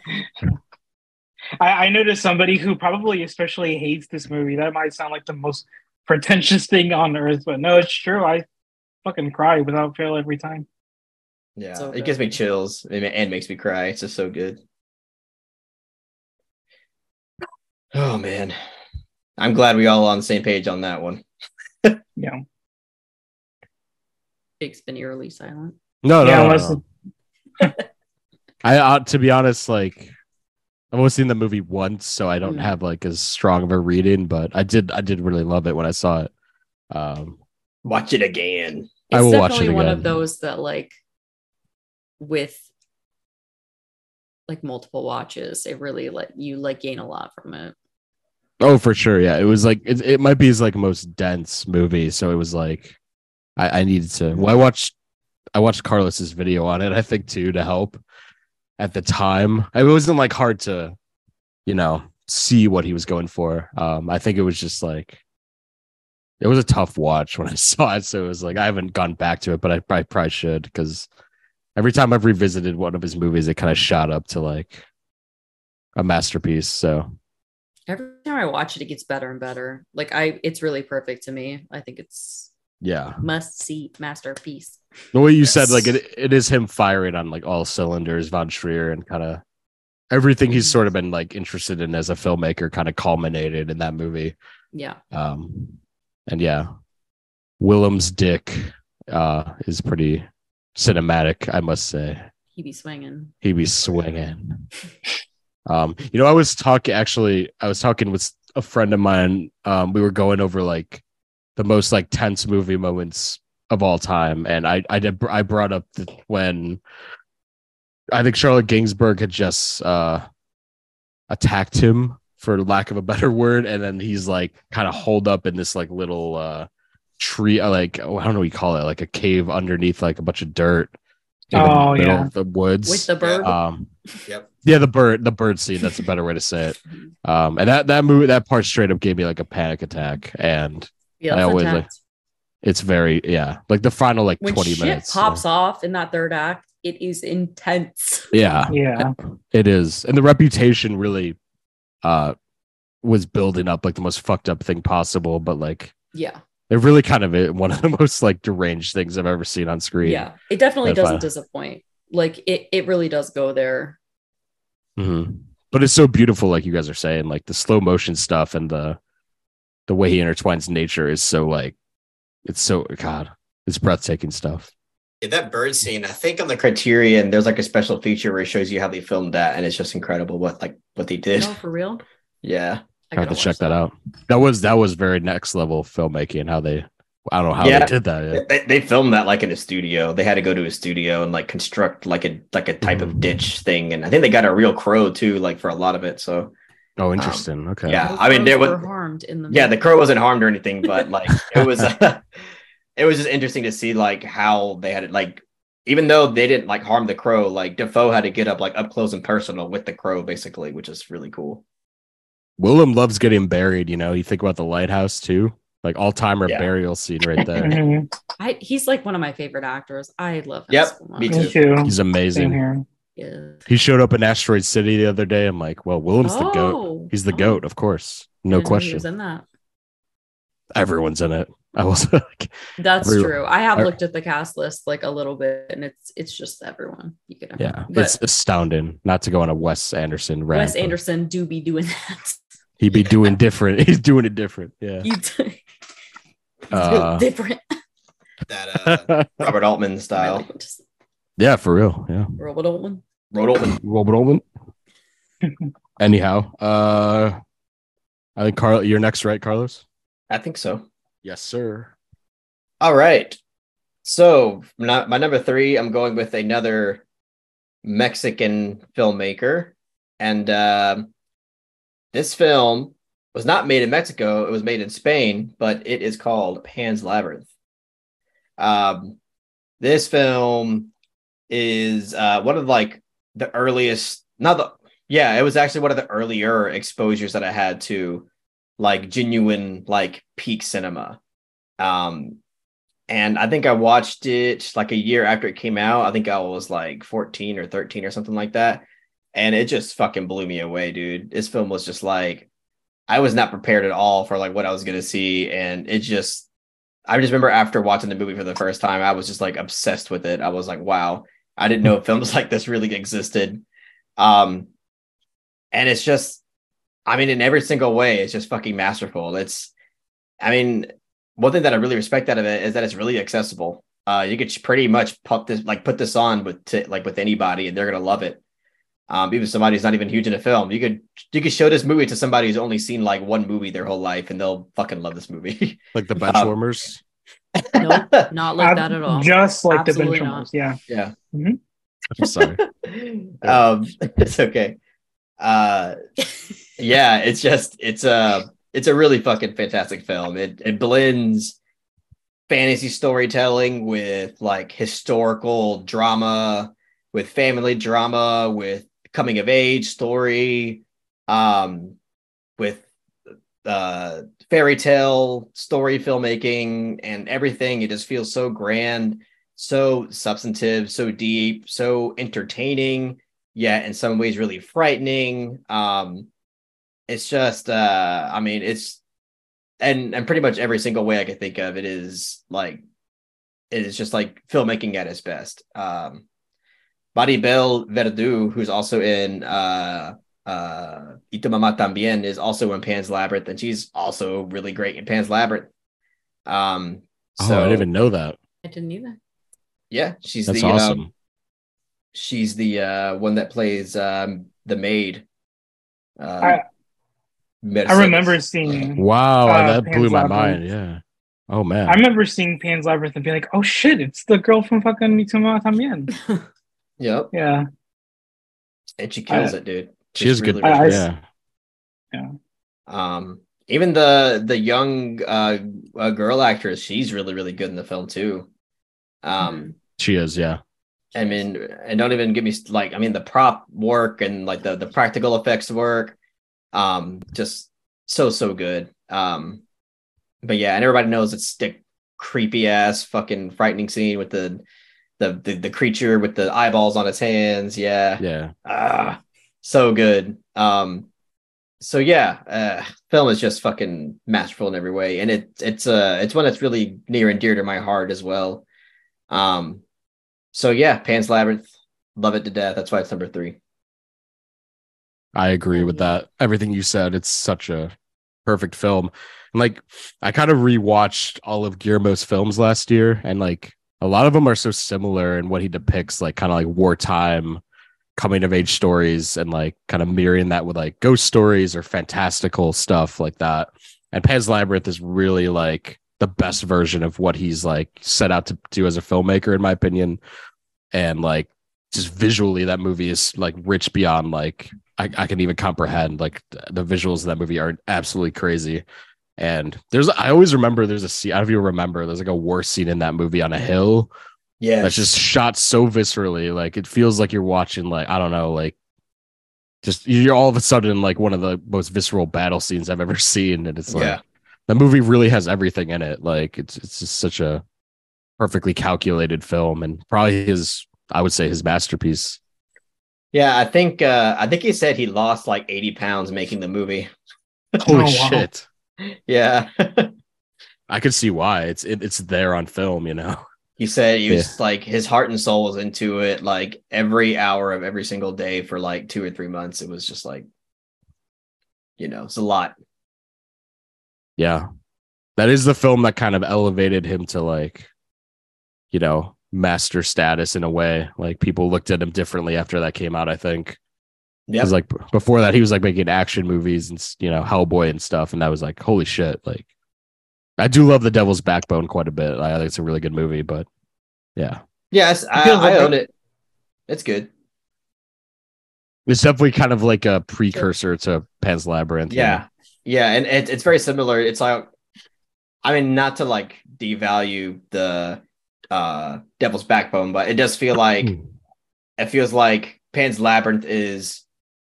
I, I noticed somebody who probably especially hates this movie. That might sound like the most pretentious thing on earth, but no, it's true. I fucking cry without fail every time. yeah So it gives me chills and and makes me cry it's just so good oh man i'm glad we all on the same page on that one Yeah. Jake's been eerily silent. No, no, Yeah, no, no. I uh, to be honest, like I've only seen the movie once, so I don't Mm. have like as strong of a reading, but I did I did really love it when I saw it. Um watch it again It's I will watch definitely it one of those that like with like multiple watches, it really like you like gain a lot from it. oh for sure, yeah. It was like it, it might be his like most dense movie, so it was like I, I needed to well I watched I watched Carlos's video on it, I think too, to help at the time. It wasn't like hard to, you know, see what he was going for. Um, I think it was just like it was a tough watch when I saw it. So it was like I haven't gone back to it, but I, I probably should because every time I've revisited one of his movies, it kind of shot up to like a masterpiece. So Every time I watch it, it gets better and better. Like I, it's really perfect to me. I think it's yeah. must see masterpiece. The way you said, like it, it is him firing on like all cylinders, Von Trier, and kind of everything he's sort of been like interested in as a filmmaker kind of culminated in that movie. Yeah, Um, and yeah, Willem's dick uh, is pretty cinematic, I must say. he be swinging. He be swinging. Um, you know, I was talking actually, I was talking with a friend of mine. Um, we were going over like the most like tense movie moments of all time, and I I did I brought up the, when I think Charlotte Gainsbourg had just uh attacked him for lack of a better word, and then he's like kind of holed up in this like little uh tree, like oh, I don't know what you call it, like a cave underneath like a bunch of dirt. in the Oh, middle yeah. of the woods With the bird. um Yep. yeah the bird the bird scene that's a better way to say it um and that that movie that part straight up gave me like a panic attack and yeah, I that's always, like, it's very yeah like the final like when 20 shit minutes pops so- off in that third act, it is intense. yeah Yeah. it is and the reputation really uh was building up like the most fucked up thing possible but like Yeah, it really kind of is one of the most like deranged things i've ever seen on screen yeah, it definitely doesn't final- disappoint. Like it, it really does go there. Mhm. but it's so beautiful like you guys are saying like the slow motion stuff and the the way he intertwines nature is so like it's so god it's breathtaking stuff Yeah, that bird scene, I think on the the criterion there's like a special feature where it shows you how they filmed that and it's just incredible what like what they did No, for real. yeah I I have gotta check watch that out. That was that was very next level filmmaking. How they, I don't know how Yeah. they did that. Yeah. They, they filmed that like in a studio. They had to go to a studio and like construct like a like a type Mhm. of ditch thing, and I think they got a real crow too, like for a lot of it. So Oh, interesting. okay. yeah, No I mean, there was- were harmed in the yeah, the crow wasn't harmed or anything, but like it was, it was just interesting to see like how they had it. Like even though they didn't like harm the crow, like Defoe had to get up like up close and personal with the crow, basically, which is really cool. Willem loves getting buried. You know, you think about the lighthouse too, like all timer Yeah. burial scene right there. Mhm. I, he's like one of my favorite actors. I love him Yep, so much. me Me too. too. He's Same amazing. Here. Yeah. He showed up in Asteroid City the other day. I'm like, well, Willem's the goat. Oh, He's the oh, goat, of course, no didn't know He question. was in that. Everyone's in it. I was like, That's Every- true. I have I- looked at the cast list like a little bit, and it's it's just everyone. You could yeah, but it's astounding. Not to go on a Wes Anderson rant. Wes but Anderson do be doing that. He'd be doing different. He's doing it different. Yeah. You d- Uh, different. That uh, Robert Altman style. like what just- yeah, for real. Yeah. Robert Altman. Robert Altman. Robert Altman. Anyhow, uh, I think Carl, you're next, right, Carlos? I think so. Yes, sir. All right. So not my number three, I'm going with another Mexican filmmaker. And um this film was not made in Mexico, it was made in Spain, but it is called Pan's Labyrinth. Um, this film is uh, one of like the earliest, not the, yeah, it was actually one of the earlier exposures that I had to like genuine like peak cinema. Um, and I think I watched it like a year after it came out. I think I was like 14 or 13 or something like that. And it just fucking blew me away, dude. This film was just like, I was not prepared at all for like what I was going to see. And it just, I just remember after watching the movie for the first time, I was just like obsessed with it. I was like, wow, I didn't know films like this really existed. Um, and it's just, I mean, in every single way, it's just fucking masterful. It's, I mean, one thing that I really respect out of it is that it's really accessible. Uh, you could pretty much put this like put this on with t- like with anybody, and they're gonna love it. Um, even somebody who's not even huge in a film, you could you could show this movie to somebody who's only seen like one movie their whole life, and they'll fucking love this movie. Like the Um, benchwarmers. Nope, not like that at all. Just like Absolutely the not. benchmarks. Yeah. yeah. I'm sorry. um, it's okay. Uh, yeah, it's just it's a it's a really fucking fantastic film. It it blends fantasy storytelling with like historical drama, with family drama, with coming of age story, um, with uh fairy tale story filmmaking and everything. It just feels so grand, so substantive, so deep, so entertaining yet in some ways really frightening. Um, it's just, uh, I mean, it's, and and pretty much every single way I can think of it is like, it is just like filmmaking at its best. Um, Bell Verdu, who's also in uh, uh, Y tu mamá también, is also in Pan's Labyrinth, and she's also really great in Pan's Labyrinth. Um, Oh, I didn't even know that. I didn't either. yeah, she's That's the um, awesome. she's the uh one that plays um the maid um, I- I remember seeing. wow, uh, that blew my Labyrinth. mind. Yeah. Oh man. I remember seeing Pan's Labyrinth and being like, "Oh shit, it's the girl from fucking Y tu mamá también." yep Yeah, and she kills I- it dude she is good. really, I- really I- yeah. um even the the young uh, uh girl actress she's really really good in the film too um She is. Yeah. I mean, and don't even give me like, I mean, the prop work and like the the practical effects work, um, just so so good. Um, but yeah, and everybody knows it's the creepy ass fucking frightening scene with the the the, the creature with the eyeballs on its hands. Yeah, Yeah. ah, so good. Um, so yeah, uh, film is just fucking masterful in every way, and it it's uh it's one that's really near and dear to my heart as well. Um, so yeah, Pan's Labyrinth, love it to death. That's why it's number three. I agree with that. Everything you said, it's such a perfect film. And like I kind of rewatched all of Guillermo's films last year and like a lot of them are so similar in what he depicts like kind of like wartime coming of age stories and like kind of mirroring that with like ghost stories or fantastical stuff like that. And Pan's Labyrinth is really like the best version of what he's like set out to do as a filmmaker in my opinion. And like just visually that movie is like rich beyond like I, I can even comprehend like the visuals of that movie are absolutely crazy. And there's I always remember there's a scene I don't know if you remember there's like a war scene in that movie on a hill Yeah, that's just shot so viscerally like it feels like you're watching like I don't know like just you're all of a sudden like one of the most visceral battle scenes I've ever seen and it's like Yeah. the movie really has everything in it like it's it's just such a perfectly calculated film and probably his I would say his masterpiece. yeah. I think uh, I think he said he lost like eighty pounds making the movie. Holy wow. shit. yeah, I could see why it's it, it's there on film. You know. He said he was like his heart and soul was into it like every hour of every single day for like two or three months. It was just like, you know, it's a lot. Yeah. That is the film that kind of elevated him to like, you know, master status in a way. Like people looked at him differently after that came out, I think. Yeah. Because like before that, he was like making action movies and you know Hellboy and stuff, and that was like holy shit. Like, I do love The Devil's Backbone quite a bit. I think it's a really good movie, but yeah, Yes, I, feels I own it. It's good. it's definitely kind of like a precursor to Pan's Labyrinth. you know? Yeah. Yeah. And it, it's very similar. It's like, I mean, not to like devalue the uh Devil's Backbone, but it does feel like Hmm. it feels like Pan's Labyrinth is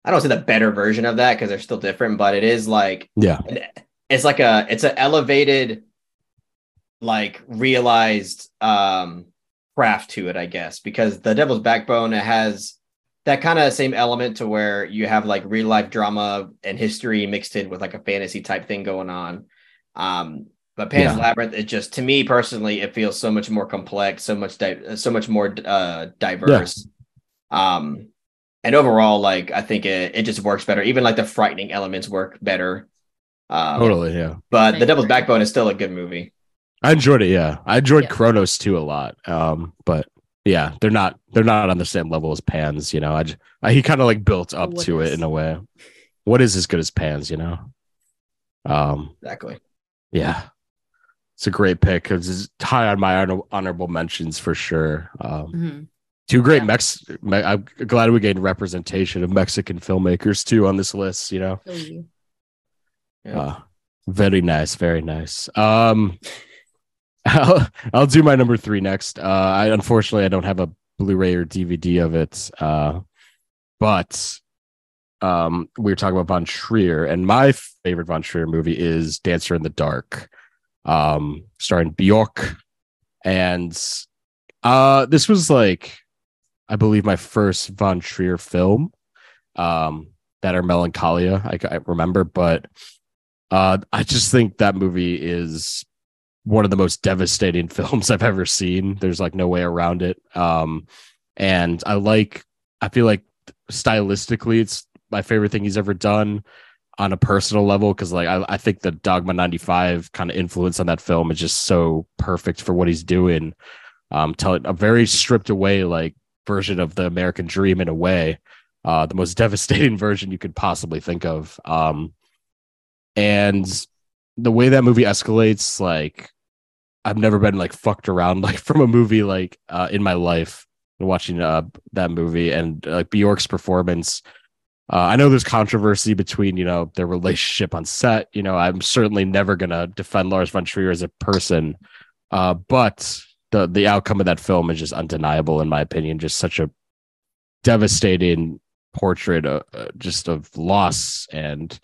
I don't say the better version of that because they're still different, but it is like yeah, it's like a it's an elevated like realized um craft to it i guess because the devil's backbone it has that kind of same element to where you have like real life drama and history mixed in with like a fantasy type thing going on. Um but pan's Yeah. labyrinth it just to me personally it feels so much more complex so much di- so much more uh diverse. Um and overall like i think it, it just works better. Even like the frightening elements work better um, totally. Yeah, but I The Devil's. Backbone is still a good movie. I enjoyed it. Yeah, I enjoyed Yeah. Cronos too a lot. Um, but yeah, they're not they're not on the same level as Pan's. You know, I, j- I- he kind of like built up What to it in a way. What is as good as Pan's? You know. Um. Exactly. Yeah, it's a great pick it's high on my honor- honorable mentions for sure. Um, Mhm. two great Yeah. Mex. Me- I'm glad we gained representation of Mexican filmmakers too on this list. You know. Feel you. Yeah. Uh, very nice, very nice. Um, I'll, I'll do my number three next. Uh, I unfortunately I don't have a Blu-ray or DVD of it. Uh, but um, we were talking about Von Trier, and my favorite Von Trier movie is Dancer in the Dark, um, starring Bjork, and uh, this was like, I believe, my first Von Trier film. Um, that are Melancholia, I, I remember, but uh, I just think that movie is one of the most devastating films I've ever seen. There's like no way around it. Um, and I like, I feel like stylistically, it's my favorite thing he's ever done on a personal level because like I, I think the Dogma 95 kind of influence on that film is just so perfect for what he's doing. Um, telling a very stripped away like version of the American dream in a way, uh, the most devastating version you could possibly think of. Um, and the way that movie escalates like i've never been like fucked around like from a movie like uh in my life watching uh that movie and uh, like bjork's performance. Uh, i know there's controversy between you know their relationship on set. You know i'm certainly never gonna defend lars von trier as a person. Uh but the the outcome of that film is just undeniable in my opinion. Just such a devastating portrait of, uh, just of loss and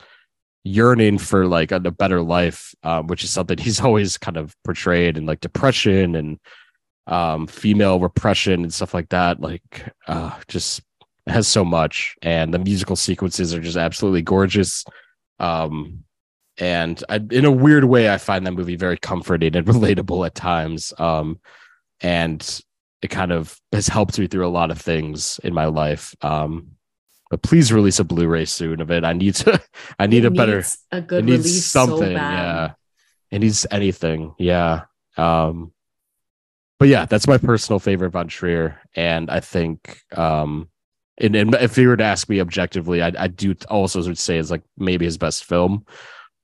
yearning for like a, a better life, um, which is something he's always kind of portrayed in like depression and um, female repression and stuff like that. Like, uh, just has so much, and the musical sequences are just absolutely gorgeous. Um, and I, in a weird way, I find that movie very comforting and relatable at times. Um, and it kind of has helped me through a lot of things in my life. Um, but please release a Blu-ray soon of it. I need to. I need It a better a good release something so yeah. It needs anything yeah. Um but yeah that's my personal favorite von trier. And i think um and, and if you were to ask me objectively I, I do also would say it's like maybe his best film.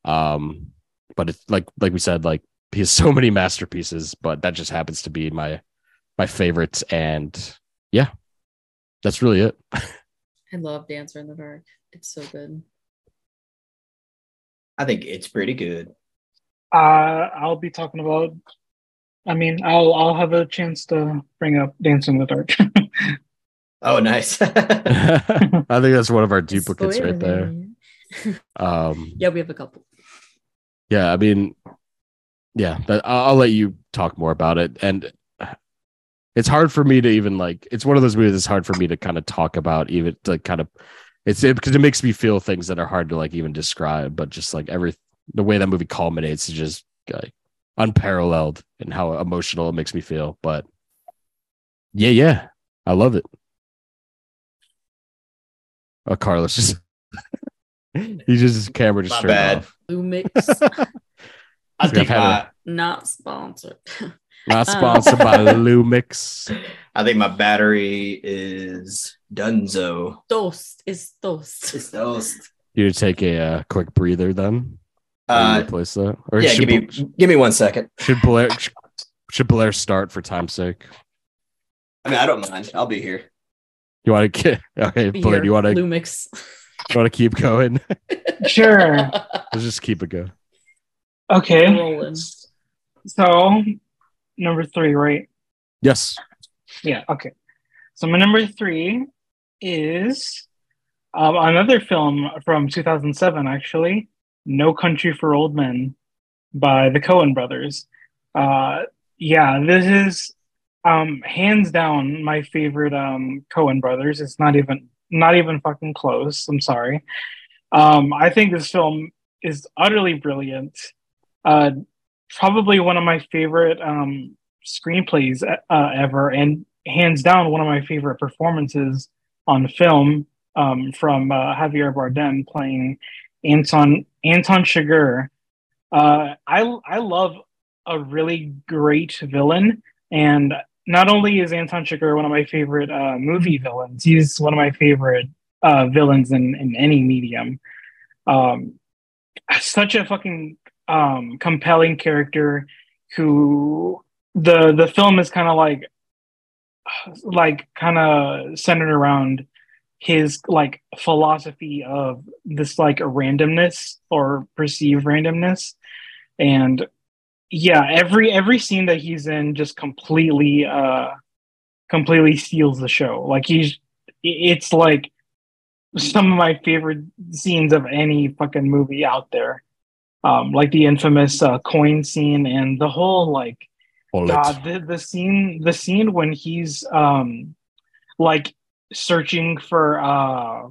Um but it's like like we said like he has so many masterpieces but that just happens to be my my favorites. And yeah that's really it I love Dancer in the Dark. It's so good. I think it's pretty good. Uh, I'll be talking about. I mean, I'll I'll have a chance to bring up Dance in the Dark. Oh, nice. i think that's one of our duplicates Spoiler right there um Yeah, we have a couple. yeah i mean yeah but i'll, I'll let you talk more about it and it's hard for me to even like it's one of those movies that's hard for me to kind of talk about even to kind of it's it, because it makes me feel things that are hard to like even describe but just like every the way that movie culminates is just like unparalleled and how emotional it makes me feel. But yeah, yeah, I love it. Oh, Carlos just he just his camera just My turned bad. off. Lumix, I I've think had not sponsored. Not Uh. sponsored by Lumix. I think my battery is Dunzo. Toast is toast. It's those. You take a uh, quick breather then. Uh, replace that, or yeah, give me give me one second. should Blaire should Blaire start for time's sake? I mean, I don't mind. I'll be here. You want to get okay, Blaire? here, Do you want to Lumix? You want to keep going? Sure. Let's just keep it going. Okay. Rolling. So number three, right? Yes. Yeah, okay. So my number three is um, another film from 2007, actually, No Country for Old Men by the Coen brothers. Uh, yeah, this is um, hands down my favorite um, Coen brothers. It's not even not even fucking close. I'm sorry. Um, I think this film is utterly brilliant. Uh, probably one of my favorite um, screenplays uh, ever, and hands down one of my favorite performances on film um, from uh, Javier Bardem playing Anton Anton Chigurh. Uh, I I love a really great villain, and not only is Anton Chigurh one of my favorite uh, movie villains, he's one of my favorite uh, villains in in any medium. Um, such a fucking um, compelling character who the the film is kind of like like kind of centered around his like philosophy of this like randomness or perceived randomness. And yeah every every scene that he's in just completely uh completely steals the show. Like he's it's like some of my favorite scenes of any fucking movie out there um like the infamous uh, coin scene and the whole like God, the, the scene the scene when he's um like searching for uh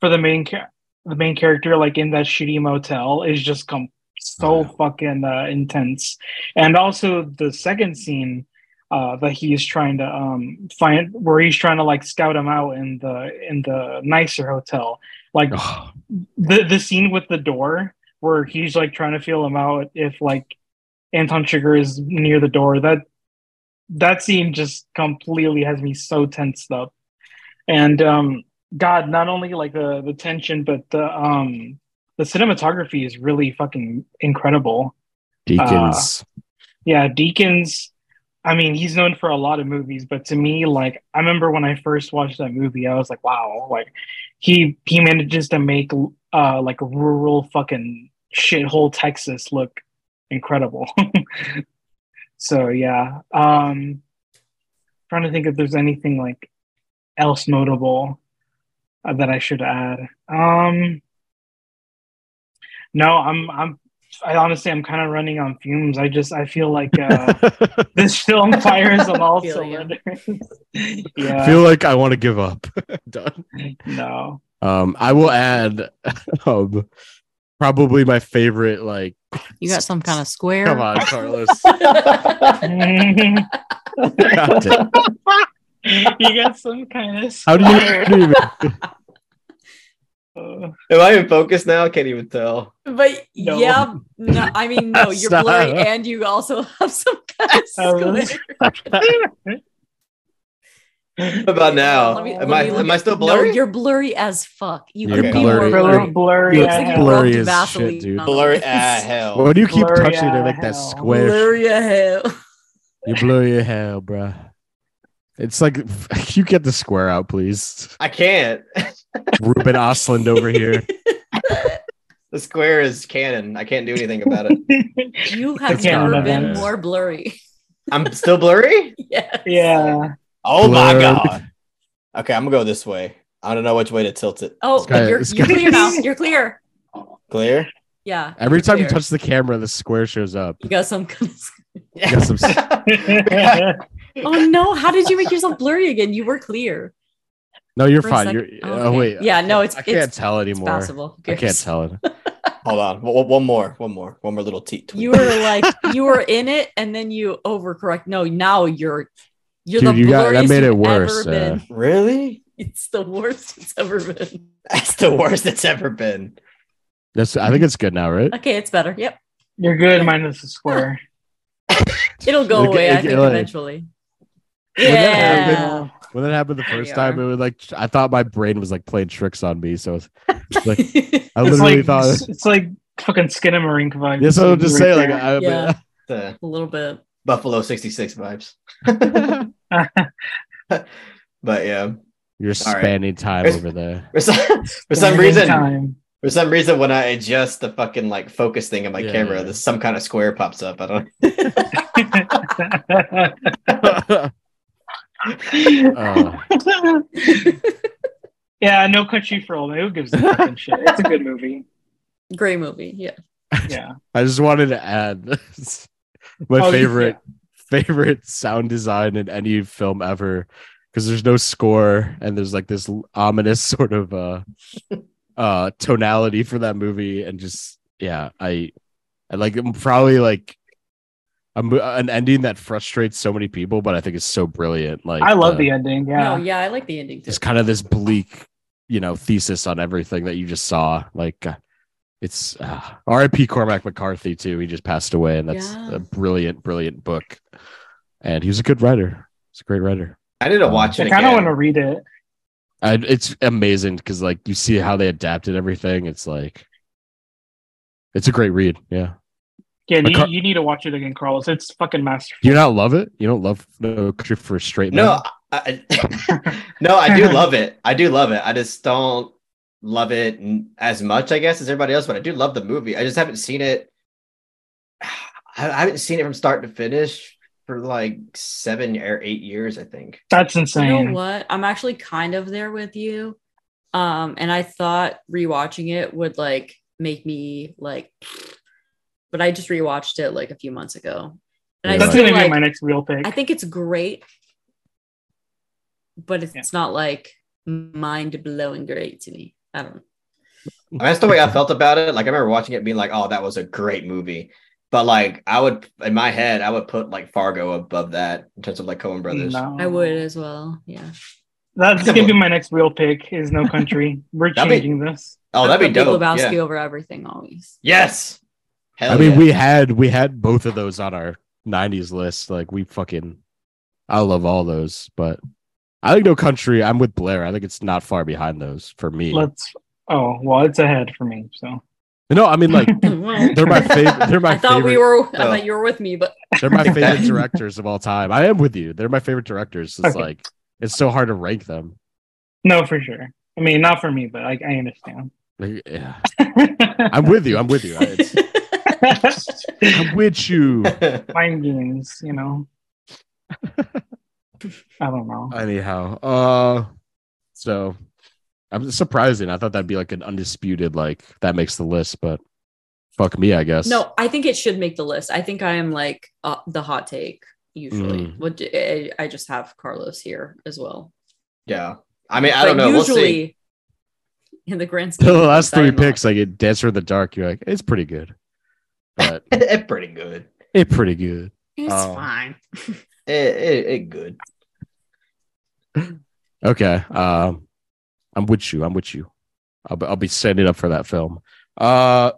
for the main cha- the main character like in that shitty motel is just com- so Oh, yeah. fucking uh, intense. And also the second scene uh that he's trying to um find where he's trying to like scout him out in the in the nicer hotel. Like Oh, the the scene with the door where he's like trying to feel him out if like Anton Chigurh is near the door. That that scene just completely has me so tensed up. And um God, not only like the the tension, but the um the cinematography is really fucking incredible. Deakins. Yeah, Deakins. I mean, he's known for a lot of movies, but to me, like, I remember when I first watched that movie, I was like, wow, like, he he manages to make uh like a rural fucking shithole Texas look incredible. so yeah, um, trying to think if there's anything like else notable uh, that I should add. Um, no, I'm I'm I honestly I'm kind of running on fumes. I just I feel like uh, this film fires on all Feel ya. cylinders. I feel like I want to give up. Done. no. Um, I will add um, probably my favorite. Like, You got some kind of square. come on, Carlos. you got some kind of. How do you, how do you even- Am I in focus now? I can't even tell. But No. yeah, no, I mean, no, you're blurry and you also have some kind of Oh, really? square. What about now? Let me- am I am I at- still No, blurry? you're blurry as fuck. You You're could be blurry. more blurry, blurry. blurry. You're Looks like blurry rubbed as Vaseline shit, dude. blurry it. ah hell. Why do you keep Blurry touching it as like that hell. square? Blurry as hell. You blow your hell, bruh. It's like you get the square out, please. I can't. Ruben Östlund over here. The square is canon. I can't do anything about it. You have never been more blurry. I'm still blurry? yes. yeah. Oh my god. Okay, I'm gonna go this way. I don't know which way to tilt it. Oh, This guy- you're, you're clear now. You're clear. Clear? Yeah. Every you're time you touch the camera, the square shows up. you got some. You got some- Oh no! How did you make yourself blurry again? You were clear. No, you're For fine. You're oh, oh, okay. oh wait. Yeah, no, can't- it's- I can't it's- tell It's anymore. passable. Who I can't tell it. Hold on. One one more. One more. One more little teat. You were like you were in it, and then you overcorrect. No, now you're you're Dude, the you got- that made it worse, Ever been. uh, really? It's the worst it's ever been. That's the worst it's ever been. That's I think it's good now, right? Okay, it's better. Yep, You're good minus the square. it'll go Okay, away. I think like- eventually. that Yeah. happen- When that happened the first time, it was like I thought my brain was like playing tricks on me. So it's like I It's literally like thought it's, it's like fucking Skinamarink vibes. Yes, I was just right saying like. I, Yeah. The a little bit. Buffalo 66 vibes. but yeah. you're spending spanning time It's- over there. For some, for some reason, time. for some reason, when I adjust the fucking like focus thing on my Yeah, camera, yeah. there's some kind of square pops up. I don't. Uh, yeah, no country for old men. Who gives a fucking shit? It's a good movie. Great movie. Yeah. Yeah. I just wanted to add my Oh, favorite favorite sound design in any film ever because there's no score and there's like this ominous sort of uh uh tonality for that movie and just yeah I I like I'm probably like a, mo- an ending that frustrates so many people but I think it's so brilliant like I love uh, the ending. Yeah. No, yeah, I like the ending too. just kind of this bleak you know thesis on everything that you just saw like uh, it's uh, rip cormac mccarthy too he just passed away and that's Yeah. a brilliant brilliant book and he was a good writer he's a great writer I need to Um, watch I kind of want to read it. I, it's amazing because like you see how they adapted everything it's like it's a great read yeah Yeah, you, McCar- you need to watch it again, Carlos. It's fucking masterful. do you not love it you don't love no country for straight men No, I, I- no, I do love it. I do love it. I just don't love it as much, I guess, as everybody else. But I do love the movie. I just haven't seen it. I I haven't seen it from start to finish for like seven or eight years. I think. That's insane. You insane. know what? I'm actually kind of there with you. Um, and I thought rewatching it would like make me like, but I just rewatched it like a few months ago. And I That's still gonna be my next real pick. I think it's great, but it's Yeah. not like mind blowing great to me. I don't know. I mean, that's the way I felt about it. Like I remember watching it, being like, "Oh, that was a great movie." But like, I would in my head, I would put like Fargo above that in terms of like Coen Brothers. No. I would as well. Yeah. That's gonna be my next real pick. Is No Country. We're That'd be- changing this. Oh, I that'd be put Big dope. Lebowski Yeah. over everything always. Yes. Hell i mean yeah. we had we had both of those on our 90s list like we fucking i love all those but i think no country i'm with blair i think it's not far behind those for me Let's. Oh well, it's ahead for me. So no i mean like they're my favorite they're my I thought favorite we were. I Oh. thought you were with me, but they're my favorite directors of all time i am with you they're my favorite directors it's Okay. like it's so hard to rank them no, for sure. I mean, not for me, but I, I understand. Like, yeah. i'm with you i'm with you It's- i'm with you Mind games, you know. I don't know. anyhow uh so i'm surprising i thought that'd be like an undisputed like that makes the list but fuck me i guess no, I think it should make the list. I think I am like uh, the hot take usually. Mm. What I, I just have Carlos here as well. yeah. I mean, I But don't know. We'll see. Usually, in the grand scheme, the last three picks, like it Dancer in the Dark, you're like, it's pretty good. But It's pretty good. it pretty good. It's Oh. fine. It, it, it good. Okay. Um I'm with you. I'm with you. I'll be, I'll be standing up for that film. Uh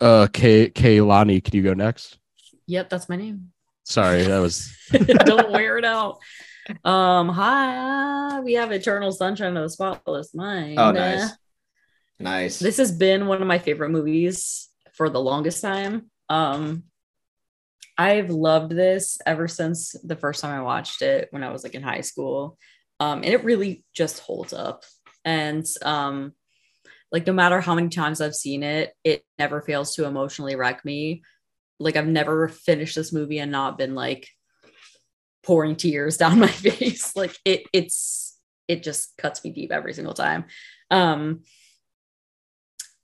uh Kay Kaylani, can you go next? Yep, that's my name. Sorry, that was Don't wear it out. Um, hi, we have Eternal Sunshine of the Spotless Mind. Oh, nice. Nice. This has been one of my favorite movies for the longest time. Um, I've loved this ever since the first time I watched it when I was like in high school. Um, and it really just holds up. And um, like no matter how many times I've seen it, it never fails to emotionally wreck me. Like I've never finished this movie and not been like pouring tears down my face. Like it, it's it just cuts me deep every single time. Um,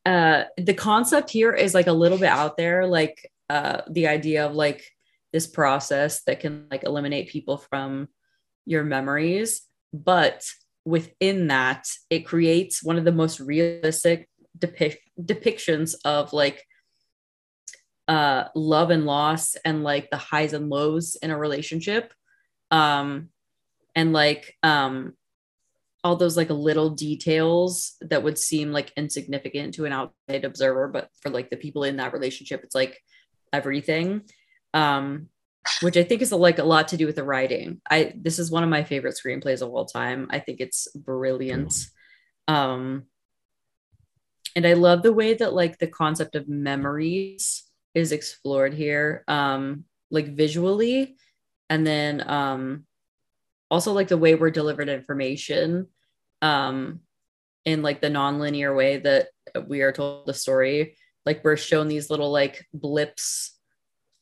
uh the concept here is like a little bit out there like uh the idea of like this process that can like eliminate people from your memories. But within that it creates one of the most realistic depict depictions of like uh love and loss and like the highs and lows in a relationship. Um and like um all those like little details that would seem like insignificant to an outside observer but for like the people in that relationship it's like everything um which i think is like a lot to do with the writing. I this is one of my favorite screenplays of all time. I think it's brilliant. Um and i love the way that like the concept of memories is explored here um like visually. And then um also like the way we're delivered information um in like the nonlinear way that we are told the story like we're shown these little like blips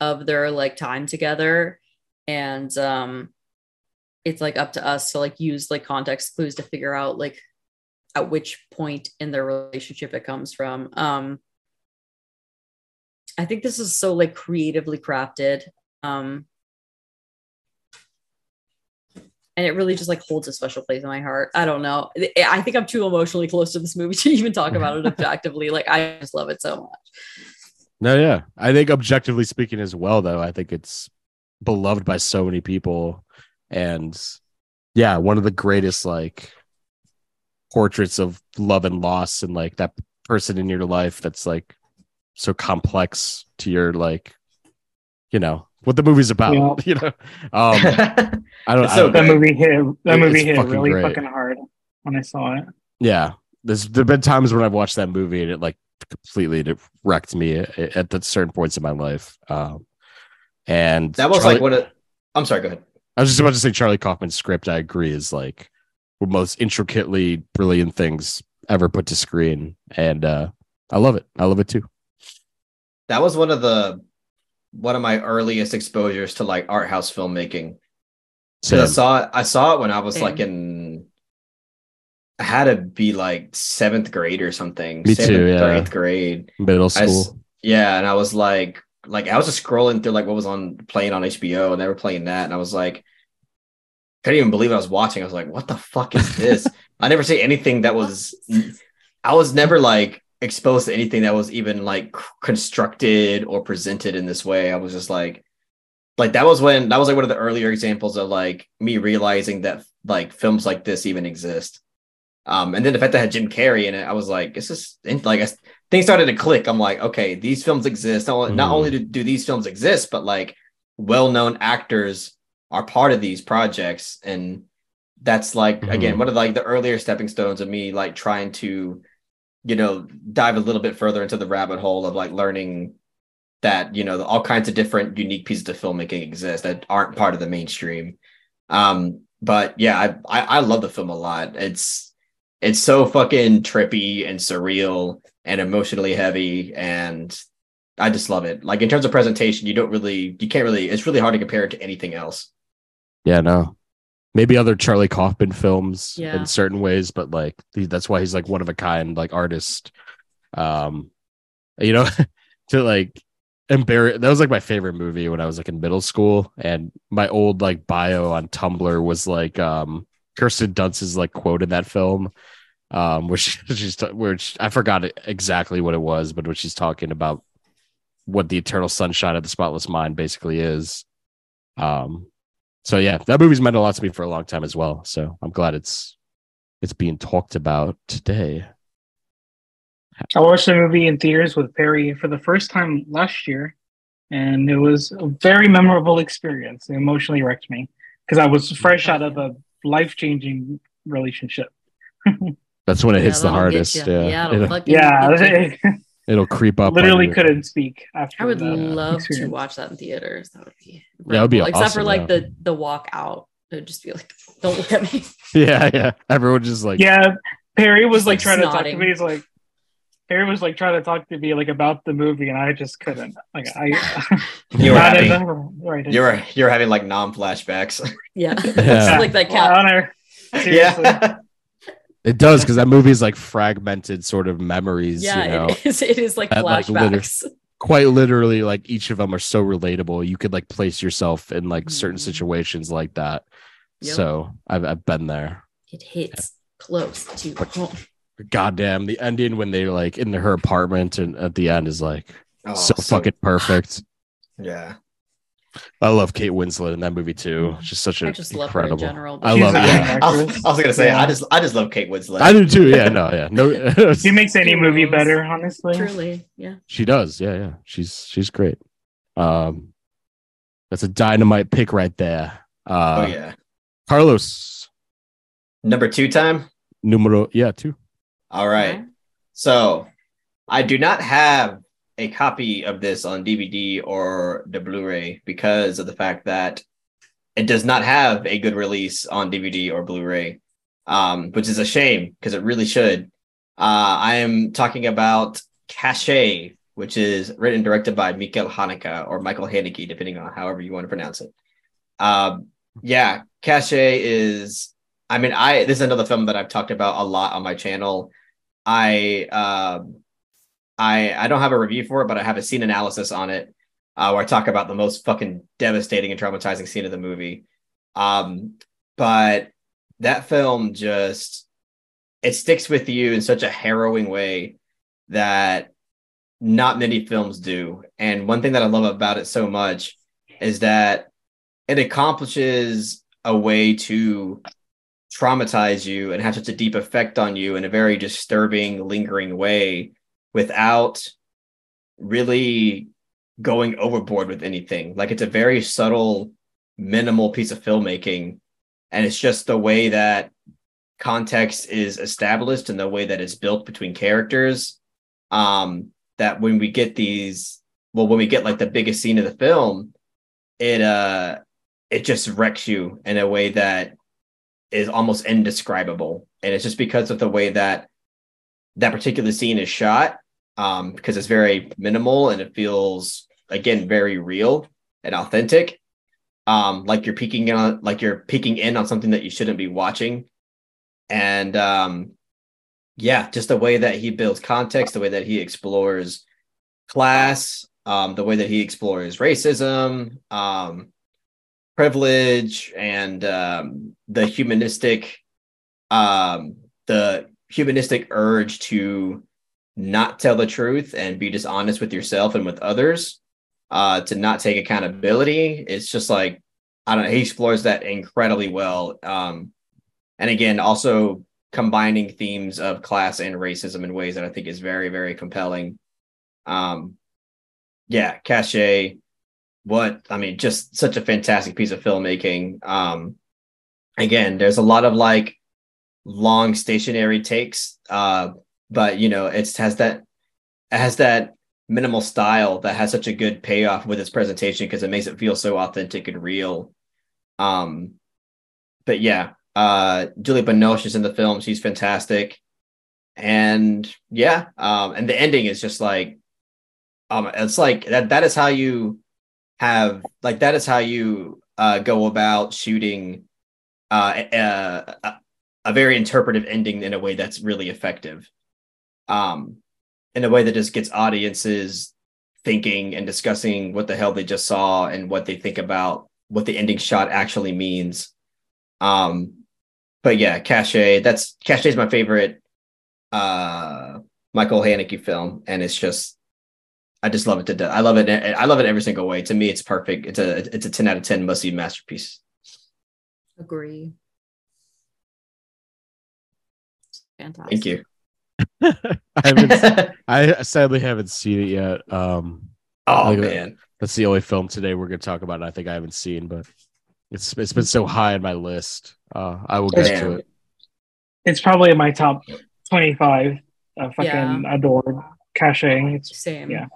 of their like time together. And um it's like up to us to like use like context clues to figure out like at which point in their relationship it comes from. Um i think this is so like creatively crafted. Um and it really just like holds a special place in my heart. I don't know. I think I'm too emotionally close to this movie to even talk about it objectively. Like I just love it so much. No, yeah. I think objectively speaking as well, though, I think it's beloved by so many people. And yeah, one of the greatest like portraits of love and loss and like that person in your life that's like so complex to your like, you know, what the movie's about. Yeah. You know, um, I don't. It's I so don't That movie hit. That It- movie hit fucking really great. fucking hard when I saw it. yeah there's there've been times when i've watched that movie and it like completely wrecked me at, at certain points in my life um and that was Charlie- like one of. I'm sorry. Go ahead. i was just about to say charlie kaufman's script i agree is like the most intricately brilliant things ever put to screen and uh i love it i love it too That was one of the one of my earliest exposures to like art house filmmaking. 'Cause I saw it. I saw it when I was Same. like in. I had to be like seventh grade or something. Me too, seventh or yeah. eighth grade. middle I s- school yeah, and I was like, like I was just scrolling through like what was on playing on HBO, and they were playing that, and I was like, couldn't even believe I was watching. I was like, what the fuck is this? I never see anything that was. I was never like exposed to anything that was even like constructed or presented in this way. I was just like, like that was when that was like one of the earlier examples of like me realizing that like films like this even exist. Um, and then the fact that I had Jim Carrey in it, I was like, it's just like I, things started to click. I'm like, okay, these films exist. Not, only- not only do, do these films exist, but like well-known actors are part of these projects, and that's like again Mhm. one of like the earlier stepping stones of me like trying to, you know, dive a little bit further into the rabbit hole of like learning that you know all kinds of different unique pieces of filmmaking exist that aren't part of the mainstream. Um, but yeah, I, I I love the film a lot. It's it's so fucking trippy and surreal and emotionally heavy and I just love it. Like in terms of presentation, you don't really you can't really it's really hard to compare it to anything else. yeah no maybe other charlie kaufman films Yeah. in certain ways but like that's why he's like one of a kind like artist um you know to like embarrass that was like my favorite movie when i was like in middle school and my old like bio on tumblr was like um kirsten dunst's like quote in that film um which she's which i forgot exactly what it was but when she's talking about what the eternal sunshine of the spotless mind basically is um so yeah that movie's meant a lot to me for a long time as well so i'm glad it's it's being talked about today I watched the movie in theaters with Perry for the first time last year, and it was a very memorable experience. It emotionally wrecked me because I was fresh out of a life changing relationship. that's when it Yeah, hits the hardest yeah, Yeah, it'll it'll, fucking get Yeah, ya. it'll creep up literally you. couldn't speak after. I would that love to watch that in theaters. That would be That would be incredible. except for like yeah. the the walk out. It would just be like, don't look at me. yeah yeah everyone just like Yeah, Perry was like, like, trying to talk to me. He's like, Perry was like trying to talk to me like about the movie, and I just couldn't. Like I, you were having. Right, you're you're having like non flashbacks. Yeah, Yeah. like that Yeah, cat. honor. Seriously. yeah. It does because that movie is like fragmented sort of memories Yeah, you know it is. It is like That, like, flashbacks. quite literally like each of them are so relatable you could like place yourself in like certain Mhm. situations like that Yep. so I've, I've been there it hits close to home. goddamn the ending when they like in her apartment and at the end is like Oh, so fucking perfect. yeah. I love Kate Winslet in that movie too. She's such I a just love her in incredible. general. I love it. Yeah. I was. I was gonna say Yeah. I just I just love Kate Winslet. I do too. Yeah, no, yeah, no. She makes any movie Heroes. better, honestly. Truly, yeah. she does. Yeah, yeah. She's she's great. Um, that's a dynamite pick right there. Uh, oh yeah. Carlos Number two time. numero yeah two. All right. So I do not have a copy of this on DVD or the Blu-ray because of the fact that it does not have a good release on DVD or Blu-ray, um, which is a shame because it really should. Uh, I am talking about Cache, which is written and directed by Michael Haneke or Michael Haneke, depending on however you want to pronounce it. Um, yeah, Cache is. I mean, I this is another film that I've talked about a lot on my channel. I um I I don't have a review for it, but I have a scene analysis on it uh, where I talk about the most fucking devastating and traumatizing scene of the movie. Um, but that film just it sticks with you in such a harrowing way that not many films do. And one thing that I love about it so much is that it accomplishes a way to traumatize you and have such a deep effect on you in a very disturbing, lingering way without really going overboard with anything. Like it's a very subtle, minimal piece of filmmaking. And it's just the way that context is established and the way that it's built between characters. Um, that when we get these, well, when we get like the biggest scene of the film, it uh it just wrecks you in a way that is almost indescribable. And it's just because of the way that that particular scene is shot, um, because it's very minimal and it feels again very real and authentic. Um, like you're peeking in on like you're peeking in on something that you shouldn't be watching. And um yeah, just the way that he builds context, the way that he explores class, um, the way that he explores racism, um, privilege, and um, the humanistic, um, the humanistic urge to not tell the truth and be dishonest with yourself and with others, uh, to not take accountability. It's just like I don't know. He explores that incredibly well. Um, and again, also combining themes of class and racism in ways that I think is very, very compelling. Um, yeah, Cache, what I mean, just such a fantastic piece of filmmaking. Um, again, there's a lot of like long stationary takes, uh, but you know, it has that it has that minimal style that has such a good payoff with its presentation because it makes it feel so authentic and real. Um, but yeah, uh, Julie Binoche is in the film; she's fantastic, and yeah, um, and the ending is just like, um, it's like that. That is how you have like that is how you uh, go about shooting uh, a, a, very interpretive ending in a way that's really effective. Um, in a way that just gets audiences thinking and discussing what the hell they just saw and what they think about what the ending shot actually means. Um, but yeah, Cache, that's Cache is my favorite uh Michael Haneke film, and it's just I just love it to death. I love it. I love it every single way. To me, it's perfect. It's a it's a 10 out of 10 must see masterpiece. Agree. Fantastic. Thank you. I haven't. I sadly haven't seen it yet. Um, oh Like, uh, man. that's the only film today we're going to talk about. I think I haven't seen, but it's it's been so high on my list. Uh, I will get Damn. to it. It's probably in my top 25. Uh, fucking Yeah. adored Cache. It's Same. Yeah.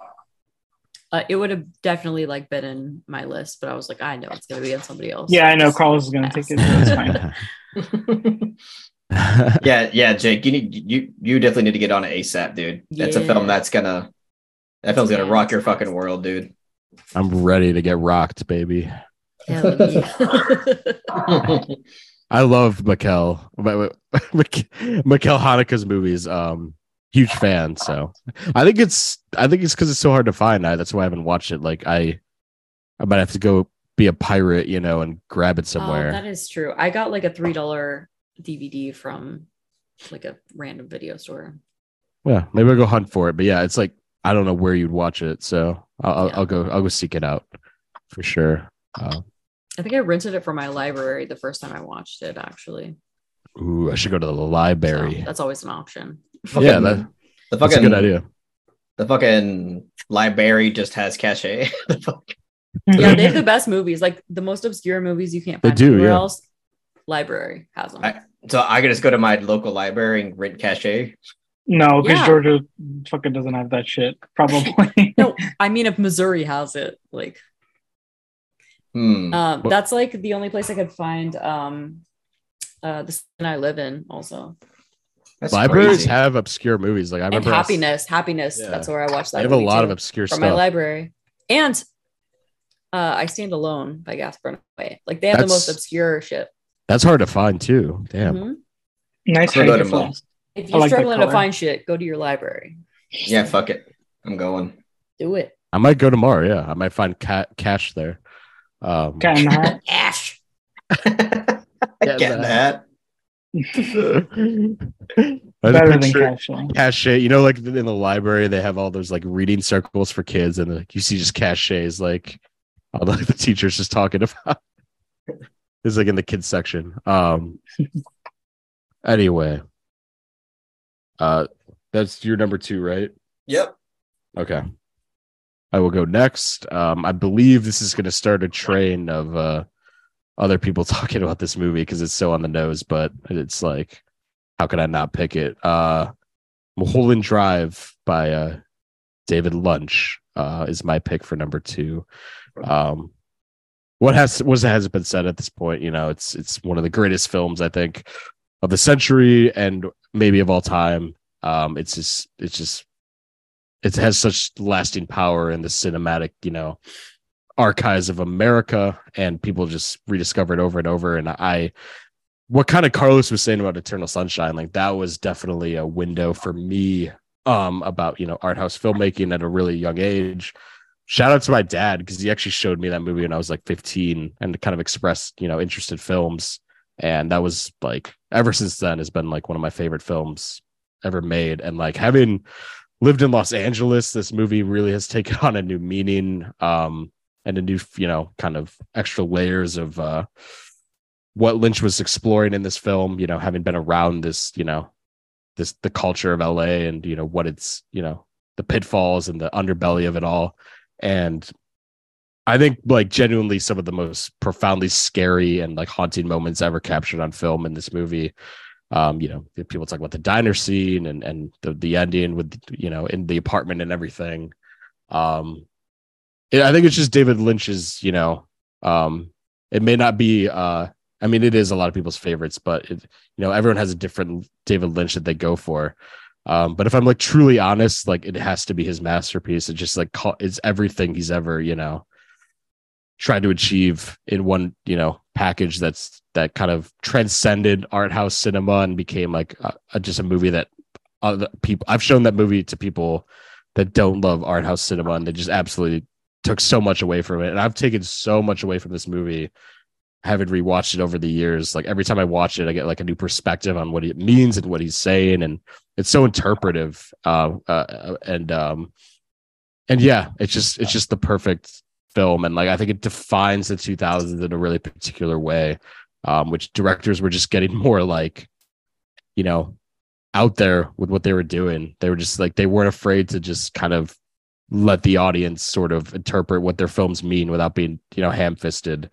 Uh, it would have definitely like been in my list, but I was like, I know it's gonna be on somebody else. yeah, I know Carlos is gonna take it. So it's fine. yeah, yeah, Jake, you need you you definitely need to get on it ASAP, dude. That's a film that's gonna that film's gonna Yeah. rock your fucking world, dude. I'm ready to get rocked, baby. Hell yeah. I love Mikkel. Mikkel Haneke's movies. Um, huge fan. So I think it's I think it's because it's so hard to find. I, that's why I haven't watched it. Like I, I might have to go be a pirate, you know, and grab it Oh, somewhere. that is true. I got like a three dollar DVD from like a random video store. Yeah, maybe I'll go hunt for it. But yeah, it's like I don't know where you'd watch it, so I'll, I'll, Yeah. I'll go. I'll go seek it out for sure. Uh, I think I rented it from my library the first time I watched it. Actually, ooh, I should go to the So library. that's always an option. yeah, that, the that's a fucking good idea. the fucking library just has Cache. The fuck- Yeah, they have the best movies, like the most obscure movies you can't They find do, anywhere yeah. else. Library has them. I- so I can just go to my local library and rent Cache. No, because Yeah. Georgia fucking doesn't have that shit. Probably. no, I mean if Missouri has it, like Hmm. um, that's like the only place I could find um uh the city I live in also. That's Libraries crazy. have obscure movies. Like I And remember, I s- happiness, happiness. Yeah. That's where I watched that. They have a lot too, of obscure from my library. And uh I Stand Alone by Gaspar Noé. Like they have the most obscure shit. That's hard to find too. Damn. Mhm. nice I'll go to flask. If you're like struggling to find shit, go to your library. Yeah, fuck it. I'm going. Do it. I might go tomorrow. Yeah, I might find cat cash there. Um, Cat in the Ash. Get that. I Better than picture cash. cachet. You know, like in the library, they have all those like reading circles for kids, and like you see just cachets, like all the, the teachers just talking about. It's like in the kids section. Um. anyway, uh, that's your number two, right? Yep. Okay. I will go next. Um, I believe this is going to start a train of uh, other people talking about this movie because it's so on the nose, but it's like, how could I not pick it? Uh, Mulholland Drive by uh, David Lynch uh, is my pick for number two. Um, what has what has been said at this point? You know, it's it's one of the greatest films I think of the century and maybe of all time. Um, it's just it's just it has such lasting power in the cinematic, you know, archives of America, and people just rediscover it over and over. And I, what kind of Carlos was saying about Eternal Sunshine, like that was definitely a window for me, um, about you know art house filmmaking at a really young age. Shout out to my dad because he actually showed me that movie when I was like 15 and kind of expressed, you know, interest in films. And that was like ever since then has been like one of my favorite films ever made. And like having lived in Los Angeles, this movie really has taken on a new meaning um, and a new, you know, kind of extra layers of uh, what Lynch was exploring in this film. You know, having been around this, you know, this the culture of LA and you know what it's, you know, the pitfalls and the underbelly of it all. And I think like genuinely some of the most profoundly scary and like haunting moments ever captured on film in this movie um, you know, people talk about the diner scene and and the the ending with you know in the apartment and everything. Um, it, I think it's just David Lynch's. You know, um, it may not be. Uh, I mean, it is a lot of people's favorites, but it, you know, everyone has a different David Lynch that they go for. Um, but if I'm like truly honest, like it has to be his masterpiece. It just like it's everything he's ever you know tried to achieve in one you know package that's that kind of transcended art house cinema and became like a, a- just a movie that other people I've shown that movie to people that don't love art house cinema and they just absolutely took so much away from it and I've taken so much away from this movie having rewatched it over the years. Like every time I watch it I get like a new perspective on what it means and what he's saying and it's so interpretive uh, uh and um and yeah it's just it's just the perfect film and like i think it defines the 2000s in a really particular way um which directors were just getting more like you know out there with what they were doing. They were just like they weren't afraid to just kind of let the audience sort of interpret what their films mean without being you know ham-fisted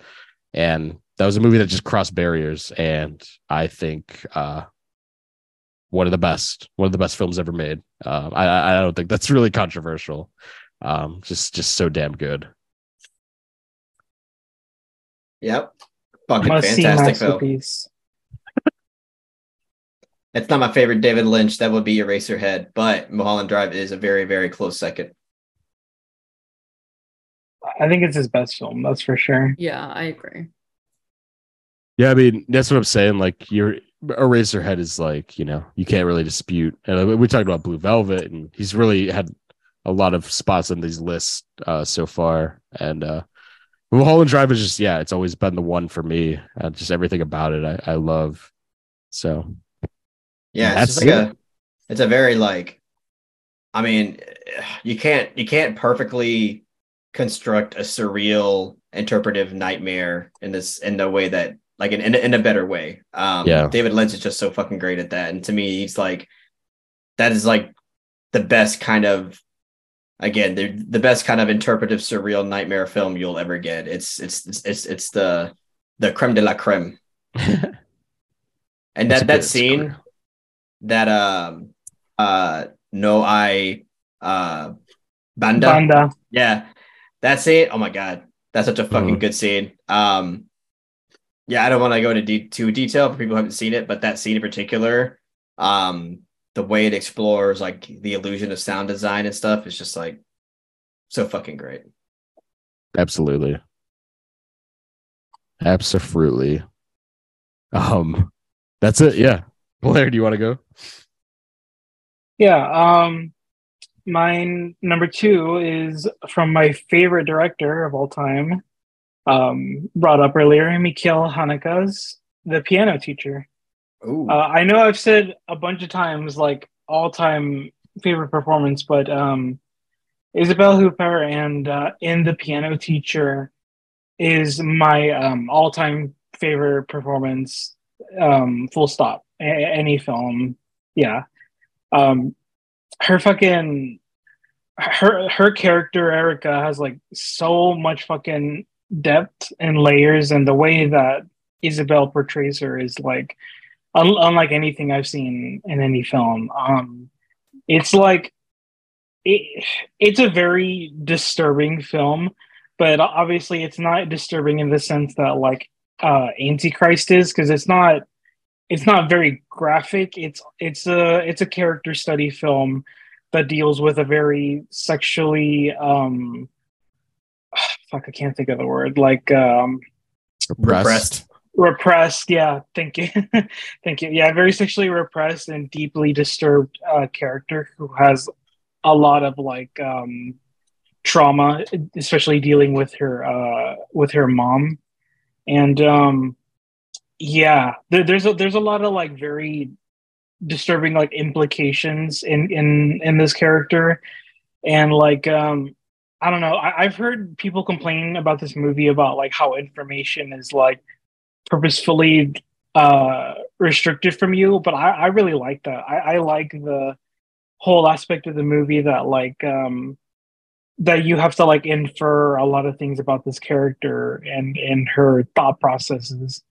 and that was a movie that just crossed barriers and i think uh one of the best one of the best films ever made um i i I don't think that's really controversial um just just so damn good Yep. Fucking fantastic film. It's not my favorite David Lynch. That would be Eraserhead, but Mulholland Drive is a very, very close second. I think it's his best film. That's for sure. Yeah, I agree. Yeah, I mean that's what I'm saying. Like your Eraserhead is like you know you can't really dispute. And we talked about Blue Velvet, and he's really had a lot of spots on these lists uh, so far. And uh, Mulholland Drive is just yeah, it's always been the one for me. Uh, just everything about it, I, I love. So Yeah, That's it's just like it. a it's a very like I mean, you can't you can't perfectly construct a surreal interpretive nightmare in this in the way that like in in, a- in a better way. Um Yeah. David Lynch is just so fucking great at that. And to me, he's like that is like the best kind of again, the the best kind of interpretive surreal nightmare film you'll ever get. It's it's it's it's, it's the the creme de la creme. And that that scene score. that um uh no I uh banda, Banda. yeah that scene oh my god that's such a fucking Mhm. good scene um yeah I don't want to go into de- too detail for people who haven't seen it but that scene in particular um the way it explores like the illusion of sound design and stuff is just like so fucking great Absolutely. Absolutely. Um, that's it. Yeah. Blair, do you want to go? Yeah. Um, mine number two is from my favorite director of all time, um, brought up earlier, Mikhail Haneke's The Piano Teacher. Uh, I know I've said a bunch of times like all time favorite performance, but um, Isabelle Huppert and uh, in The Piano Teacher is my um, all time favorite performance. Um, full stop. A- any film, yeah. Um, her fucking her her character Erica has like so much fucking depth and layers, and the way that Isabel portrays her is like un- unlike anything I've seen in any film. Um, it's like it, it's a very disturbing film, but obviously it's not disturbing in the sense that like uh, Antichrist is because it's not it's not very graphic. It's it's a it's a character study film that deals with a very sexually um fuck I can't think of the word like um Repressed. repressed yeah thank you thank you yeah very sexually repressed and deeply disturbed uh, character who has a lot of like um trauma especially dealing with her uh with her mom and um yeah there, there's a there's a lot of like very disturbing like implications in in in this character. And like um i don't know I, i've heard people complain about this movie about like how information is like purposefully uh restricted from you but i i really like that. I i like the whole aspect of the movie that like um that you have to like infer a lot of things about this character and and her thought processes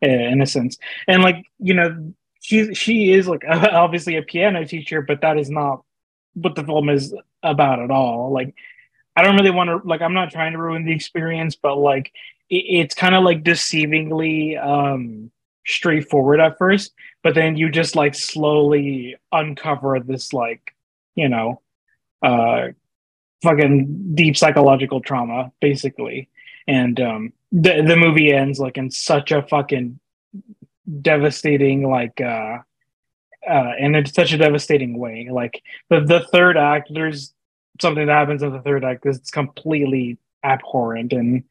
in a sense. And like you know she she is like obviously a piano teacher but that is not what the film is about at all. Like i don't really want to like i'm not trying to ruin the experience but like it, it's kind of like deceivingly um straightforward at first but then you just like slowly uncover this like you know uh fucking deep psychological trauma basically. And um the the movie ends like in such a fucking devastating like uh uh and it's such a devastating way. Like the the third act there's something that happens in the third act that's completely abhorrent and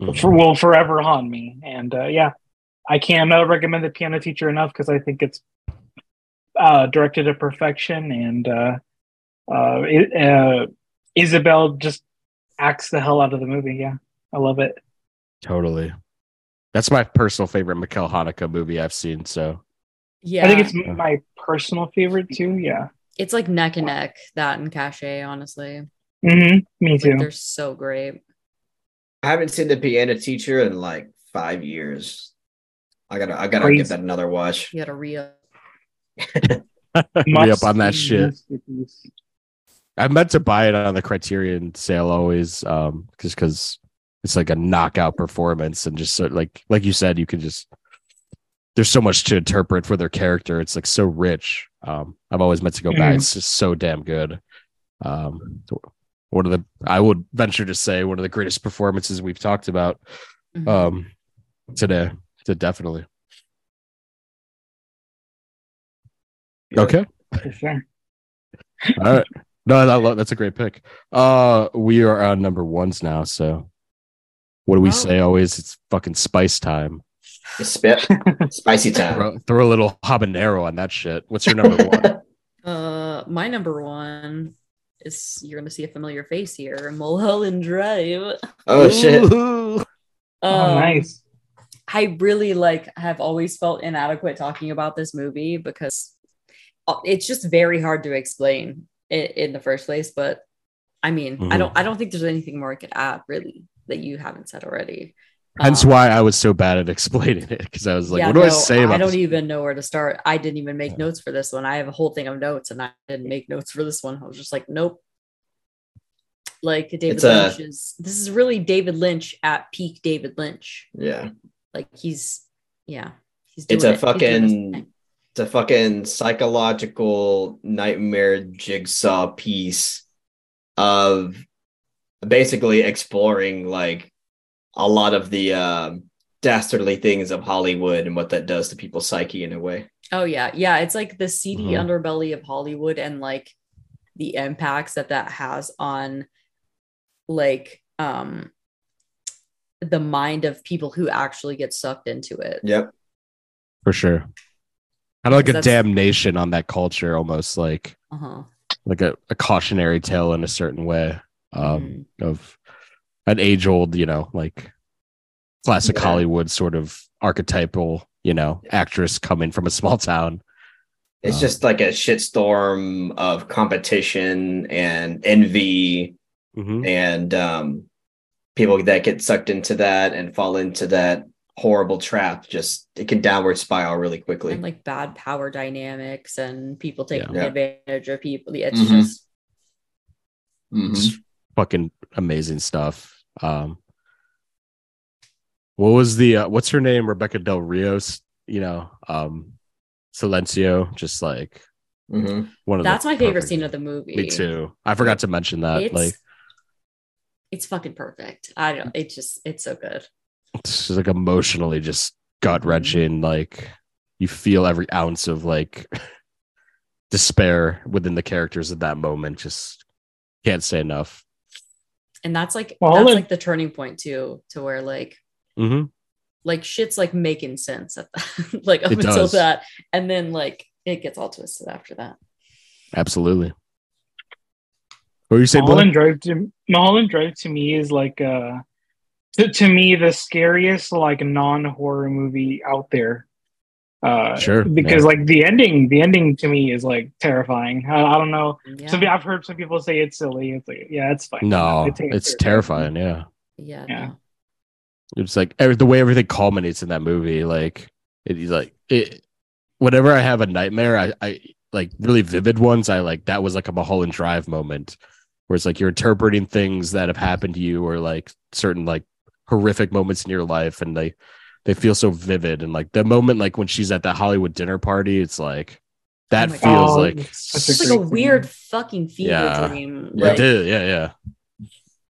Mhm. for, will forever haunt me. And uh yeah i can't uh, recommend the piano teacher enough because i think it's uh directed to perfection and uh uh, it, uh isabel just acts the hell out of the movie. Yeah i love it Totally. That's my personal favorite Mikhail Haneke movie I've seen. So Yeah, i think it's my personal favorite too yeah it's like neck and neck that and Cache. Honestly, Mm-hmm. me like too they're so great. I haven't seen the piano teacher in like five years. I gotta I gotta Crazy. give that another watch. You got to re re up on that shit. I meant to buy it on the Criterion sale always, um, just because it's like a knockout performance and just sort like like you said, you can just there's so much to interpret for their character. It's like so rich. Um, I've always meant to go back. Mhm. It's just so damn good. Um, one of the I would venture to say one of the greatest performances we've talked about Mhm. um today. To definitely okay. For sure. All right. No, that, lo- that's a great pick. Uh, we are on number ones now. So, what do we Wow. say always? It's fucking spice time. Spit. Spicy time. Throw, throw a little habanero on that shit. What's your number one? Uh, my number one is you're gonna see a familiar face here, Mulholland Drive. oh shit. Ooh. oh, Um, nice. I really like have always felt inadequate talking about this movie because uh, it's just very hard to explain in, in the first place. But I mean, I Mhm. don't I don't think there's anything more I could add really that you haven't said already. Hence Um, why I was so bad at explaining it because I was like, yeah, what do I say about I don't this? even know where to start. I didn't even make Yeah. notes for this one. I have a whole thing of notes and I didn't make notes for this one. I was just like, nope. Like David It's a- Lynch is this is really David Lynch at peak David Lynch. Yeah. Like he's yeah, he's doing It's a it. He's doing his fucking it's a fucking psychological nightmare jigsaw piece of basically exploring like a lot of the um dastardly things of Hollywood and what that does to people's psyche in a way. Oh yeah, yeah. It's like the seedy Mhm. underbelly of Hollywood and like the impacts that that has on like um the mind of people who actually get sucked into it. Yep. For sure. Kind of like a damnation on that culture, almost like Uh-huh. like a, a cautionary tale in a certain way um, Mhm. of an age old, you know, like classic Yeah. Hollywood sort of archetypal, you know, actress coming from a small town. It's Um, just like a shitstorm of competition and envy Mhm. and um people that get sucked into that and fall into that horrible trap just it can downward spiral really quickly. And like bad power dynamics and people taking Yeah. advantage of people. It's Mhm. just Mhm. It's fucking amazing stuff. Um, what was the uh, what's her name? Rebekah Del Rios. You know, um, Silencio. Just like Mhm. one of the that's my favorite perfect- scene of the movie. Me too. I forgot to mention that. It's like, it's fucking perfect. I don't it's just it's so good. it's just like emotionally just Mm-hmm. gut wrenching. Like, you feel every ounce of like despair within the characters at that moment. Just can't say enough. And that's like Well, that's then- like the turning point too, to where like mm-hmm. like shit's like making sense at that like up It until does. that and then like it gets all twisted after that Absolutely. What were you saying, Mulholland Blaire? Drive to Mulholland Drive to me is like uh to, to me the scariest like non horror movie out there. Uh, Sure, because yeah. like the ending, the ending to me is like terrifying. I, I don't know. yeah Some I've heard some people say it's silly. It's like yeah, it's fine. No, it it's terrifying. Yeah. yeah, Yeah. no. it's like every, the way everything culminates in that movie like it is like it whenever i have a nightmare i i like really vivid ones i like that was like a mulholland drive moment where it's like you're interpreting things that have happened to you or like certain like horrific moments in your life and they they feel so vivid and like the moment like when she's at that hollywood dinner party it's like that Oh feels God. like Oh, it's a like a great weird fucking fever Yeah. dream Yeah. it did yeah yeah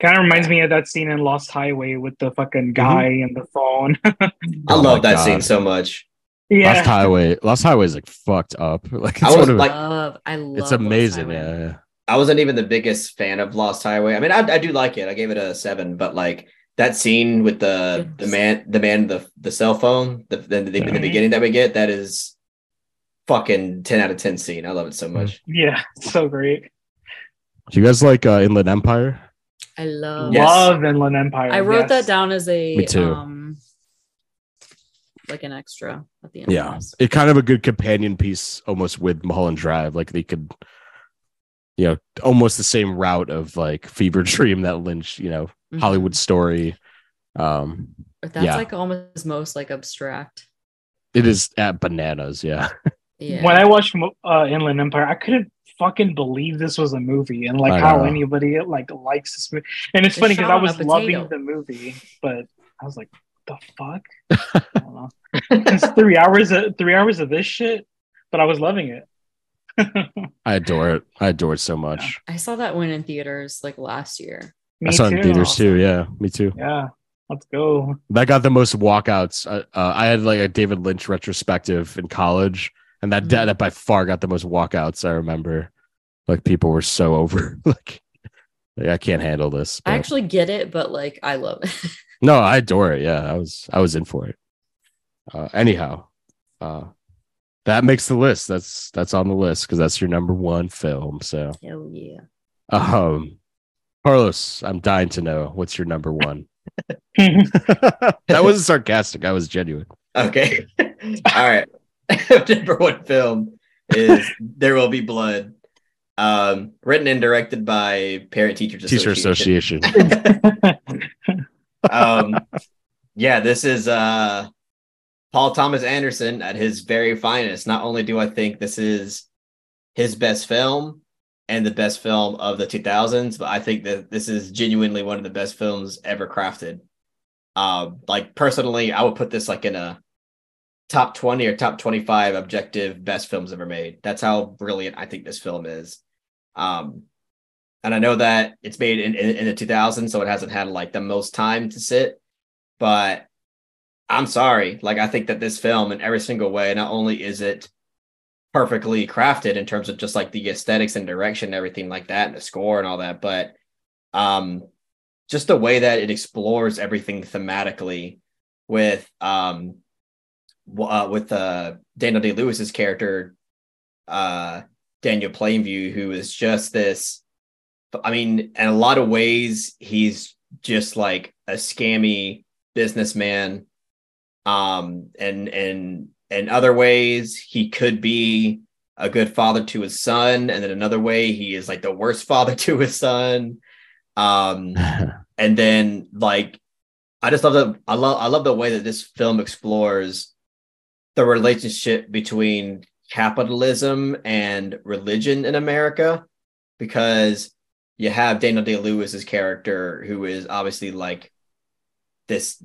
Kind of reminds me of that scene in Lost Highway with the fucking mm-hmm. guy and the phone. I Oh love my that scene so much. yeah, lost highway lost highway is like fucked up like I was of like- love i love it's amazing Highway. yeah, yeah I wasn't even the biggest fan of Lost Highway. I mean, I, I do like it. I gave it a seven, but like that scene with the the man, the man, the the cell phone, the the, the, Yeah. the beginning that we get, that is fucking ten out of ten scene. I love it so much. yeah, so great. Do you guys like uh, Inland Empire? i love Yes. Love Inland Empire. i wrote yes. that down as a Me too. um like an extra at the end Yeah, this. it kind of a good companion piece, almost with Mulholland Drive. Like they could, you know, almost the same route of like Fever Dream that Lynch, you know, Mhm. Hollywood story. Um, But that's yeah. like almost most like abstract it is at bananas. Yeah, yeah When I watched uh, Inland Empire, I couldn't fucking believe this was a movie and like how anybody like likes this movie. And it's It's funny because I was loving the movie, but I was like, the fuck? I don't know. It's three hours of three hours of this shit, but I was loving it. I adore it. I adore it so much. I saw that one in theaters like last year. Me I saw it in theaters too. Yeah, me too. Yeah, let's go. That got the most walkouts. Uh, uh, I had like a David Lynch retrospective in college, and that Mhm. that by far got the most walkouts. I remember, like people were so over. like, like, I can't handle this. I actually get it, but like I love it. No, I adore it. Yeah, I was I was in for it. Uh, anyhow, uh, that makes the list. That's that's on the list because that's your number one film. So, Hell yeah. um, Carlos, I'm dying to know what's your number one. that wasn't sarcastic. I was genuine. Okay. All right. Number one film is There Will Be Blood. Um, written and directed by Parent Teachers Teacher Association. Association. um, yeah, this is uh Paul Thomas Anderson at his very finest. Not only do I think this is his best film and the best film of the 2000s, but I think that this is genuinely one of the best films ever crafted. Um, like personally, I would put this like in a top 20 or top 25 objective best films ever made. That's how brilliant I think this film is. Um, and I know that it's made in, in, in the 2000s, so it hasn't had like the most time to sit, but I'm sorry. Like, I think that this film, in every single way, not only is it perfectly crafted in terms of just like the aesthetics and direction and everything like that, and the score and all that, but um, just the way that it explores everything thematically with um, uh, with uh, Daniel Day Lewis's character, uh, Daniel Plainview, who is just this. I mean, in a lot of ways, he's just like a scammy businessman. Um, and and in other ways, he could be a good father to his son, and then another way, he is like the worst father to his son. Um, and then like, I just love the I love I love the way that this film explores the relationship between capitalism and religion in America because you have Daniel Day Lewis's character who is obviously like this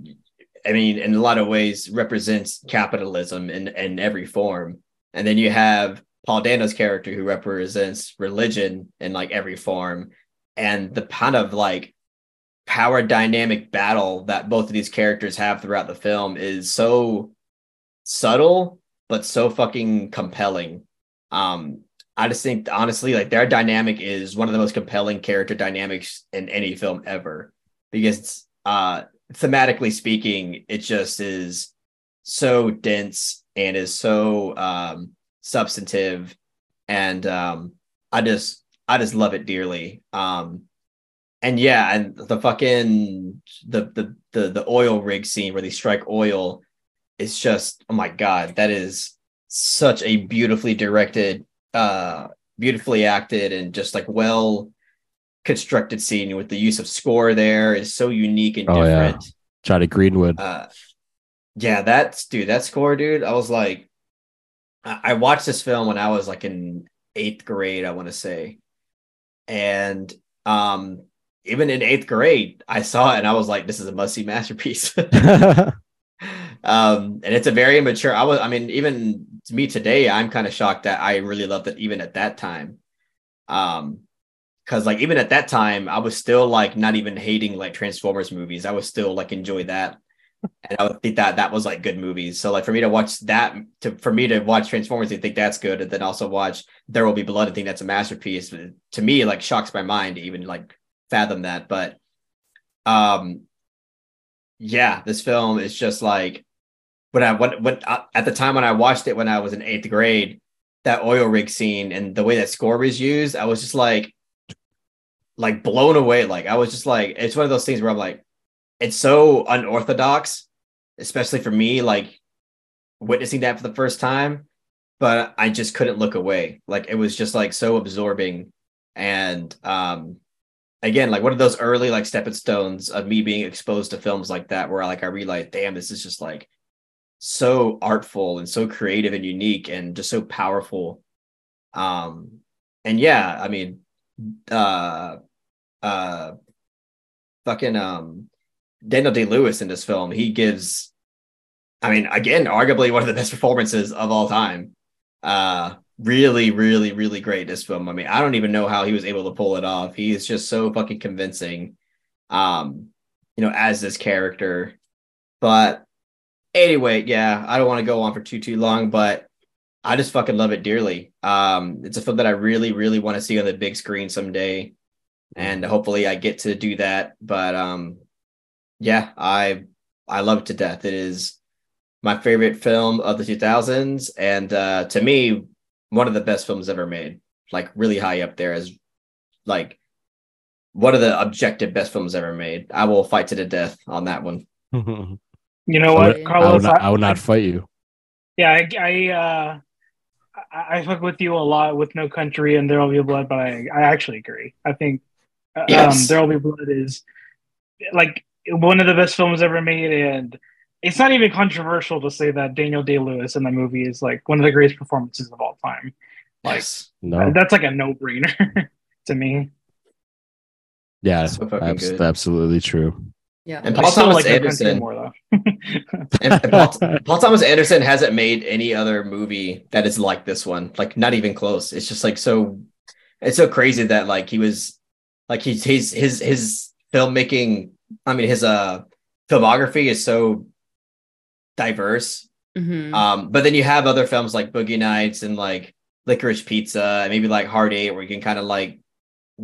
I mean in a lot of ways represents capitalism in in every form. And then you have Paul Dano's character who represents religion in like every form. And the kind of like power dynamic battle that both of these characters have throughout the film is so subtle but so fucking compelling. Um, I just think honestly, like their dynamic is one of the most compelling character dynamics in any film ever. Because uh thematically speaking, it just is so dense and is so um substantive and um I just I just love it dearly. Um and yeah, and the fucking the the the the oil rig scene where they strike oil is just oh my god that is such a beautifully directed uh beautifully acted and just like well constructed scene with the use of score there is so unique and Oh, yeah. different Jonny Greenwood. uh yeah that's dude that score dude i was like i I watched this film when i was like in eighth grade i want to say and um even in eighth grade i saw it and i was like this is a must-see masterpiece um and it's a very immature i was i mean even to me today i'm kind of shocked that i really loved it even at that time um because like even at that time i was still like not even hating like transformers movies. I was still like enjoy that. And i would think that that was like good movies. So like for me to watch that to for me to watch transformers and think that's good and then also watch there will be blood and think that's a masterpiece to me like shocks my mind to even like fathom that. But um yeah, this film is just like when I when, when uh, at the time when I watched it when I was in eighth grade, that oil rig scene and the way that score was used, I was just like, like blown away. Like I was just like, it's one of those things where I'm like, it's so unorthodox, especially for me, like witnessing that for the first time. But I just couldn't look away. Like it was just like so absorbing, and um, again like one of those early like stepping stones of me being exposed to films like that where like i realized damn this is just like so artful and so creative and unique and just so powerful um and yeah i mean uh uh fucking um daniel day lewis in this film he gives i mean again arguably one of the best performances of all time uh really, really, really great this film. I mean, I don't even know how he was able to pull it off. He is just so fucking convincing, um, you know, as this character. But anyway, yeah, I don't want to go on for too too long, but I just fucking love it dearly. Um, it's a film that I really, really want to see on the big screen someday, and hopefully I get to do that. But um, yeah, I I love it to death. It is my favorite film of the 2000s, and uh, to me, one of the best films ever made. Like really high up there as like one of the objective best films ever made. I will fight to the death on that one. You know what, would, I Carlos? would not, I would not fight you. Yeah, I, I uh, I, I fuck with you a lot with No Country and There Will Be Blood, but I, I actually agree. I think Yes. um, There Will Be Blood is like one of the best films ever made, and it's not even controversial to say that Daniel Day Lewis in the movie is like one of the greatest performances of all time. Like Yes. No. that's like a no brainer to me. Yeah, So fucking abs- absolutely true. Yeah. And Paul Thomas like Anderson. more. And, and Paul, Paul Thomas Anderson hasn't made any other movie that is like this one. Like not even close. It's just like so. It's so crazy that like he was, like he's his his his filmmaking. I mean his uh filmography is so diverse. Mhm. Um, but then you have other films like Boogie Nights and like Licorice Pizza and maybe like Hard Eight where you can kind of like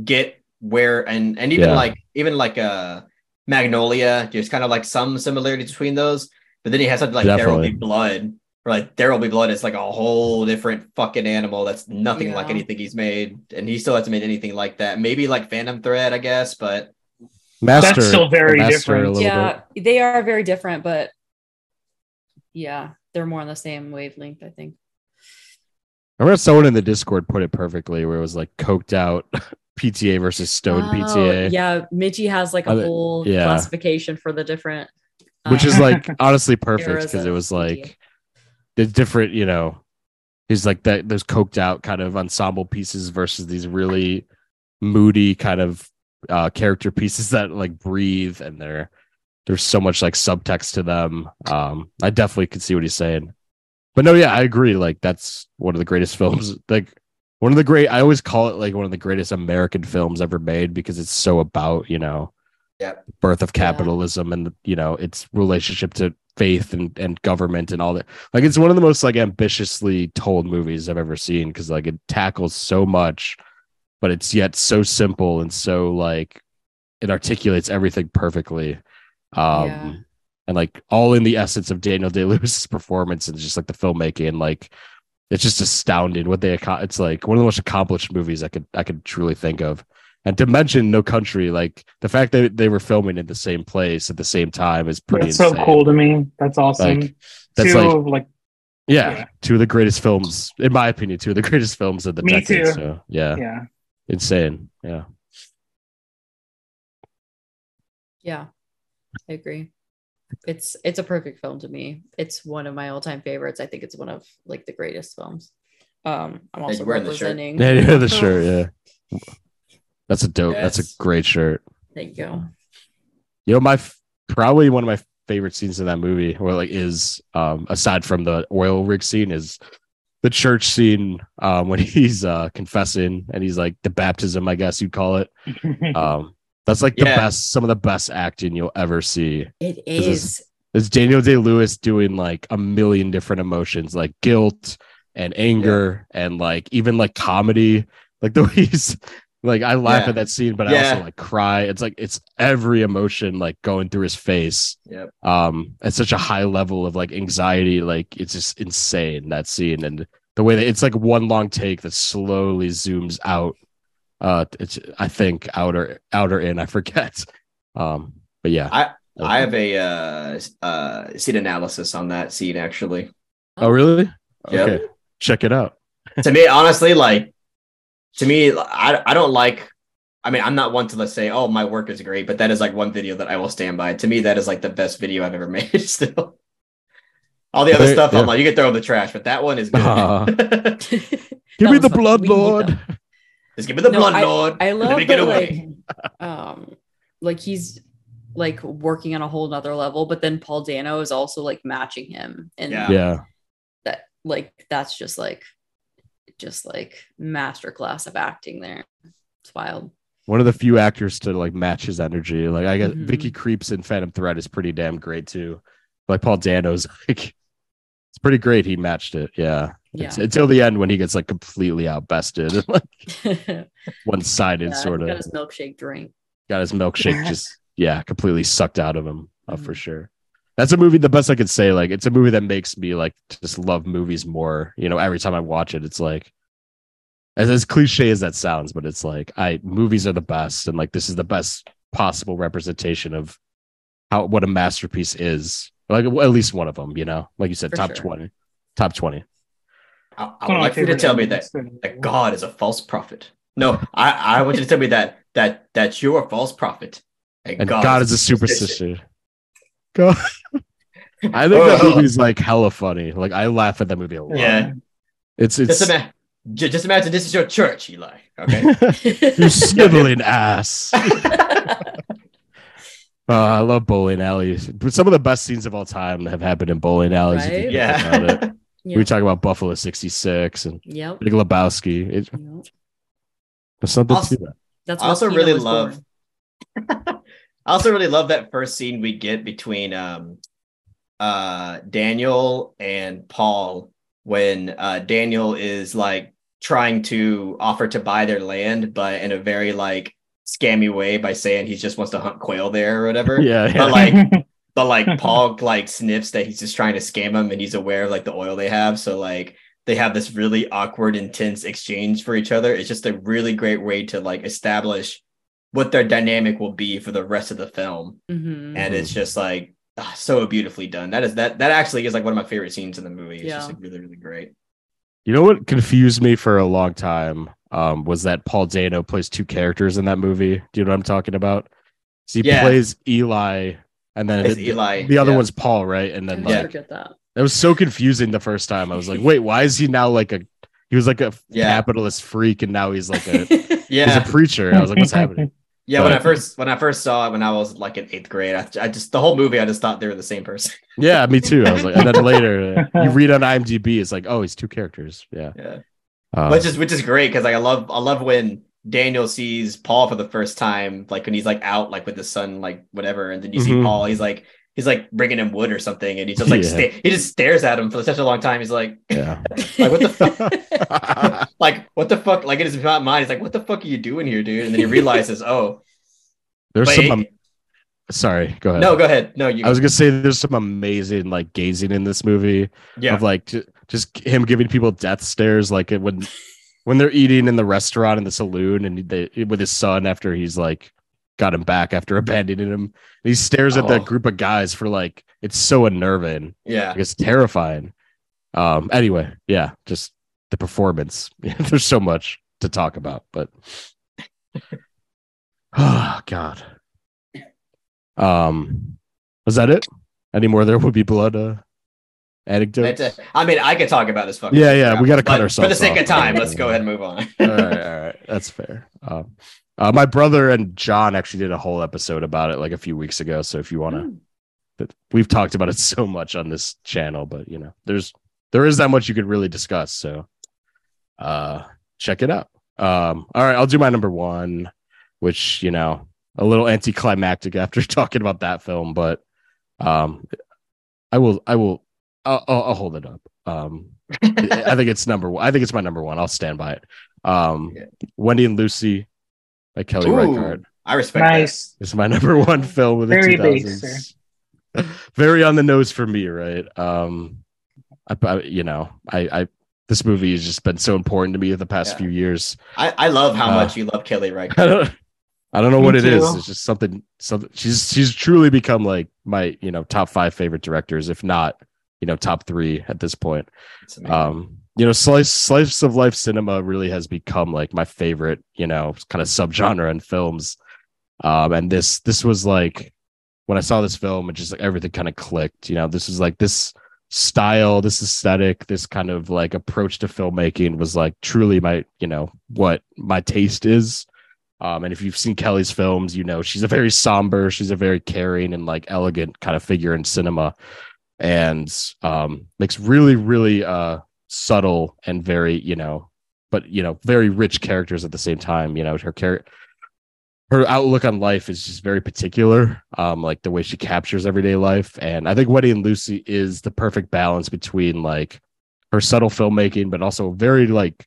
get where and and even Yeah. like even like uh Magnolia, there's kind of like some similarity between those. But then you have something like There Will Be Blood, where like There Will Be Blood is like a whole different fucking animal that's nothing like anything he's made, and he still hasn't made anything like that. Maybe like Phantom Thread, I guess, but Master, that's still very different. Yeah, bit. they are very different, but yeah, they're more on the same wavelength, I think. I remember someone in the Discord put it perfectly, where it was like coked out PTA versus stoned Oh, PTA, Yeah, Mitchie has like a whole yeah. classification for the different. which is um, like honestly perfect because it of was PTA. The different, you know, he's like that those coked out kind of ensemble pieces versus these really moody kind of uh character pieces that like breathe and they're there's so much like subtext to them. Um I definitely could see what he's saying. But no, yeah, I agree. Like that's one of the greatest films. Like one of the great I always call it like one of the greatest American films ever made because it's so about, you know, Yep. birth of Yeah. capitalism and you know, its relationship to faith and, and government and all that. Like it's one of the most like ambitiously told movies I've ever seen because like it tackles so much, but it's yet so simple and so like it articulates everything perfectly. Um Yeah. and like all in the essence of Daniel Day Lewis's performance and just like the filmmaking, like it's just astounding what they acco- it's like one of the most accomplished movies I could I could truly think of. And to mention No Country, like the fact that they were filming in the same place at the same time is pretty That's so cool to me. That's awesome. Like, that's Two, like- like Yeah, Yeah. two of the greatest films, in my opinion, two of the greatest films of the Me decade. too. So yeah, yeah. insane. Yeah. Yeah, I agree. It's it's a perfect film to me. It's one of my all time favorites. I think it's one of like the greatest films. Um, I'm also you're the shirt. representing. Yeah, yeah, the shirt. Yeah, that's a dope. That's a great shirt. Thank you. You know, my probably one of my favorite scenes in that movie, or like is um aside from the oil rig scene, is the church scene um when he's uh confessing and he's like the baptism, I guess you'd call it. Um, that's like the Yeah. best, some of the best acting you'll ever see. It is- is. It's Daniel Day Lewis doing like a million different emotions, like guilt and anger, and like even like comedy. Like the way he's like, I laugh Yeah. at that scene, but I also like cry. It's like it's every emotion like going through his face. Yep. Um, at such a high level of like anxiety, like it's just insane that scene and the way that it's like one long take that slowly zooms out. Uh, it's I think outer outer in I forget. Um, but yeah, I I have a uh uh scene analysis on that scene actually. Oh, really? Yep. Okay, check it out. to me, honestly, like to me, I I don't like. I mean, I'm not one to let's say, oh, my work is great, but that is like one video that I will stand by. To me, that is like the best video I've ever made. Still, all the other Very- stuff, yeah. I'm like, you can throw in the trash, but that one is good. Uh, Give Give me the blood, Lord. Just give me the No, blood, I- Lord. I love me get that, like, um, like he's like working on a whole nother level, but then Paul Dano is also like matching him, and Yeah. Yeah, that like that's just like, just like masterclass of acting there. It's wild. one of the few actors to like match his energy. Like I guess Mhm. Vicky Krieps in Phantom Thread is pretty damn great too. Like Paul Dano's like it's pretty great. He matched it. Yeah. Yeah. It's- until the end when he gets like completely outbested and like one sided Yeah, sort of got his milkshake drink. got his milkshake just yeah completely sucked out of him uh, for Mhm. sure. That's a movie. The best I could say, like, it's a movie that makes me like just love movies more. You know, every time I watch it, it's like, as as cliche as that sounds, but it's like, I movies are the best, and like this is the best possible representation of how what a masterpiece is. Like at least one of them, you know, like you said, For top sure. twenty, top twenty. I, I One would like you to tell me that that God is a false prophet. No, I, I want you to tell me that that that you're a false prophet. And God, is a superstition. God. I think Oh. that movie's like hella funny. Like I laugh at that movie a lot. Yeah. It's Just, it's ima- ju- just imagine this is your church, Eli. Okay. you sniveling ass. Uh, I love bowling alleys. But some of the best scenes of all time have happened in bowling alleys. if you Right? think about yeah. Yep. We talk about Buffalo '66 and Yep. Big Lebowski. It, Yep. there's something Also- to that. That's I also really love- born. I also really love that first scene we get between um uh Daniel and Paul when uh Daniel is like trying to offer to buy their land, but in a very like scammy way by saying he just wants to hunt quail there or whatever. Yeah, yeah. But like but like Paul like sniffs that he's just trying to scam him and he's aware of like the oil they have. So like they have this really awkward, intense exchange for each other. It's just a really great way to like establish what their dynamic will be for the rest of the film. Mhm. And it's just like ah, so beautifully done. That is that that actually is like one of my favorite scenes in the movie. It's just Yeah. like, really, really great. You know what confused me for a long time um, was that Paul Dano plays two characters in that movie. Do you know what I'm talking about? So he Yeah. plays Eli, and then It's the, Eli. the other yeah. one's Paul, right? And then always like forget that. that was so confusing the first time. I was like, wait, why is he now like a? He was like a Yeah. capitalist freak, and now he's like a yeah, he's a preacher. I was like, what's happening? Yeah, when I first when I first saw it when I was like in eighth grade, I, I just the whole movie I just thought they were the same person. Yeah, me too. I was like, and then later uh, you read on IMDb, it's like, oh, he's two characters. Yeah, Yeah. um, which is which is great because like I love I love when Daniel sees Paul for the first time, like when he's like out like with the sun, like whatever, and then you see Mhm. Paul, he's like he's like bringing him wood or something, and he just like Yeah. sta- he just stares at him for such a long time. He's like, yeah. like what the fuck, like what the fuck, like it is not mine. he's like, what the fuck are you doing here, dude? And then he realizes, oh, There's but some. it- um, sorry, go ahead. no, go ahead, no, you, I was gonna say there's some amazing like gazing in this movie yeah, of like ju- just him giving people death stares, like it- when when they're eating in the restaurant in the saloon and they with his son after he's like got him back after abandoning him. And he stares at Oh. that group of guys for like it's so unnerving. yeah, Like, it's terrifying. Um. Anyway, yeah, just the performance. there's so much to talk about, but oh god. Um, was that it? Any more? There would be blood. Uh, anecdotes. That's. I mean, I could talk about this fucking. Yeah, yeah, we gotta but cut For the sake off. of time, let's go ahead and move on. all right, all right, that's fair. Um, uh, my brother and John actually did a whole episode about it like a few weeks ago. So if you want to, Mm. we've talked about it so much on this channel, but you know, there's there is that much you could really discuss. So, uh, check it out. Um, all right, I'll do my number one, which you know, a little anticlimactic after talking about that film, but um, I will, I will, I'll, I'll, I'll hold it up. Um, I think it's number one. I think it's my number one. I'll stand by it. Um, Yeah. Wendy and Lucy by Kelly Ooh, Reichardt I respect nice. It's my number one film of the Very 2000s. base, Very on the nose for me, right? Um, I, I you know, I, I this movie has just been so important to me the past Yeah. few years. I, I love how Uh, much you love Kelly Reichardt. I don't, I don't know Me what it is. too. It's just something. Something. She's she's truly become like my you know top five favorite directors, if not you know top three at this point. It's amazing. um you know slice slice of life cinema really has become like my favorite you know kind of subgenre in films. Um and this this was like when i saw this film it just like everything kind of clicked you know? This is like this style this aesthetic this kind of like approach to filmmaking was like truly my you know what my taste is. Um and if you've seen kelly's films you know she's a very somber she's a very caring and like elegant kind of figure in cinema. And um makes really really uh subtle and very you know but you know very rich characters at the same time you know her character her outlook on life is just very particular um like the way she captures everyday life and i think Wendy and lucy is the perfect balance between like her subtle filmmaking but also very like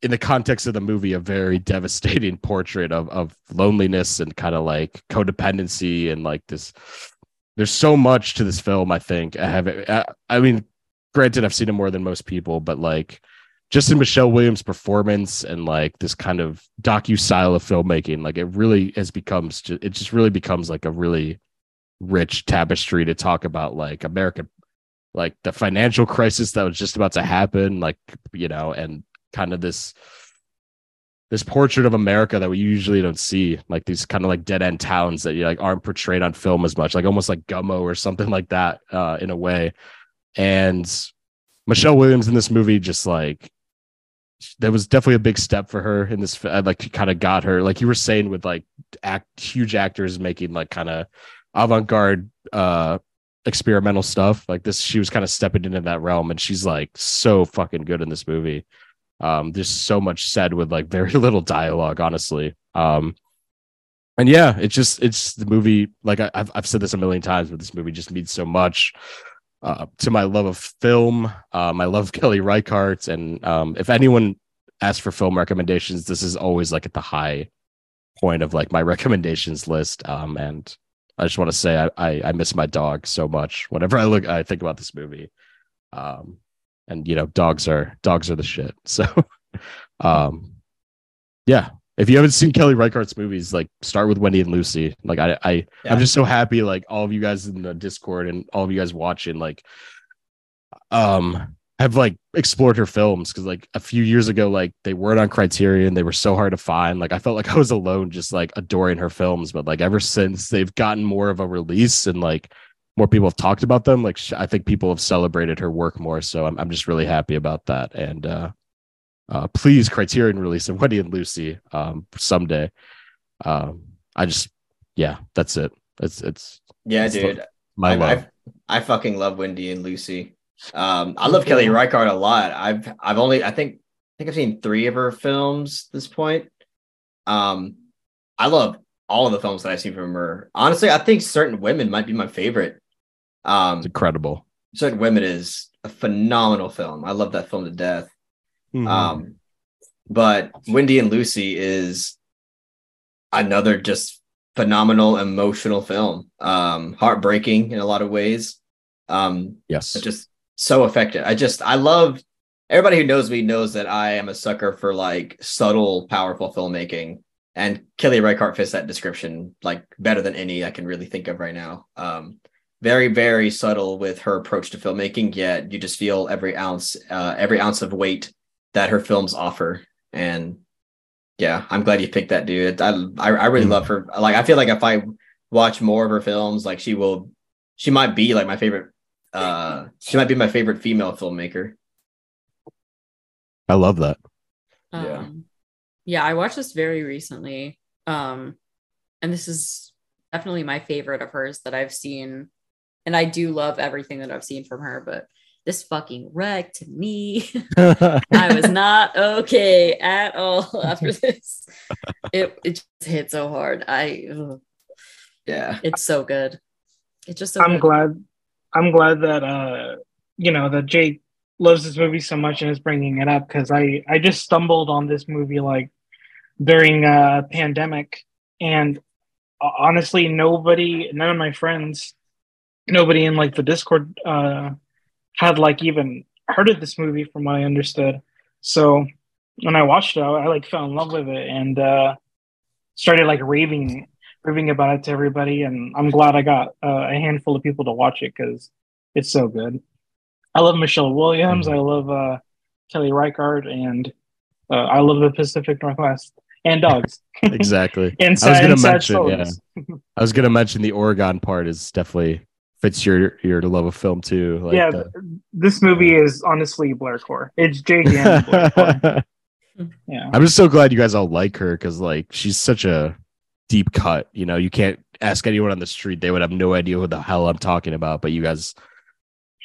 in the context of the movie a very devastating portrait of of loneliness and kind of like codependency and like this there's so much to this film. I think I have. I, I mean, granted, I've seen it more than most people, but like just in Michelle Williams' performance and like this kind of docu style of filmmaking, like it really has becomes. It just really becomes like a really rich tapestry to talk about like American, like the financial crisis that was just about to happen, like you know, and kind of this this portrait of America that we usually don't see, like these kind of like dead end towns that you like aren't portrayed on film as much, like almost like Gummo or something like that, uh, in a way. And Michelle Williams in this movie, just like there was definitely a big step for her in this. I like kind of got her, like you were saying, with like act huge actors making like kind of avant garde, uh, experimental stuff like this. She was kind of stepping into that realm, and she's like so fucking good in this movie. Um, there's so much said with like very little dialogue, honestly. Um, and yeah, it's just it's the movie. Like I, have I've said this a million times, but this movie just means so much uh, to my love of film. Um, I love Kelly Reichardt, and um, if anyone asks for film recommendations, this is always like at the high point of like my recommendations list. Um, and I just want to say I, I, I miss my dog so much. Whenever I look, I think about this movie. Um, and you know dogs are dogs are the shit so um yeah if you haven't seen kelly reichardt's movies like start with wendy and lucy like i i Yeah. i'm just so happy like all of you guys in the discord and all of you guys watching like um have like explored her films because like a few years ago like they weren't on criterion they were so hard to find like i felt like i was alone just like adoring her films but like ever since they've gotten more of a release and like more people have talked about them. Like sh- I think people have celebrated her work more, so I'm I'm just really happy about that. And uh, uh, please, Criterion release of Wendy and Lucy um, someday. Um, I just yeah, that's it. It's it's Yeah, It's dude. my I, love. I, I fucking love Wendy and Lucy. Um, I love Kelly Reichardt a lot. I've I've only I think I think I've seen three of her films at this point. Um, I love all of the films that I've seen from her. Honestly, I think Certain Women might be my favorite. Um, it's incredible. Certain Women is a phenomenal film. I love that film to death. Mhm. Um, but Wendy and Lucy is another just phenomenal emotional film. Um, heartbreaking in a lot of ways. Um, yes, just so effective. I just I love everybody who knows me knows that I am a sucker for like subtle, powerful filmmaking. And Kelly Reichardt fits that description like better than any I can really think of right now. Um, very, very subtle with her approach to filmmaking, yet you just feel every ounce, uh, every ounce of weight that her films offer. And yeah, I'm glad you picked that dude. I I, I really Mhm. love her. Like I feel like if I watch more of her films, like she will, she might be like my favorite. Uh, she might be my favorite female filmmaker. I love that. Yeah. Um, yeah, I watched this very recently. Um, and this is definitely my favorite of hers that I've seen. And I do love everything that I've seen from her, but this fucking wrecked me. I was not okay at all after this. It it just hit so hard. I ugh, Yeah, it's so good. It's just so I'm good. glad. I'm glad that uh, you know that Jake loves this movie so much and is bringing it up because I I just stumbled on this movie like during a pandemic and uh, honestly nobody none of my friends nobody in like the discord uh had like even heard of this movie from what i understood so when i watched it i, I like fell in love with it and uh started like raving raving about it to everybody and i'm glad i got uh, a handful of people to watch it because it's so good i love michelle williams Mhm. i love uh kelly reichardt and uh, i love the pacific northwest and dogs exactly. and I was gonna mention, yeah. I was gonna mention the Oregon part is definitely fits your your love of film too. Like yeah, the- this movie is honestly Blaircore. It's Blaircore. Yeah. I'm just so glad you guys all like her because like she's such a deep cut. You know, you can't ask anyone on the street; they would have no idea who the hell I'm talking about. But you guys,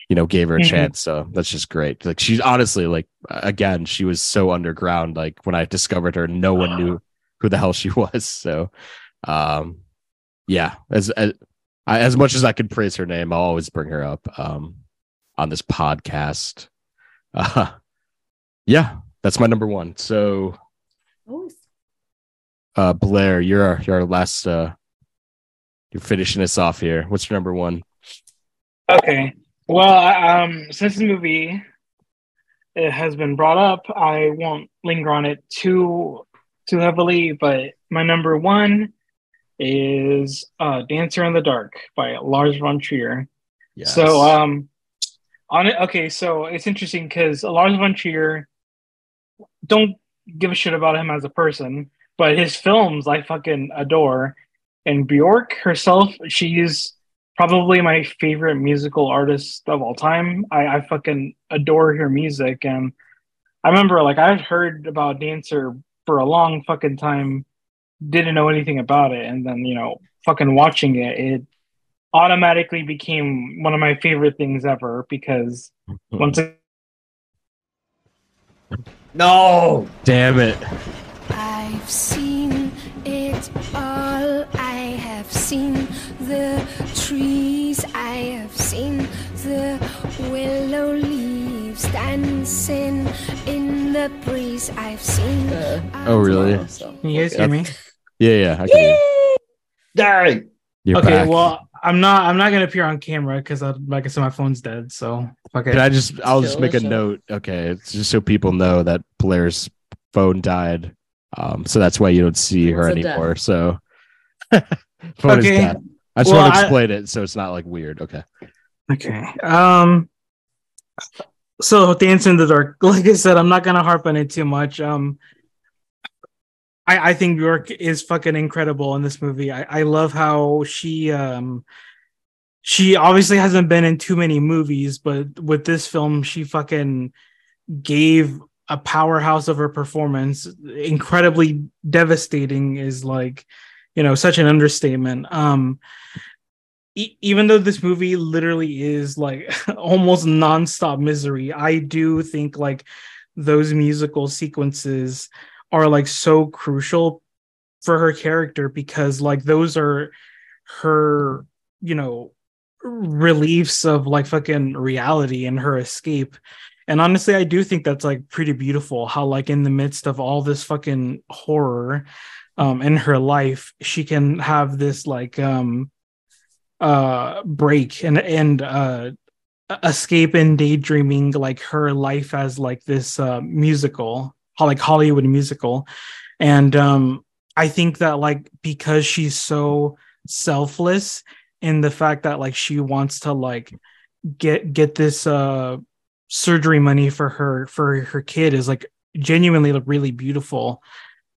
you know, gave her a Mhm. chance, so that's just great. Like she's honestly like again, she was so underground. Like when I discovered her, no one knew who the hell she was. So, um, yeah, as as I, as much as I could praise her name, I'll always bring her up um on this podcast. Uh, yeah, that's my number one. So uh Blaire, you're our you're our last uh you're finishing us off here. What's your number one? Okay. Well, um, since the movie it has been brought up, I won't linger on it too too heavily. But my number one is uh, "Dancer in the Dark" by Lars von Trier. Yes. So, um, on it, okay. So it's interesting because Lars von Trier don't give a shit about him as a person, but his films I fucking adore. And Bjork herself, she's probably my favorite musical artist of all time. I, I fucking adore her music, and I remember like I've heard about Dancer for a long fucking time, didn't know anything about it, and then you know, fucking watching it, it automatically became one of my favorite things ever because once it, No. Damn it. I've seen it all. I have seen the trees. I have seen the willow leaves dancing in the breeze. I've seen. Uh, Oh, really? so- can you guys hear me? Yeah, yeah. I can hear you. Dang. You're okay, back. well, I'm not. I'm not gonna appear on camera because, like I said, my phone's dead. So okay. Can I just? I'll just Still make a show. note. Okay, it's just so people know that Blaire's phone died. Um, so that's why you don't see her It's a death. anymore. So, phone Okay. is dead. I just Well, want to I- explain it so it's not like weird. Okay. Okay. Um. So dance in the dark. Like I said, I'm not gonna harp on it too much. Um. I I think Bjork is fucking incredible in this movie. I I love how she um. She obviously hasn't been in too many movies, but with this film, she fucking gave a powerhouse of her performance. Incredibly devastating is like, you know, such an understatement. Um, e- even though this movie literally is like almost nonstop misery, I do think like those musical sequences are like so crucial for her character because like those are her, you know, reliefs of like fucking reality and her escape. And honestly, I do think that's like pretty beautiful how like in the midst of all this fucking horror um in her life, she can have this like um uh break and and uh escape and daydreaming like her life as like this uh musical like hollywood musical. And um i think that like because she's so selfless in the fact that like she wants to like get get this uh surgery money for her for her kid is like genuinely like, really beautiful.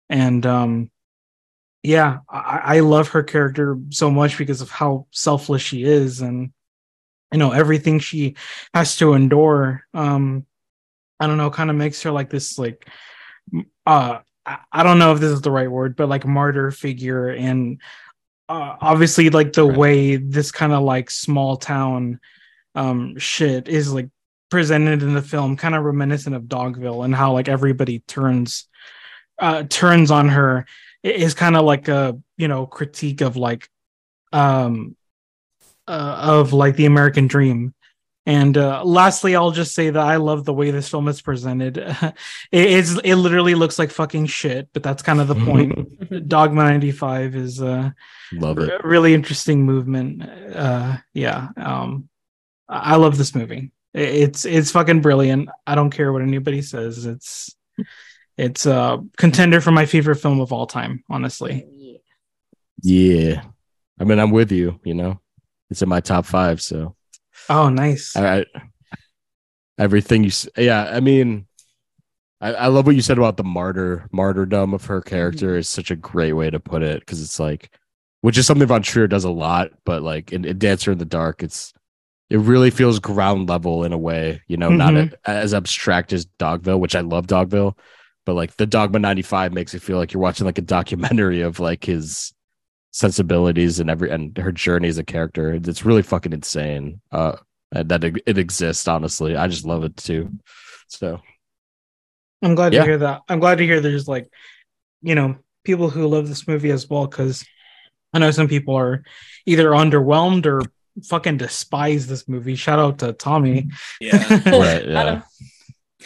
And um yeah I, I love her character so much because of how selfless she is and you know everything she has to endure. Um i don't know kind of makes her like this like uh I, don't know if this is the right word but like martyr figure and uh, obviously like the Right. way this kind of like small town um shit is like presented in the film kind of reminiscent of dogville and how like everybody turns uh turns on her is kind of like a you know critique of like um uh, of like the american dream and uh, lastly, I'll just say that I love the way this film is presented. it, it's it literally looks like fucking shit, but that's kind of the point. Dogma 95 is uh, Love a it. really interesting movement. Uh, yeah, um, I I love this movie. I- It's it's fucking brilliant. I don't care what anybody says. It's it's a contender for my favorite film of all time. Honestly, Yeah. I mean, I'm with you. You know, it's in my top five. So oh nice. I, I everything you. Yeah. I mean, I, I love what you said about the martyr martyrdom of her character is such a great way to put it because it's like, which is something Von Trier does a lot, but like in, in Dancer in the Dark, it's it really feels ground level in a way, you know, not Mhm. a- as abstract as Dogville, which I love Dogville, but like the Dogma 95 makes it feel like you're watching like a documentary of like his sensibilities and every and her journey as a character. It's it's really fucking insane. Uh that it, it exists, honestly. I just love it too. So I'm glad Yeah. to hear that. I'm glad to hear there's like, you know, people who love this movie as well. Cause I know some people are either underwhelmed or fucking despise this movie. Shout out to Tommy. Yeah. Right, yeah.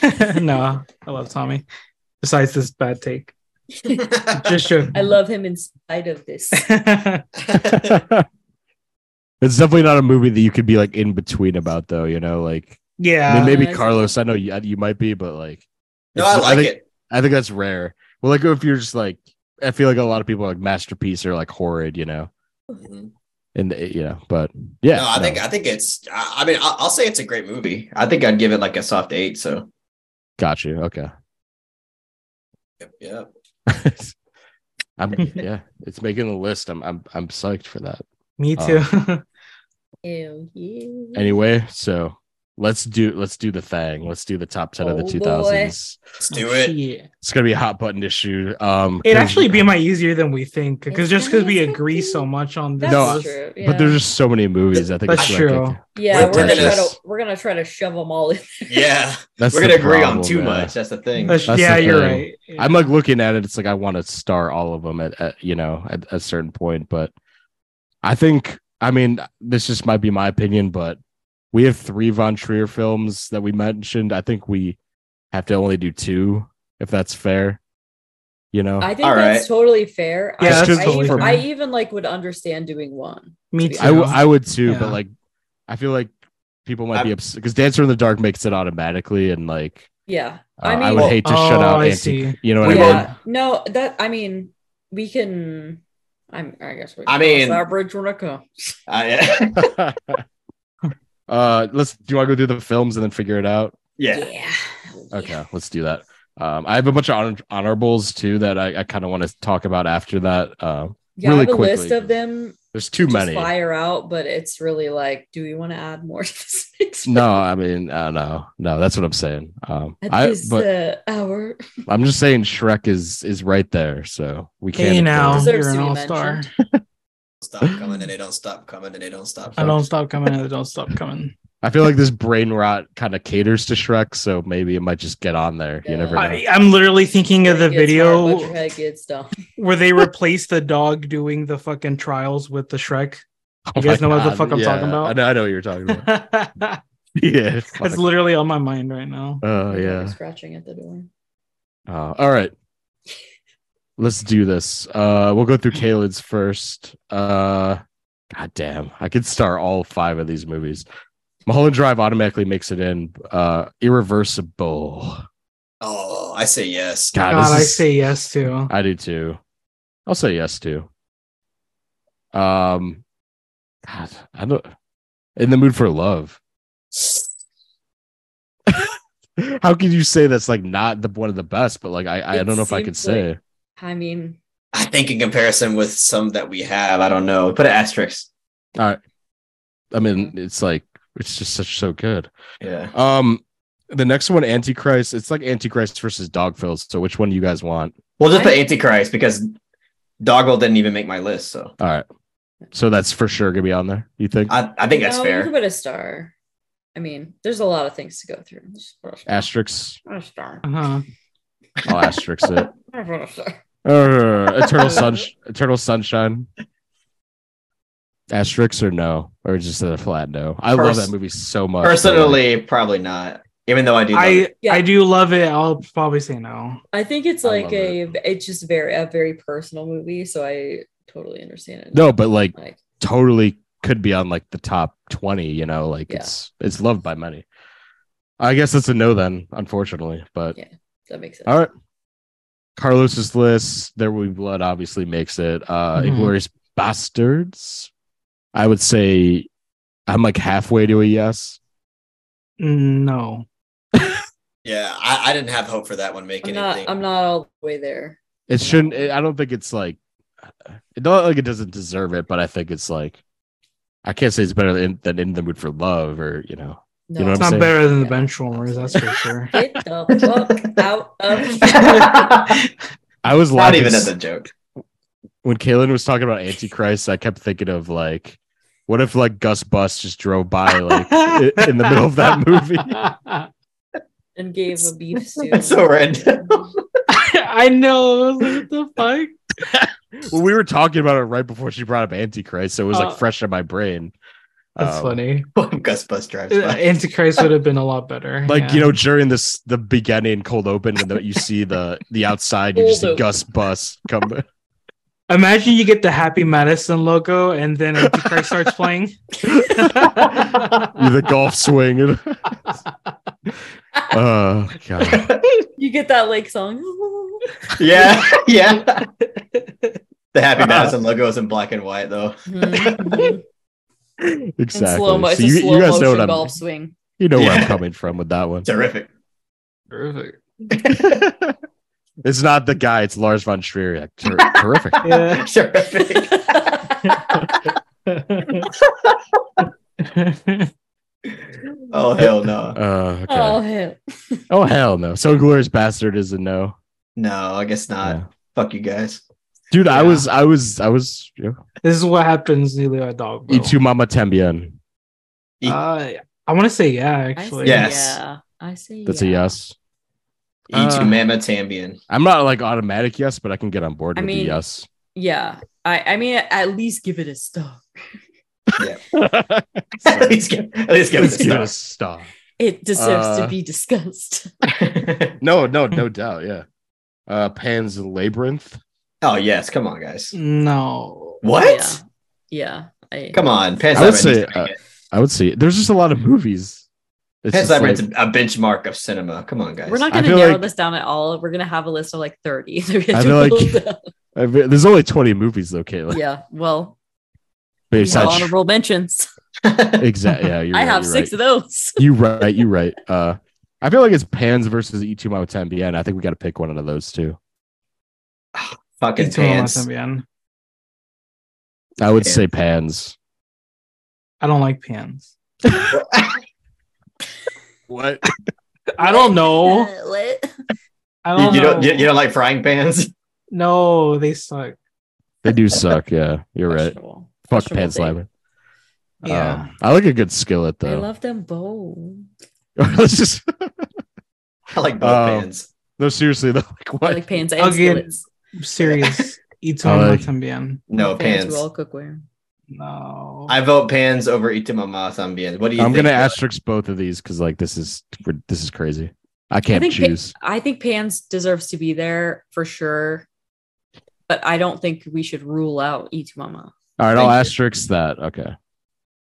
No, I love Tommy. Besides this bad take, just joking. I love him in spite of this. It's definitely not a movie that you could be like in between about, though. You know, like Yeah. I mean, maybe Uh, Carlos. I know you, you might be, but like, No, I like think, it. I think that's rare. Well, like if you're just like, I feel like a lot of people are like masterpiece or like horrid, you know, Mhm. and you know, but yeah, no, I think I think it's. I, I mean, I'll, I'll say it's a great movie. I think I'd give it like a soft eight. So, got you. Okay, yeah. I'm yeah, it's making the list. I'm I'm I'm psyched for that. Me Um, too. Ew, yeah. Anyway, so let's do let's do the thing. Let's do the top ten of the two thousands. Let's do it. Yeah. It's gonna be a hot button issue. Um, It 'cause- actually be my easier than we think because just because we agree so much on this. That's No, true. Yeah. but there's just so many movies. I think That's it's like- true. yeah, We're- we're, we're gonna gonna- try to we're gonna try to shove them all in. There. Yeah, That's we're gonna agree problem, on too man. much. That's the thing. That's- That's yeah, the you're thing. right. Yeah. I'm like looking at it. It's like I want to star all of them at, at you know at a certain point, but I think I mean this just might be my opinion, but we have three Von Trier films that we mentioned. I think we have to only do two, if that's fair. You know, I think All that's right. totally fair. Yeah, I, that's I, totally even, fair. I even like would understand doing one. Me too. I, w- I would too, Yeah. but like I feel like people might be I'm- upset because Dancer in the Dark makes it automatically, and like Yeah, uh, I I, would Well- hate to Oh, shut out I anti. see. You know what We I mean? yeah, no, that I mean, we can. I'm. I guess we. I mean- cross that bridge when it comes. Uh, uh, let's. Do you want to go through the films and then figure it out? yeah. Okay, let's do that. Um, I have a bunch of honor- honorables too that I, I kind of want to talk about after that. Um, Yeah, really I have a quickly, list of them. there's too many. fire out, but it's really like, do we want to add more to this? mix? No, I mean, uh, no, no, that's what I'm saying. Um, At I, this but uh, hour. I'm just saying Shrek is is right there, so we can't. Hey now, you're an all star. mentioned. Stop coming and they don't stop coming and they don't stop. I don't stop coming and they don't stop coming. I feel like this brain rot kind of caters to Shrek, so maybe it might just get on there. You never know. I, I'm literally thinking of the It hard, video your head gets where they replace the dog doing the fucking trials with the Shrek. Oh You guys my know what the fuck I'm talking about? I know, I know what you're talking about. yeah. it's fuck. literally on my mind right now. Oh My yeah. Scratching at the door. Uh, all right. Let's do this. Uh, we'll go through Kaylan's first. Uh, God damn, I could star all five of these movies. Mulholland Drive automatically makes it in. Uh, Irreversible. Oh, I say yes. God, God, I is- say yes too. I do too. I'll say yes too. Um, God, I don't. In the mood for love. How can you say that's like not the one of the best? But like, I I don't know if I could like- say. I mean, I think in comparison with some that we have, I don't know. Put an asterisk. All right. I mean, it's like it's just such so good. Yeah. Um, the next one, Antichrist. It's like Antichrist versus Dogville. So which one do you guys want? We'll just I- put Antichrist because Dogville didn't even make my list. So All right. So that's for sure gonna be on there. You think? I, I think that's no, You fair. can put a star. I mean, there's a lot of things to go through. Just star. Asterisks. A star. Uh-huh. I'll asterisk it. Put a star. Uh, Eternal Sun, Eternal Sunshine. Asterisks or no, or just a flat no. I love that movie so much. but, like, Personally, probably not. Even though I do. Love I it. Yeah. I do love it. I'll probably say no. I think it's like love a. It's just very a very personal movie, so I totally understand it. no, but like like totally could be on like the top 20 you know like Yeah. it's it's loved by many i guess it's a no then unfortunately but Yeah. that makes sense. all right carlos's list there will be blood obviously makes it uh Mhm. inglourious basterds i would say i'm like halfway to a yes No. Yeah, I, I didn't have hope for that one making I'm not. anything. I'm not all the way there. it shouldn't i don't think it's like it don't like it doesn't deserve it but i think it's like i can't say it's better than, than in the mood for love or you know No, You know It's not saying? better than the Yeah. bench warmers, that's for sure. Get the fuck out of i was not laughing even s- as a joke. when Kaylan was talking about Antichrist, I kept thinking of like, what if like Gus Bus just drove by like in the middle of that movie? and gave a beef stew. That's so random. I know. I was like, what the fuck? Well, we were talking about it right before she brought up Antichrist, so it was like Uh, fresh in my brain. That's Um, funny. Gus Bus drives Uh, by. Antichrist would have been a lot better. Like yeah. you know, during this the beginning cold open when the, you see the the outside, you just see Gus Bus come. Imagine you get the Happy Madison logo and then Antichrist starts playing. the golf swing. oh god. You get that like song. yeah, yeah. The Happy Madison logo is in black and white, though. Mhm. In Exactly. slow mo, So you, you guys know what I'm. golf swing. You know where I'm coming from with that one. Terrific. Terrific. it's not the guy. It's Lars von Trier. Ter- terrific. Yeah. Terrific. Oh hell no. Uh, okay. Oh hell. Oh hell no. So glorious bastard is a no. No, I guess not. Yeah. Fuck you guys. Dude, I was, I was, I was. You know, this is what happens, Neely Dog. bro. Y tu mamá también. E- Uh, I want to say yeah, actually. say Yes. Yeah. I say That's yeah. a yes. Y tu Uh, mamá también. I'm not like automatic yes, but I can get on board I with the mean- yes. Yeah. I I mean at least give it a star. at least give, at least give Let's it give it a a star. It deserves Uh, to be discussed. No, no, no doubt. Yeah. Uh, Pan's Labyrinth. Oh yes, come on, guys. No. What? Yeah. I, Come on, Pan's I would say, to make it. I would see. There's just a lot of movies. It's Pan's just Labyrinth's like- a benchmark of cinema. Come on, guys. We're not going to narrow like- this down at all. We're going to have a list of like 30. that we have I feel like- I mean, there's only 20 movies though, Kaylan. yeah. Well, But we it's have not honorable mentions. exactly. Yeah, you're I right, have you're six right. of those. You right. You right. Uh, I feel like it's Pans versus Y tu mamá también. I think we got to pick one of those two. Fucking Y tu Pans. también. I would Pans. say Pans. I don't like pans. What? I don't know. What? I You, don't you know. don't you, you don't like frying pans? No, they suck. They do suck. Yeah, you're right. Questionable. Fuck Questionable Pans take. Yeah. Um, I like a good skillet though. I love them both. Let's just I like both Oh. pans. no seriously though. Like I what? like pans and I'll get- skillets. Serious. Y tu I Mama like- también. No Fans pans. who cookware. No. I vote pans over Y tu mamá también. What do you I'm think? gonna Dylan? asterisk both of these because like this is this is crazy. I I can't think pa- choose. I think pans deserves to be there for sure. But I don't think we should rule out Eat Mama. All right, I'll you. asterisk that. Okay,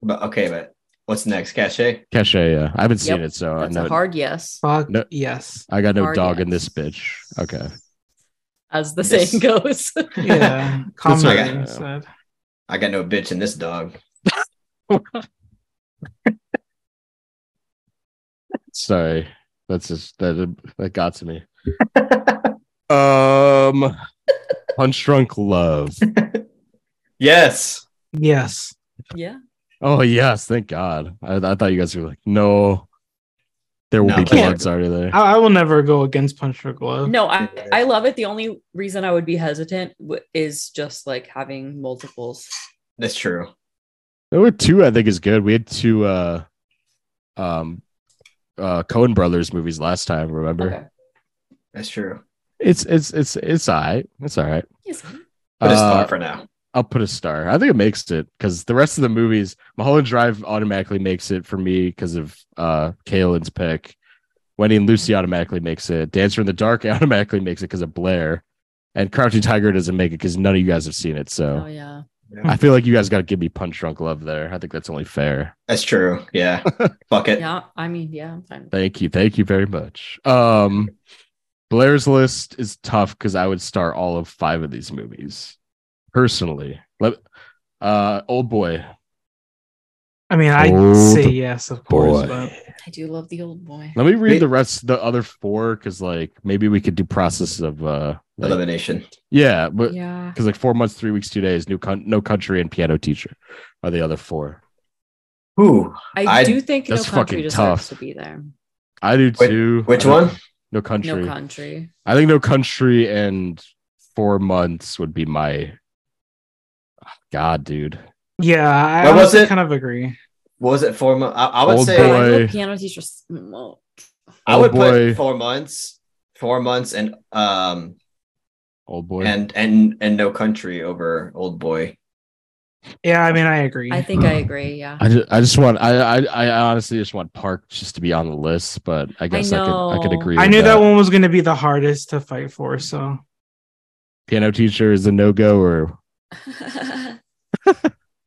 But okay, but what's next? Cache? Cache. Yeah, I haven't seen Yep, it, so I That's know a hard yes, Fuck No. yes. I got no hard dog in this bitch. Okay, as the This- saying goes. Yeah. right. Comedy said. I got no bitch in this dog. sorry. That's just that that got to me. Um, Punch Drunk Love. Yes. Yes. yeah. Oh yes, thank God. I, I thought you guys were like, no, there will No, be Punch bloods already there. I, I will never go against Punch for Glove. No, I, I love it. The only reason I would be hesitant w- is just like having multiples. That's true. There were two. I think is good. We had two, uh, um, uh, Coen Brothers movies last time. Remember? Okay. That's true. It's it's it's it's all right. It's all right. Yes. But it's Uh, far for now. I'll put a star. I think it makes it because the rest of the movies, Mulholland Drive automatically makes it for me because of uh Kaylan's pick. Wendy and Lucy automatically makes it. Dancer in the Dark automatically makes it because of Blaire. And Crouching Tiger doesn't make it because none of you guys have seen it. So Oh yeah. I feel like you guys got to give me Punch Drunk Love there. I think that's only fair. That's true. Yeah. Fuck it. Yeah. I mean, yeah, I'm fine. Thank you. Thank you very much. Um Blaire's list is tough because I would start all of five of these movies personally. Let uh old boy. I mean, I'd say yes, of course, Boy. but I do love the old boy. Let me read Wait. the rest the other four because like maybe we could do process of uh like, Elimination. yeah, but Yeah. because like four months, three weeks, two days, new con- no country and piano teacher are the other four. Ooh. I, I- do think No that's Country fucking deserves tough. to be there. I do Wait, too. Which I one? No country. No Country. I think no country and four months would be my God, dude. yeah, I What was it? kind of agree. What was it? Four months? I, I would Old say I boy. love piano teachers. Well, I would boy. put four months, four months, and um Old boy. and and and no country over old boy. Yeah, I mean, I agree. I think I agree. Yeah. I just, I just want I, I I honestly just want Park just to be on the list, but I guess I, could I could agree. I with knew that one was going to be the hardest to fight for, so Piano teacher is a no go, or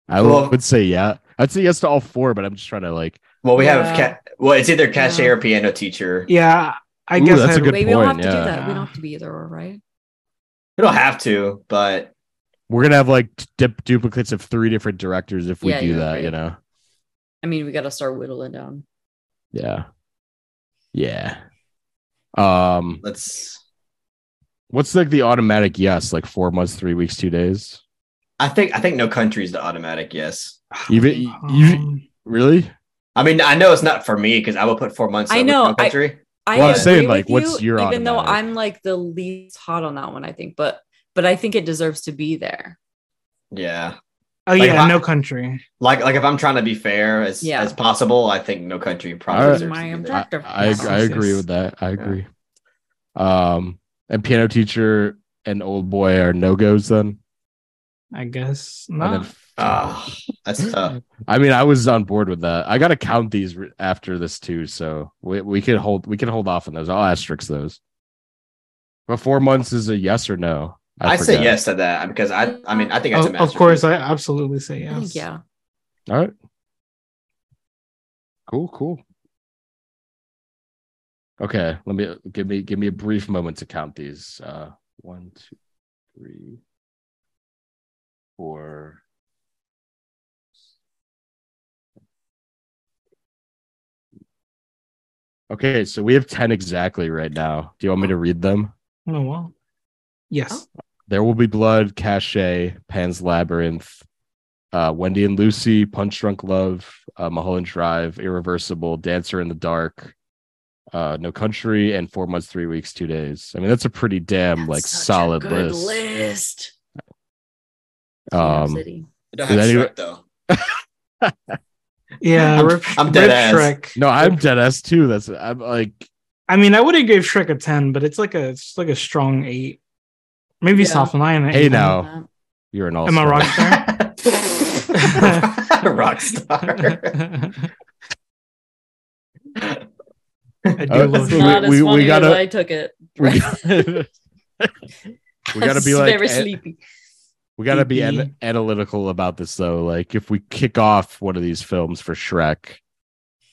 I Well- would say yeah. I'd say yes to all four, but I'm just trying to like. Well, we Yeah. have ca- well, it's either Cache Yeah. or piano teacher. Yeah, I Ooh, guess that's a I'd- good Wait, we don't have point, to do that. We don't have to be either or, right? We don't have to, but We're gonna have like dip- duplicates of three different directors if we Yeah, do you're that. right. You know. I mean, we got to start whittling down. Yeah. Yeah. Um. let's. What's like the automatic yes? Like four months, three weeks, two days. I think I think no country is the automatic yes. Even you Um, really? I mean, I know it's not for me because I will put four months. I over know, No country. I Well, I'm saying, with like, what's you, your even though? I'm like the least hot on that one, I think, but but I think it deserves to be there. yeah. oh Like, yeah, I- no country. Like like if I'm trying to be fair as Yeah. as possible, I think no country probably Alright. deserves My to objective. I, Yes, I agree with that. I agree. Um, and piano teacher and old boy are no goes then. I guess not. then- Ah, that's tough. I mean, I was on board with that. I got to count these re- after this too, so we we can hold we can hold off on those. I'll asterisk those. But four months is a yes or no. I, say yes to that because I I mean I think that's Of, a of course, I absolutely say I think, yes. yeah. All right. Cool, cool. Okay, let me give me give me a brief moment to count these. Uh one, two, three, four. Okay, so we have 10 exactly right now. Do you want me to read them? Oh well. Yes. There Will Be Blood, Cache, Pan's Labyrinth, uh, Wendy and Lucy, Punch Drunk Love, uh, Mulholland Drive, Irreversible, Dancer in the Dark, uh, No Country, and Four Months, Three Weeks, Two Days. I mean, that's a pretty damn That's like such a solid good list. list. Um, City. You don't Is have any- Shrek though. Yeah, I'm- rip, I'm rip dead ass. Shrek. no, I'm dead ass too. That's I'm like, I mean, I would have gave Shrek a ten, but it's like a it's like a strong eight, maybe Yeah. soft nine. Hey, even. now. you're an all. Am I rock star? Rock star. I do Uh, love we- It's not as we- we gotta- as I took it. We, gotta- we gotta be like very sleepy. We gotta be an- analytical about this though. Like if we kick off one of these films for Shrek,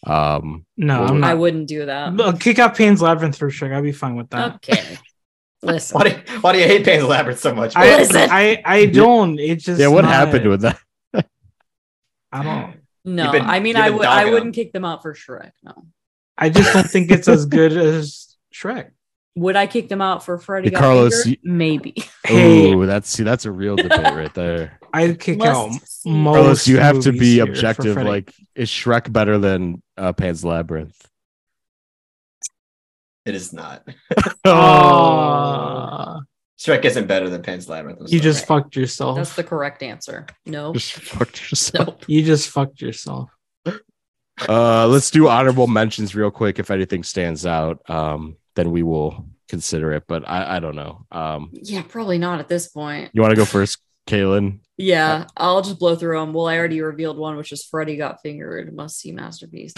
um, no, Well, I'm I wouldn't do that. I'll kick off Pan's Labyrinth for Shrek. I'd be fine with that. Okay. Listen. why, do you, why do you hate Pan's Labyrinth so much? I, Listen. I I don't. It's just yeah, what not- happened with that? I don't. No, been- I mean I would. I wouldn't them. kick them out for Shrek. No. I just don't think it's as good as Shrek. Would I kick them out for Freddy? Hey, Carlos, Fingered? Maybe. Hey, Oh, that's see, that's a real debate right there. I'd kick out most. Carlos, you have to be objective. Like, is Shrek better than uh, Pan's Labyrinth? It is not. Oh, Shrek isn't better than Pan's Labyrinth. You sorry. just fucked yourself. That's the correct answer. No. just fucked yourself. Nope. You just fucked yourself. Uh, let's do honorable mentions real quick. If anything stands out, um, then we will consider it. But I, I don't know. Um, Yeah, probably not at this point. you want to go first, Kaylan? Yeah, I'll just blow through them. Well, I already revealed one, which is Freddy Got Fingered, must see masterpiece.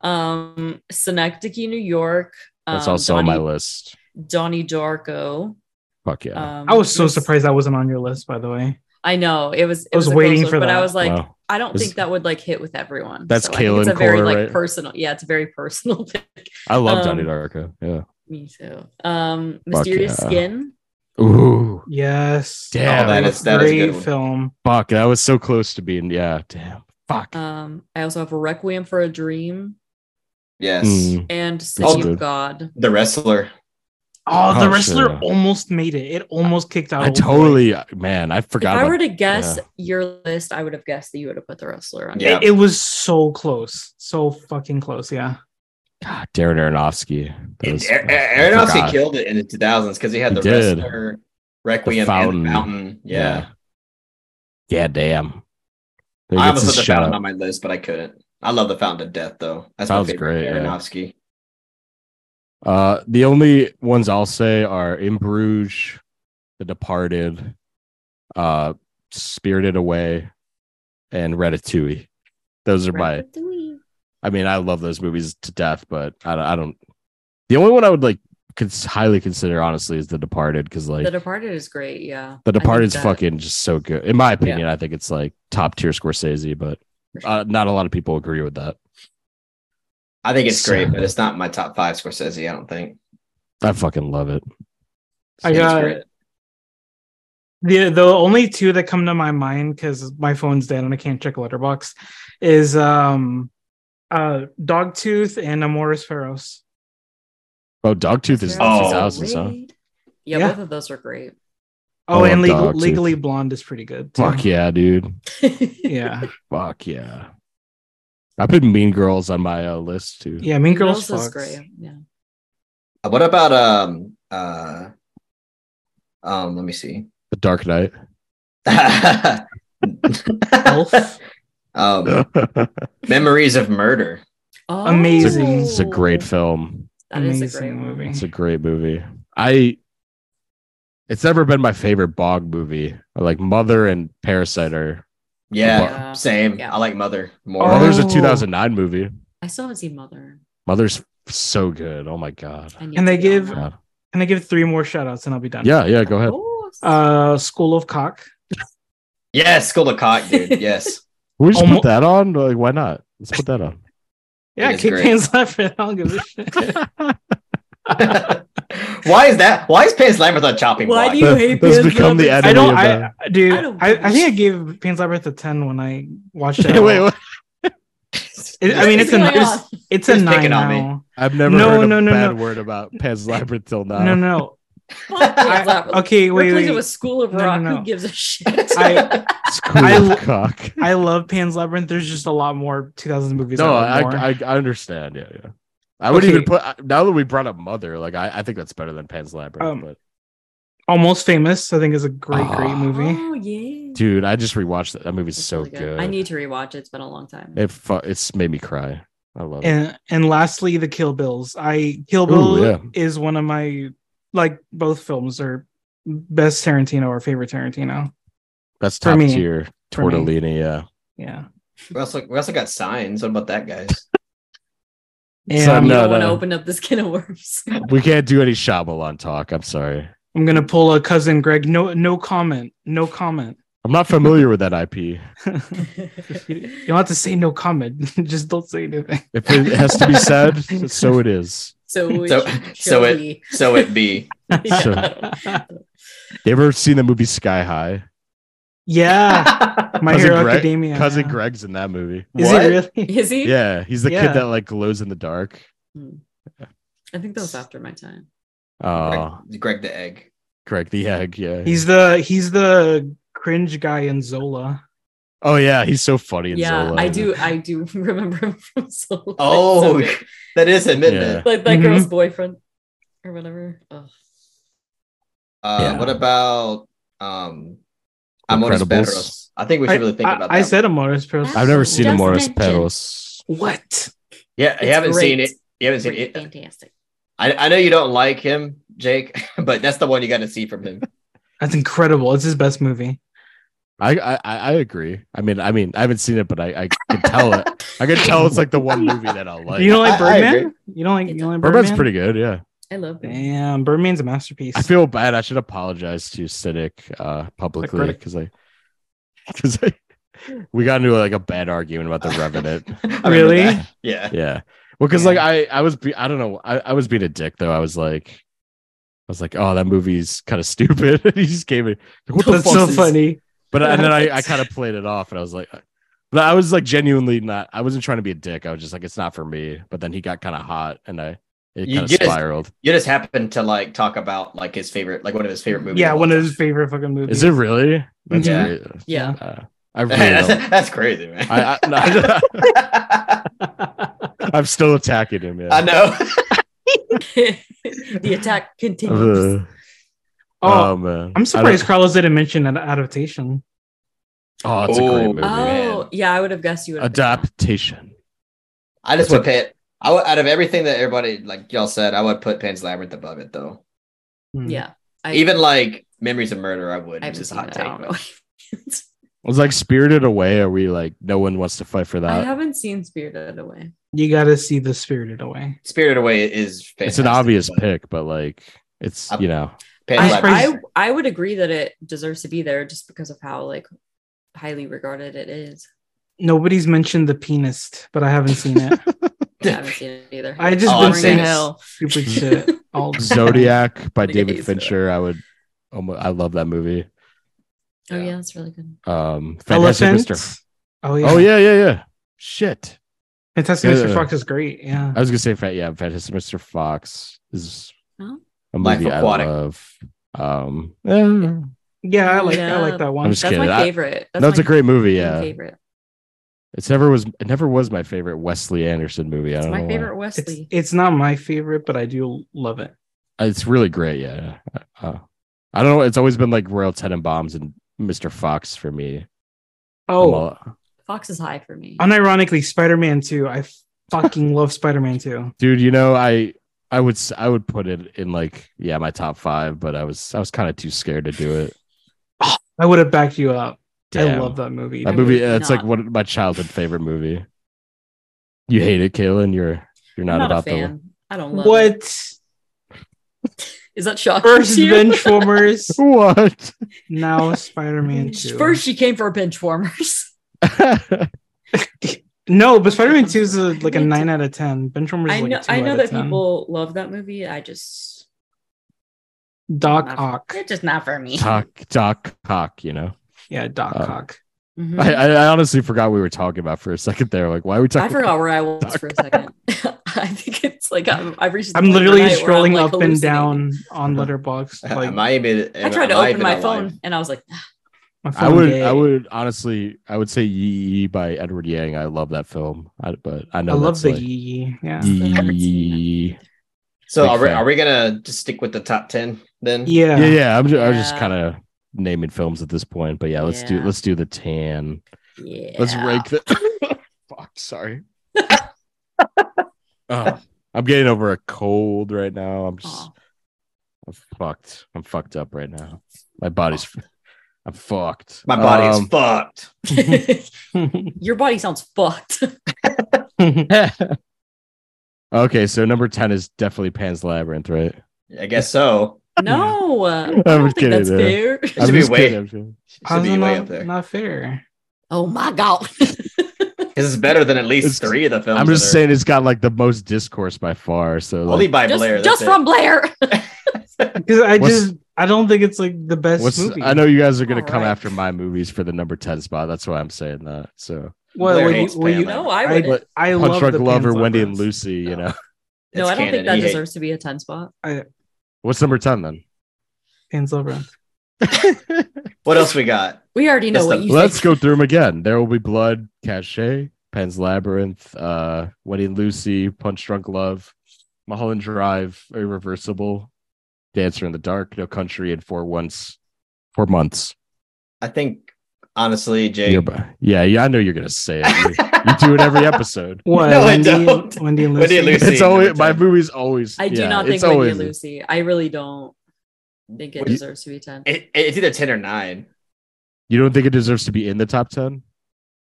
Um, Synecdoche, New York. That's um, also on my list. Donnie Darko. Fuck yeah. Um, I was so Miss- surprised that wasn't on your list. By the way, I know it was. It I was a waiting close for one, but I was like, Wow. I don't think that would like hit with everyone. That's I think it's Kaylan a very Core, like right? personal. Yeah, it's a very personal pick. I love um, Donnie Darko. Yeah. Me too. Um, Fuck Mysterious yeah. Skin. Ooh, yes. Damn. Oh, that is that is a great good one. film. fuck. That was so close to being. Yeah. Damn. Fuck. Um, I also have a Requiem for a Dream Yes. Mm. and Oh, City good. of God. The wrestler. Oh, the Oh, wrestler sure. almost made it. It almost kicked out. I Old Boy. totally, man. I forgot. If forgot. I about- were to guess yeah. your list, I would have guessed that you would have put the wrestler on. Yeah. It, it was so close, so fucking close. Yeah. God, Darren Aronofsky. Was- Aaron Aronofsky forgot. killed it in the 2000s because he had the did. wrestler, Requiem, Fountain. and the Fountain. Yeah. Yeah, damn. There I gets almost his put the shout Fountain out. on my list, but I couldn't. I love the Fountain of Death though. That's Fountain's my favorite great, yeah. Aronofsky. Uh, the only ones I'll say are In Bruges, The Departed, uh, Spirited Away, and Ratatouille. Those are my. I mean, I love those movies to death, but I, don't- I don't. The only one I would like cons- highly consider honestly is The Departed because like The Departed is great. Yeah. The I think Departed's that- fucking just so good. In my opinion, I think it's like top tier Scorsese, but uh, not a lot of people agree with that. I think it's So- great, but it's not my top five Scorsese. I don't think. I fucking love it. I It's got great. the the only two that come to my mind because my phone's dead and I can't check Letterboxd is um uh Dogtooth and Amores Perros. Oh, Dogtooth is They're Oh. 2000s, huh? Yeah, Yeah. both of those are great. Oh, I and love Legal, Legally Blonde is pretty good. Too. Fuck yeah, dude. Yeah, Fuck yeah. I put Mean Girls on my uh, list too. yeah. Mean Girls, Girls is great. Yeah. Uh, What about um uh um? Let me see. The Dark Knight. Elf. Um, Memories of Murder. Oh, Amazing. It's a great film. That is a great movie. movie. It's a great movie. I. It's never been my favorite Bong movie. Like Mother and Parasite are. Yeah, Yeah. same. Yeah. I like Mother more. Oh. Mother's a 2009 movie. I still haven't seen Mother. Mother's so good. Oh my god. I And they give- that. God. Can I give three more shout outs and I'll be done? Yeah, yeah. Go ahead. Oh, Uh, School of Cock. Yes, School of Cock, dude. Yes. Can we just Almo- put that on? Like, why not? Let's put that on. Yeah, It is kick great. Pants Laughing. I don't give a shit. Why is that? Why is Pants Labyrinth on chopping Why block? do you hate That's Pans become the Labyrinth? I don't. of I, dude, I don't I, give I, a think I gave Pants Labyrinth a ten when I watched it. wait, wait. It- I mean, it's a it's, it's a nine picking on me? now. I've never No, heard a no, no, bad no. word about Pan's Labyrinth till now. No no, no. Fuck I- okay, wait, Replace it wait. with School of No, no, Rock. no. Who gives a shit? I- It's I- as cock. I love Pan's Labyrinth. There's just a lot more 2000s movies. No, I, I. I I understand. Yeah, yeah. I wouldn't Okay. even put now that we brought up Mother. Like I, I think that's better than Pan's Labyrinth. Um, but Almost Famous. I think is a great, great Ah. movie. oh yeah. dude, I just rewatched that. That movie's It's so really good. I need to rewatch it. It's been a long time. it. Fu- it's made me cry. I love it. And and lastly, the Kill Bills. I Kill Ooh, Bill yeah. is one of my like both films are best Tarantino or favorite Tarantino. That's for top me. tier tortellini. Yeah. Yeah. We also we also got signs. What about that, guys? And So, I'm, you no, don't want to open up this can of worms. We can't do any Shyamalan talk. I'm sorry. I'm gonna pull a cousin Greg. No, no comment. No comment. I'm not familiar with that IP. you you don't have to say no comment. Just don't say anything. If it has to be said, so it is. so So- so it- be. So it be. Yeah. You ever seen the movie Sky High? yeah, My Cousin Hero Greg- Academia. Cousin yeah. Greg's in that movie. Is What? it really? Is he? Yeah, he's the Yeah. kid that like glows in the dark. Hmm. I think that was after my time. Oh, Greg, Greg the egg. Greg the egg. Yeah. He's the he's the cringe guy in Zola. Oh yeah, he's so funny in yeah, Zola. I do. I do remember him from Soul. Oh, that is him, isn't Yeah. it? like that Mhm. girl's boyfriend or whatever. Ugh. Uh, Yeah. What about um, Amores Incredibles. Perros? I think we should I, really think I- about I that. said one. Amores Perros. I've never seen Just Amores. Perros. What? Yeah, you haven't great. seen it. You haven't seen Pretty it. fantastic. I, I know you don't like him, Jake, but that's the one you got to see from him. That's incredible. It's his best movie. I, I I I agree. I mean, I mean, I haven't seen it, but I, I can tell it. I can tell it's like the one movie that I'll like. you don't like I- I Birdman? agree. you don't like you don't like Birdman's Birdman? pretty good. Yeah. I love him. Damn, Birdman's a masterpiece. I feel bad. I should apologize to Cynic uh, publicly critic. because I because I, we got into like a bad argument about the Revenant. Remember Really? that. Yeah. Yeah. Well, because like I I was be- I don't know I, I was being a dick though. I was like I was like, oh, that movie's kind of stupid. and he just gave me what the That's fuck so is- funny. But and then I, I kind of played it off and I was like but I was like genuinely not I wasn't trying to be a dick. I was just like, it's not for me. But then he got kind of hot and I it You kind of just- spiraled. You just happened to like talk about like his favorite, like one of his favorite movies. Yeah, one of his favorite fucking movies. Is it really? That's Yeah. great. Yeah. Uh, I really that's, that's crazy, man. I, I, no, I'm still attacking him. Yeah. I know. the attack continues. Uh, Oh, man. I'm surprised Carlos didn't mention an adaptation. Oh, it's a great Oh, movie. oh, yeah, I would have guessed you would. Adaptation. I just What's would put I would, out of everything that everybody like y'all said, I would put Pan's Labyrinth above it though. Hmm. Yeah. I, Even like Memories of Murder, I would. I just hot it. I take. know. Was like Spirited Away. Are we like no one wants to fight for that? I haven't seen Spirited Away. You got to see the Spirited Away. Spirited Away is fantastic, it's an obvious but pick, but like it's I'm- you know Pan's I, Labyrinth- I I would agree that it deserves to be there just because of how like highly regarded it is. Nobody's mentioned the penis, but I haven't seen it. I haven't seen it either. I just Oh, been Boring saying as hell. stupid shit all. Zodiac by David Fincher. I would, almo- I love that movie. Oh yeah, that's really good. Um, Fantastic Elephant. Mr. Oh yeah. Oh yeah, yeah, yeah. Shit. Fantastic Yeah. Mr. Fox is great. Yeah. I was gonna say, fa- yeah, Fantastic Mr. Fox is Oh. A Life movie I Aquatic. love. Um, eh, Yeah, I like I like that one. I'm just That's kidding. my favorite. That's no, it's my a great movie. fucking Yeah, favorite. it's never was it never was my favorite Wesley Anderson movie. I It's don't my know favorite why. Wesley. it's not my favorite, but I do love it. It's really great. Yeah, uh, I don't know. It's always been like Royal Tenenbaums and Mr. Fox for me. Oh, all- Fox is high for me. unironically, Spider-Man 2. I fucking love Spider-Man 2. dude, you know, I I would s- I would put it in like yeah my top five, but I was I was kind of too scared to do it. I would have backed you up. I love that movie. That I movie. would uh, It's like not. one of my childhood favorite movie. You hate it, Kaylan. You're you're not, I'm not a about the. I don't love it. What? Is that shocking? First to you? Benchwarmers, What? now Spider-Man 2. First, she came for Benchwarmers. no, but Spider-Man 2 is a, like a 9 out of 10. Benchwarmers I is like know. a 2 I know that 10. people love that movie. I just Doc not- Ock. It's just not for me. Doc Doc Cock. You know. Yeah, Doc Uh, Ock. Mhm. I, I I honestly forgot we were talking about for a second there. Like, why are we talking? I forgot where I was Doc for a second. I think it's like I'm, I've reached. the I'm literally tonight I'm, scrolling like, up and down on Letterboxd. I Like might be. I tried to open my phone live. and I was like, my I would gay. I would honestly I would say Yi Yi by Edward Yang. I love that film. I, but I know I love the like, yee. Yeah. Yee. So Big are we, fan. are we gonna just stick with the top ten then? Yeah. Yeah, yeah. I'm just, I was just kind of naming films at this point, but yeah, let's do Yeah. let's do the tan. yeah. Let's rank the. Fuck, sorry. oh, I'm getting over a cold right now. I'm just Aw. I'm fucked. I'm fucked up right now. My body's. I'm fucked. My body is Um, fucked. Your body sounds fucked. okay, so number ten is definitely Pan's Labyrinth, right? I guess so. no, uh, I I'm don't just think that's kidding, yeah. fair. It should be just way- kidding, I'm just kidding. Should How's be way not, up there. not fair? Oh my god. Because it's better than at least It's- three of the films. I'm just saying it's got like the most discourse by far. So Only like, by Blaire. just that's from Blaire. Because I What's- just I don't think it's like the best what's movie. I know you guys are gonna All come right. after my movies for the number ten spot. That's why I'm saying that. So well, Blaire what you, what you, Pan no, I I, would. But I Punch love Drunk the Lover, Pan's Wendy and Labyrinth. Lucy. You know no, It's I don't canon. think that He hate- deserves to be a ten spot. what's number ten then? Pan's Labyrinth. What else we got? We already know That's what the- you Let's think. go through them again. There will be blood, Cache, Pan's Labyrinth, uh, Wendy and Lucy, Punch Drunk Love, Mulholland Drive, Irreversible, Dancer in the Dark, No Country, and Four Once, Four Months. I think honestly, Jay. You're- yeah, yeah, I know you're gonna say it. You, you do it every episode. What? No, I don't. Wendy and Lucy. Wendy and Lucy. It's always my 10. movies always. I do yeah, not think Wendy always and Lucy. I really don't think it What do you- deserves to be ten. It, it's either ten or nine. You don't think it deserves to be in the top ten?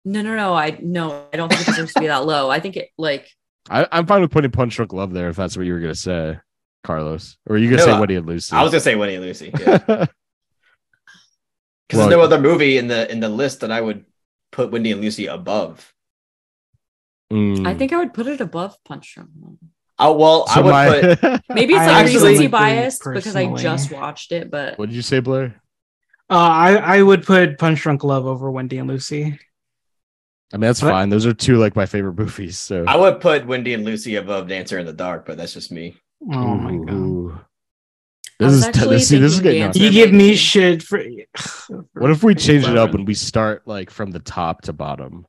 No, no, no. I no, I don't think it deserves to be that low. I think it like I, I'm fine with putting Punch Drunk Love there if that's what you were gonna say, Carlos. Or are you gonna No, say I- Wendy and Lucy? I was gonna say Wendy and Lucy. Yeah. Because Well- there's no other movie in the in the list that I would put Wendy and Lucy above. Mm. I think I would put it above Punch Drunk. Love. Oh well, I would my- put Maybe it's like actually recency like biased because I just watched it, but what did you say, Blaire? Uh, I I would put Punch Drunk Love over Wendy and Lucy. I mean, that's What? fine. Those are two like my favorite movies. So I would put Wendy and Lucy above Dancer in the Dark, but that's just me. Oh my god. This was is actually see, this is getting. Dancer. You give me shit for. What if we change it up and we start like from the top to bottom?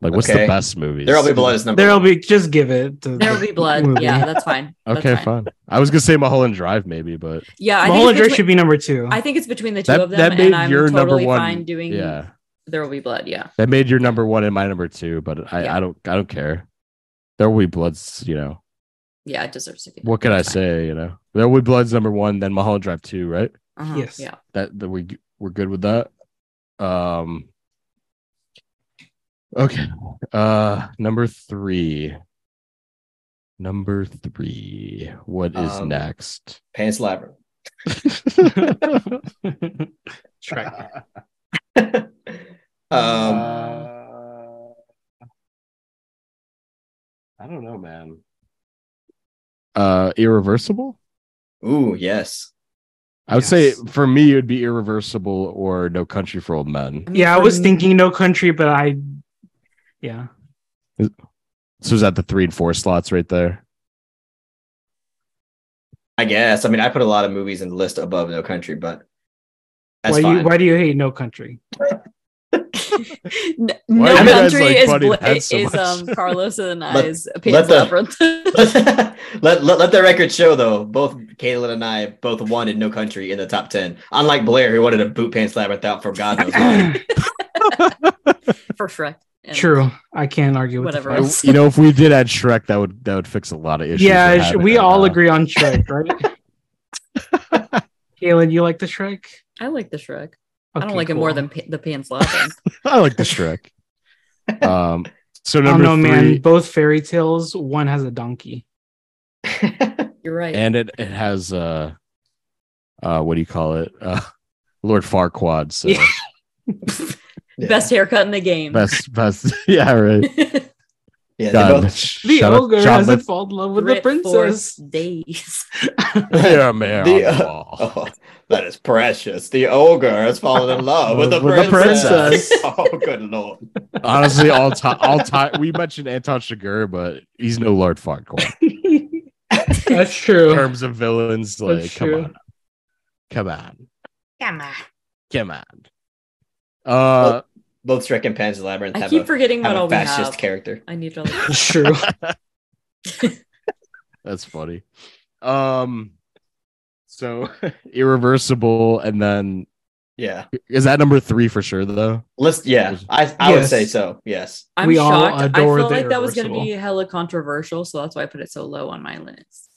Like, what's the best movie? There'll be blood is number. There'll one. be just give it. To there will the be blood. movie. Yeah, that's fine. That's Okay, fine. fine. I was gonna say Mulholland Drive, maybe, but Yeah, I Mulholland Drive should be number two. I think it's between the two that of them, that made and I'm your number totally one. fine doing. yeah, There will be blood. Yeah, that made your number one and my number two. But I, Yeah. I don't, I don't care. There will be bloods. You know, yeah, it deserves to be. what can I say? You know, there will be bloods number one, then Mulholland Drive two, right? Uh-huh, Yes. Yeah. That that we we're good with that. Um, Okay. Uh number three. Number three. What is Um, next? Pants Labyrinth. Shrek. um, I don't know, man. Uh irreversible? ooh, yes. I would say for me it would be irreversible or no country for old men. Yeah, I was thinking No Country, but I, yeah, So is that the three and four slots right there? I guess. I mean, I put a lot of movies in the list above No Country, but that's why fine. you why do you hate No Country? N- Why no do guys country like is butting bl- so is um Carlos and Let- I's let Pan's the- Labyrinth. let, let, let the record show though, both Kaylan and I both wanted No Country in the top ten. Unlike Blaire, who wanted a boot pants labyrinth out for God knows why. for Shrek. and- True, I can't argue with Whatever The I- fact. else. you know, if we did add Shrek, that would that would fix a lot of issues. Yeah, we're sh- we all now. agree on Shrek, right? Kaylan, you like the Shrek? I like the Shrek. I don't like it more than pa- the Pan's Labyrinth. I like the Shrek. Um, so I don't number three, man. Both fairy tales. One has a donkey. You're right. and it it has uh, uh, what do you call it? Uh, Lord Farquaad. So Yeah. Best haircut in the game. best, best, yeah, right. Yeah, they God, both- The shut up, ogre John hasn't Lith- fallen in love with the princess. days. Yeah, man. The, uh. Oh, that is precious. The ogre has fallen in love with the With the princess. princess. oh, good lord. Honestly, all time, all time. We mentioned Anton Chigurh, but he's no Lord Farquaad That's true. in terms of villains. Like, That's come true. on, come on, Come on. come on. Uh, Both Shrek and Pan's Labyrinth I have keep a, forgetting have what a all we fascist have. character. I need to. Look. That's true. that's funny. Um, so irreversible, and then Yeah. is that number three for sure though? Let's yeah. I I would say so. Yes. I'm We all shocked. I adore felt the like that was going to Irreversible. be hella controversial, so that's why I put it so low on my list.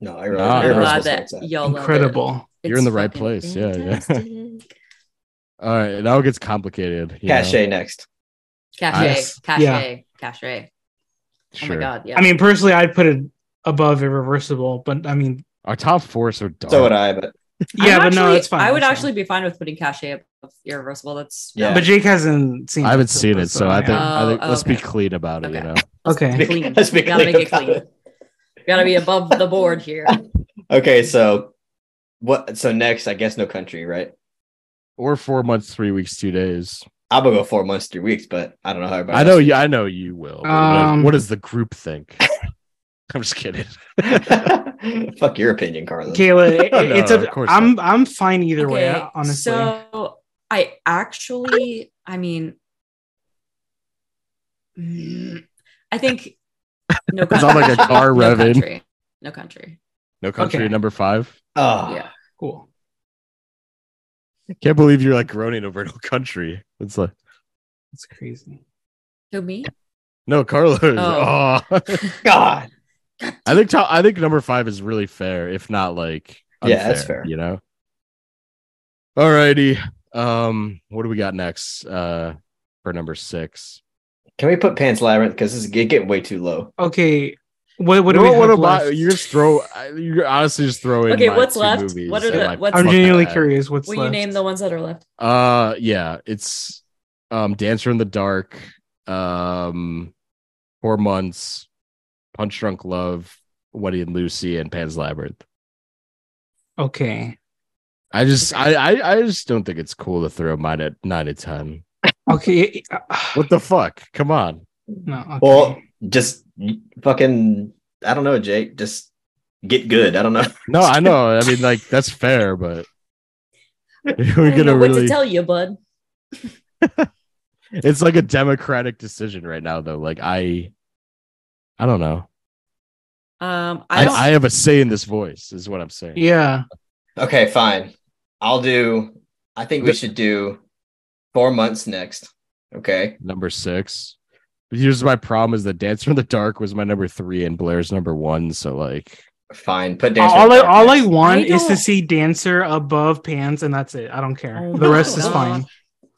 No, I Nah, really I'm Irreversible glad that sounds y'all love it. Incredible. You're in the right place. Yeah, yeah. Fantastic. All right, now it gets complicated. you know? Next. Cache, Yes. Cache, Yeah. Cache. Oh Sure. my god, yeah. I mean, personally, I'd put it above irreversible, but I mean, Our top four are so dark. So would I, but yeah, I'm but no, actually- it's fine. I would it's fine. actually be fine with putting Cache above irreversible. That's Yeah. But Jake hasn't seen. It. I haven't it, seen it, so I think, I Oh, think let's be clean about it. Okay. You know, Okay. clean. Let's be Gotta make it clean. it. Gotta be above the board here. Okay, so what so next I guess no country, right? Or four months, three weeks, two days. I'm gonna go four months, three weeks, but I don't know how everybody I know else you. I know you will. what- Um, what does the group think? I'm just kidding. Fuck your opinion, Carlos. Kayla, it- No, it's of a, course I'm I'm fine either way, honestly. So I actually, I mean, I think no It's not like a car no revving. country. No country. No country Okay. number five. Oh, Yeah. cool. Can't believe you're like groaning over no country. It's like it's crazy. Who me? no Carlos. Oh. Oh. God. I think top, I think number five is really fair, if not like Yeah, that's fair. You know. Alrighty. Um, what do we got next? Uh, for number six. Can we put Pants Labyrinth? Because this is getting way too low. Okay. What what do You we know have what left? about- You just throw. You honestly just throw in. Okay, my what's two left? What are the- my what's I'm genuinely curious. What's Will left? you name the ones that are left? Uh, yeah, it's um, Dancer in the Dark, um, Four Months, Punch Drunk Love, Wendy and Lucy, and Pan's Labyrinth. Okay. I just, I, I, I just don't think it's cool to throw mine at nine to ten. Okay. What the fuck? Come on. No. Okay. Well, just fucking. I don't know, Jake. Just get good. I don't know. No, I know. I mean, like that's fair, but we're I don't gonna what really. to tell you, bud. It's like a democratic decision right now, though. Like I, I don't know. Um, I I, don't. I have a say in this voice, is what I'm saying. yeah. Okay, fine. I'll do. I think we should do four months next. Okay. number six. But here's my problem: is that Dancer in the Dark was my number three and Blair's number one. So like, Fine. Put Dancer. all in I, the Dark all I want I is to see Dancer above Pants, and that's it. I don't care. Oh the rest my is fine.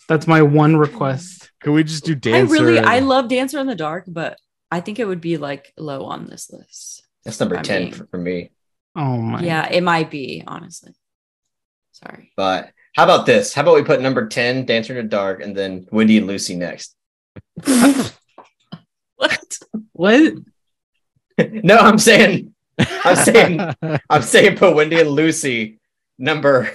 That's my one request. Can we just do dancer? I really, and- I love Dancer in the Dark, but I think it would be like low on this list. That's number 10 mean- for, for me. Oh my. Yeah, it might be, honestly. Sorry. But how about this? How about we put number 10, Dancer in the Dark, and then Wendy and Lucy next? What? What? no, I'm saying, I'm saying, I'm saying put Wendy and Lucy number.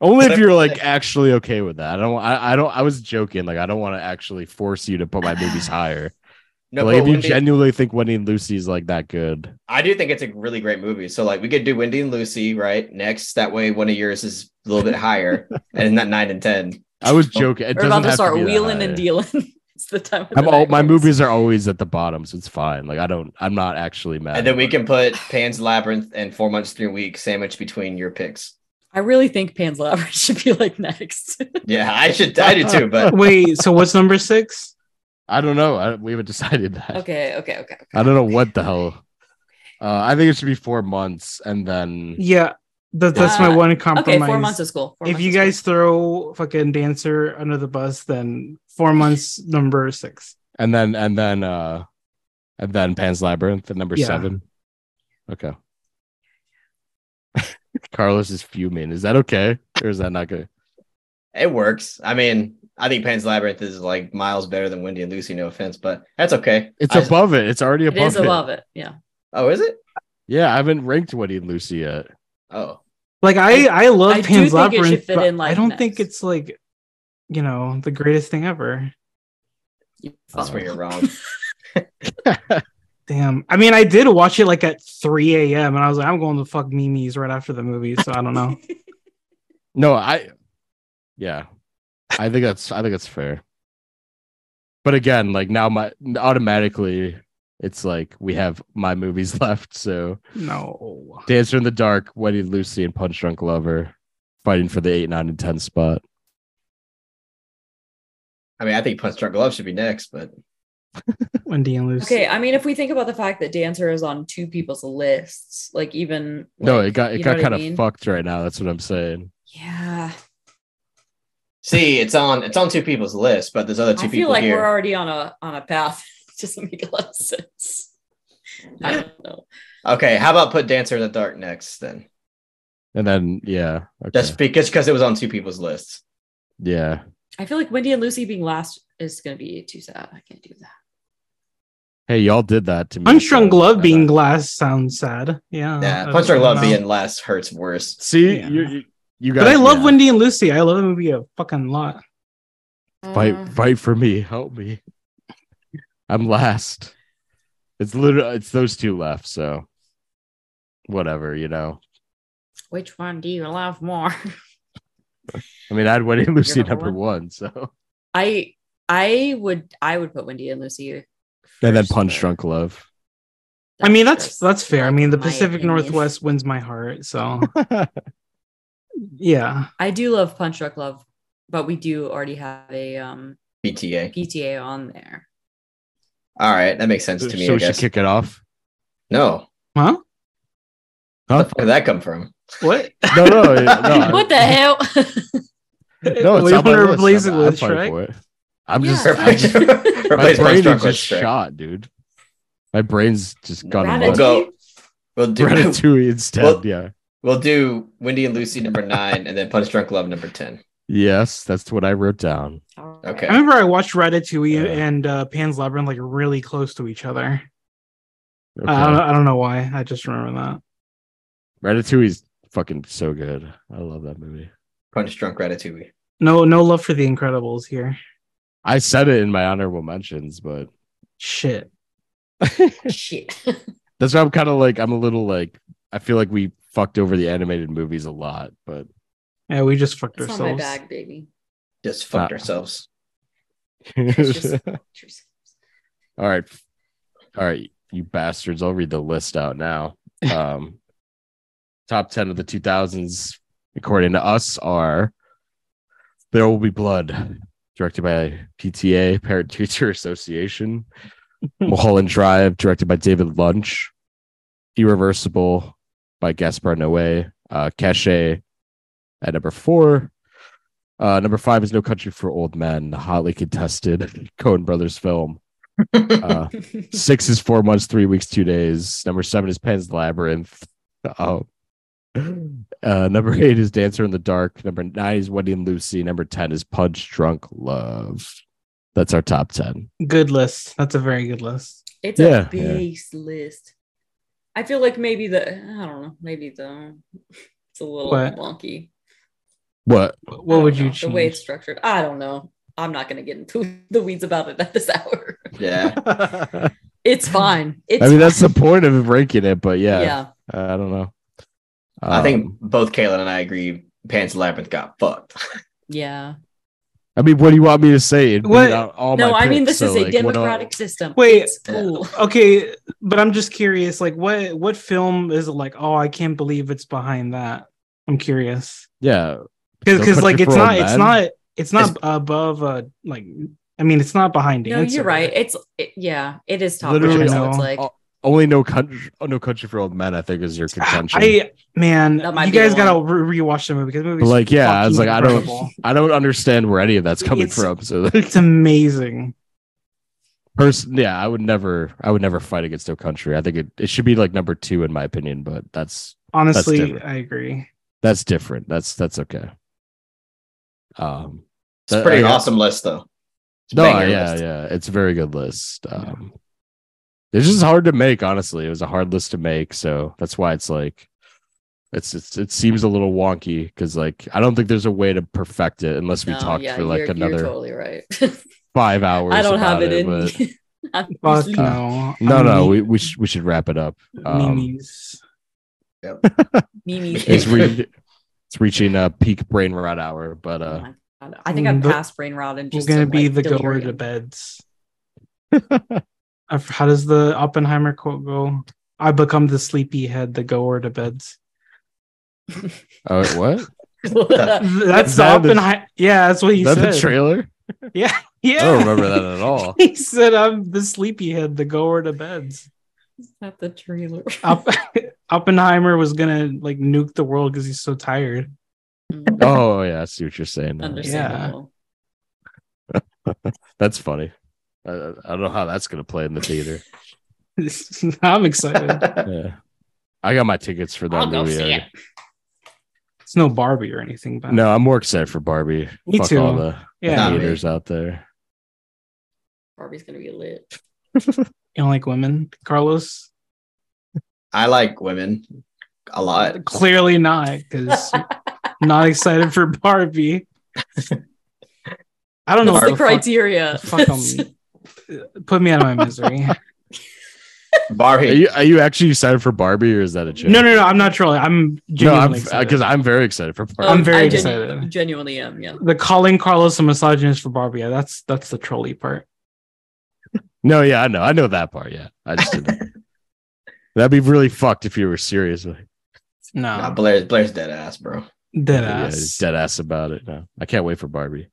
Only if you're like actually okay with that. I don't. I, I don't. I was joking. Like I don't want to actually force you to put my movies higher. No, But, like put if you Wendy- genuinely think Wendy and Lucy is like that good, I do think it's a really great movie. So like we could do Wendy and Lucy right next. That way one of yours is a little bit higher and not nine and ten. I was joking. It We're about to start be wheeling and dealing. It's the time. Of I'm the all, my movies are always at the bottom, so it's fine. Like I don't. I'm not actually mad. And then we can put Pan's Labyrinth and Four Months Three Weeks sandwiched between your picks. I really think Pan's Labyrinth should be like next. Yeah, I should. I do too. But Wait, so what's number six? I don't know. I, we haven't decided that. okay, okay, okay. I don't know what the hell. Uh, I think it should be four months, and then Yeah, that, that's my Uh, one Okay, compromise. four months is cool. Four if you is cool. guys throw fucking dancer under the bus, then four months number six. and then and then uh, and then Pan's Labyrinth at number Yeah. seven. Okay. Carlos is fuming. Is that okay, or is that not good? it works. I mean, I think Pan's Labyrinth is like miles better than Wendy and Lucy. No offense, but that's okay. It's I- above it. It's already it above is it. above it. Yeah. Oh, is it? Yeah, I haven't ranked Wendy and Lucy yet. Oh, Like I, I love I do Pan's think it should Labyrinth, fit but in, like, I don't think it's like, you know, the greatest thing ever. That's fuck. where you're wrong. Damn. I mean, I did watch it like at 3 a.m. and I was like, I'm going to fuck Mimi's right after the movie. So I don't know. No, I yeah. I think that's I think that's fair. But again, like now my automatically it's like we have my movies left. So no. Dancer in the Dark, Wendy and Lucy, and Punch Drunk Lover fighting for the eight, nine, and ten spot. I mean, I think Punch Drunk Love should be next, but Wendy and Lucy. Okay, I mean, if we think about the fact that Dancer is on two people's lists, like even no, like, it got it got know I kind of fucked right now. That's what I'm saying. Yeah, see, it's on it's on two people's list, but there's other two I people feel like here. we're already on a on a path. It doesn't make a lot of sense. I don't know. Okay, how about put Dancer in the Dark next then? And then yeah, okay. Just because because it was on two people's lists. yeah. I feel like Wendy and Lucy being last is going to be too sad. I can't do that. Hey, y'all did that to me. Punch Drunk so- Glove being glass sounds sad. Yeah. Yeah, I Punch Love being last hurts worse. See, Yeah. you, you you guys. But I love yeah. Wendy and Lucy. I love the movie a fucking lot. Fight, Uh, fight for me. Help me. I'm last. It's literally it's those two left. So whatever, you know. which one do you love more? I mean, I'd Wendy and Lucy number number one? one. So I I would I would put Wendy and Lucy. and then Punch Drunk Love. I mean, that's just, that's fair. I mean, the my Pacific opinion. Northwest wins my heart. So yeah. I do love Punch Drunk Love, but we do already have a um PTA. PTA on there. All right, that makes sense to me. so I we should kick it off. No, Huh? where Huh? the fuck did that come from? What? No, no, no. what the hell? No, it's we on my want to replace it I'm- I'm with Shrek. I'm Yeah. just, I'm just my Replace brain is just shot, dude. My brain's just gone. Ratatouille? We'll go. We'll do. Ratatouille instead. Well- yeah. We'll do Wendy and Lucy number nine, and then Punch Drunk Love number ten. Yes, that's what I wrote down. Okay. I remember I watched Ratatouille Yeah. and uh, Pan's Labyrinth like really close to each other. Okay. I, don't, I don't know why. I just remember that. Ratatouille's fucking so good. I love that movie. Punch Drunk Ratatouille. No, no love for the Incredibles here. I said it in my honorable mentions, but Shit. Shit. that's why I'm kind of like I'm a little like I feel like we fucked over the animated movies a lot, but Yeah, we just fucked It's not my ourselves. bag, baby. Just fucked ourselves. Just all right, all right, you bastards. I'll read the list out now. Um, top ten of the 2000s, according to us, are "There Will Be Blood," directed by PTA Parent Teacher Association. Mulholland Drive, directed by David Lynch. Irreversible by Gaspar Noé. Uh, Cache at number four. Uh, number five is No Country for Old Men, the hotly contested Coen Brothers film. Uh, six is four months, three weeks, two days. Number seven is Pan's Labyrinth. Uh, uh, number eight is Dancer in the Dark. Number nine is Wendy and Lucy. Number 10 is Punch Drunk Love. That's our top 10. Good list. That's a very good list. It's Yeah, a yeah. base list. I feel like maybe the I don't know, maybe the it's a little What? wonky. What? What don't would you know, change? the way it's structured? I don't know. I'm not gonna get into the weeds about it at this hour. Yeah. It's fine. It's mean, that's the point of ranking it, but yeah, yeah. I don't know. I think Um, both Kaylan and I agree Pan's Labyrinth got fucked. Yeah. I mean, what do you want me to say? It What- All No, my I mean picks, this is a like, what I- democratic system. Wait. it's cool. Okay, but I'm just curious. Like, what what film is it like? Oh, I can't believe it's behind that. I'm curious Yeah, because because like it's for Old not it's not it's not It's- above uh like I mean it's not behind No, Dancer. you're right. It's it, yeah, it is top Literally no. it's like o- only no country, oh, no country for old men. I think is your contention. I man, you guys gotta re- rewatch the movie because the movie's like, yeah, I was fucking like, I don't. I don't understand where any of that's coming It's- from. So, It's amazing. person, yeah, I would never, I would never fight against no country. I think it, it should be like number two in my opinion, but that's Honestly, different. I agree. that's different. That's that's okay. Um, It's a pretty I- awesome list though. It's no, yeah, list. yeah, it's a very good list. Um, it's just hard to make. Honestly, it was a hard list to make, so that's why it's like, it's, it's it seems a little wonky because like I don't think there's a way to perfect it unless we no, talk yeah, for like you're, another you're totally right. five hours. I don't have about it in but- me. Fuck no. No, I'm no, me- we we, sh- we should wrap it up. Um, memes. Mimi. it's re- it's reaching a peak brain rot hour, but Oh uh, my God. I think I'm But- past brain rot and I'm just gonna be like, the goer to beds. How does the Oppenheimer quote go? I become the sleepy head, the goer to beds. oh what? That's Is the that the- Oppenheimer. Yeah, that's what he that said. the trailer? yeah, yeah. I don't remember that at all. He said, "I'm the sleepy head, the goer to beds." Not the trailer. Opp- Oppenheimer was gonna like nuke the world because he's so tired. Oh yeah, I see what you're saying. now. Understandable. That's funny. I, I don't know how that's gonna play in the theater. I'm excited. Yeah, I got my tickets for that I'll go movie. see it. It's no Barbie or anything, but No, I'm more excited for Barbie. Me Fuck too. all the yeah, me. haters out there. Barbie's gonna be lit. you don't like women, Carlos. I like women a lot. Clearly not, because not excited for Barbie. I don't know That's what the fuck- criteria. Put me out of my misery. Are Barbie. you are you actually excited for Barbie or is that a joke? No, no, no. I'm not trolling. I'm no, I'm genuinely because I'm very excited for Barbie. I'm very I genu- excited. genuinely am. Yeah. the calling Carlos a misogynist for Barbie. Yeah, that's that's the trolley part. No, yeah, I know, I know that part. Yeah, I just didn't. That'd be really fucked if you were serious. No, Nah, Blaire's Blaire's dead ass, bro. dead yeah, ass. just dead ass about it. No, I can't wait for Barbie.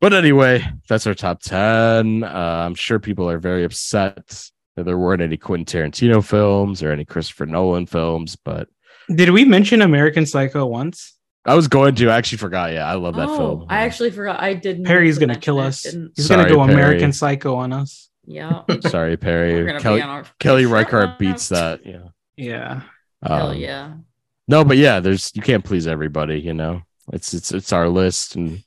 But anyway, that's our top ten. Uh, I'm sure people are very upset that there weren't any Quentin Tarantino films or any Christopher Nolan films. But Did we mention American Psycho once? I was going to. I actually forgot. Yeah, I love that oh, film. I actually forgot. I didn't. Perry's gonna kill us. He's Sorry, gonna go Perry. American Psycho on us. Yeah. Sorry, Perry. Kelly, be our Kelly Reichardt beats that. Yeah. Yeah. Hell Um, yeah. No, but yeah, there's you can't please everybody, you know. It's it's it's our list and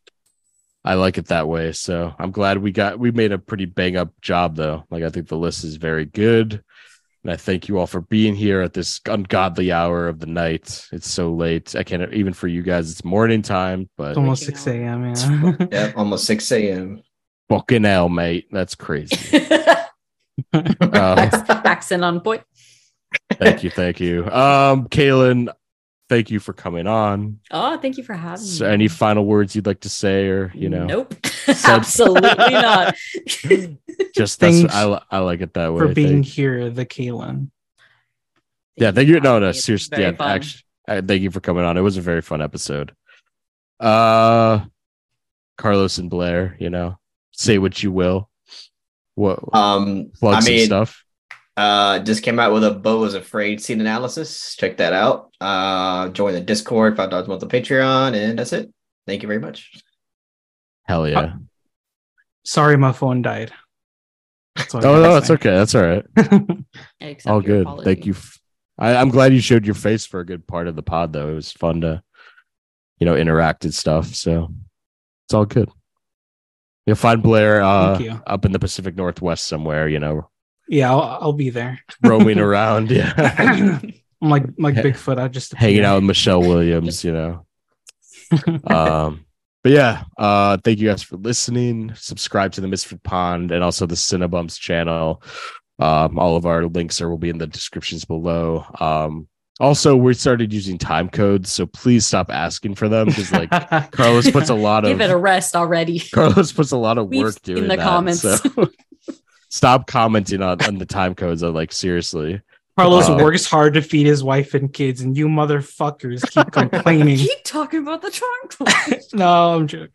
I like it that way. So I'm glad we got we made a pretty bang up job though. Like I think the list is very good. And I thank you all for being here at this ungodly hour of the night. It's so late. I can't even for you guys, it's morning time, but It's almost 6 a.m. Yeah. Yep, almost 6 a.m. fucking hell, mate. That's crazy. Um, Acc- Accent on point. thank you, thank you. Um, Kaylan, thank you for coming on. Oh, thank you for having So me. any final words you'd like to say, or you know, Nope. Absolutely not. just that's Thanks I, I like it that way. For being here, the Kaylan. yeah, thank you. for No, no, seriously, yeah, fun. actually, uh, thank you for coming on. It was a very fun episode. Uh, Carlos and Blaire, you know, say what you will. What Um, plug I some mean, stuff? uh, just came out with a Beau was afraid scene analysis. Check that out. Uh, join the Discord, five dollars a month on Patreon, and that's it. Thank you very much. Hell yeah. Sorry, my phone died. That's what Oh no, it's okay. That's all right. I All good. apology. Thank you. f- I, I'm glad you showed your face for a good part of the pod, though. It was fun to, you know, interact and stuff. So it's all good. You'll find Blaire uh, you. up in the Pacific Northwest somewhere, you know, Yeah, I'll, I'll be there. roaming around, yeah, I'm like like Bigfoot. I just hanging out with Michelle Williams, you know. um, but yeah, uh, thank you guys for listening. Subscribe to the Misfit Pond and also the Cinebums channel. Um, all of our links are will be in the descriptions below. Um, also, we started using time codes, so please stop asking for them because like Carlos puts a lot of Give it a rest already. Carlos puts a lot of We've work seen doing the that, comments. so stop commenting on, on the time codes. I'm like seriously. Carlos Uh, works hard to feed his wife and kids, and you motherfuckers keep complaining. Keep talking about the trunk. no, I'm joking.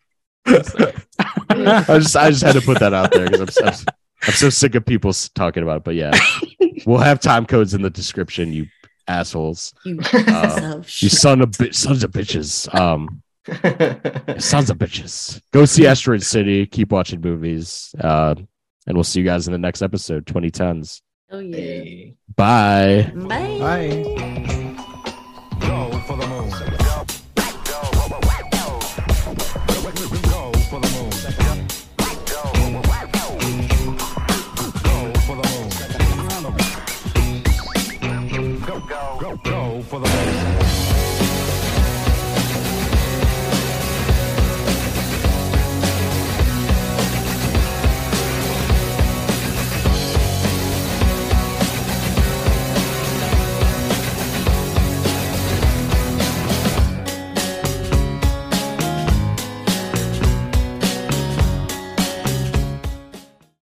I just I just had to put that out there because I'm, so- I'm so sick of people talking about it. But yeah, we'll have time codes in the description. You assholes, you Uh, of you son of bi- sons of bitches. Um, sons of bitches. Go see Asteroid City. Keep watching movies. Uh, and we'll see you guys in the next episode, 2010s. Oh yeah. Hey. Bye. Bye. Bye.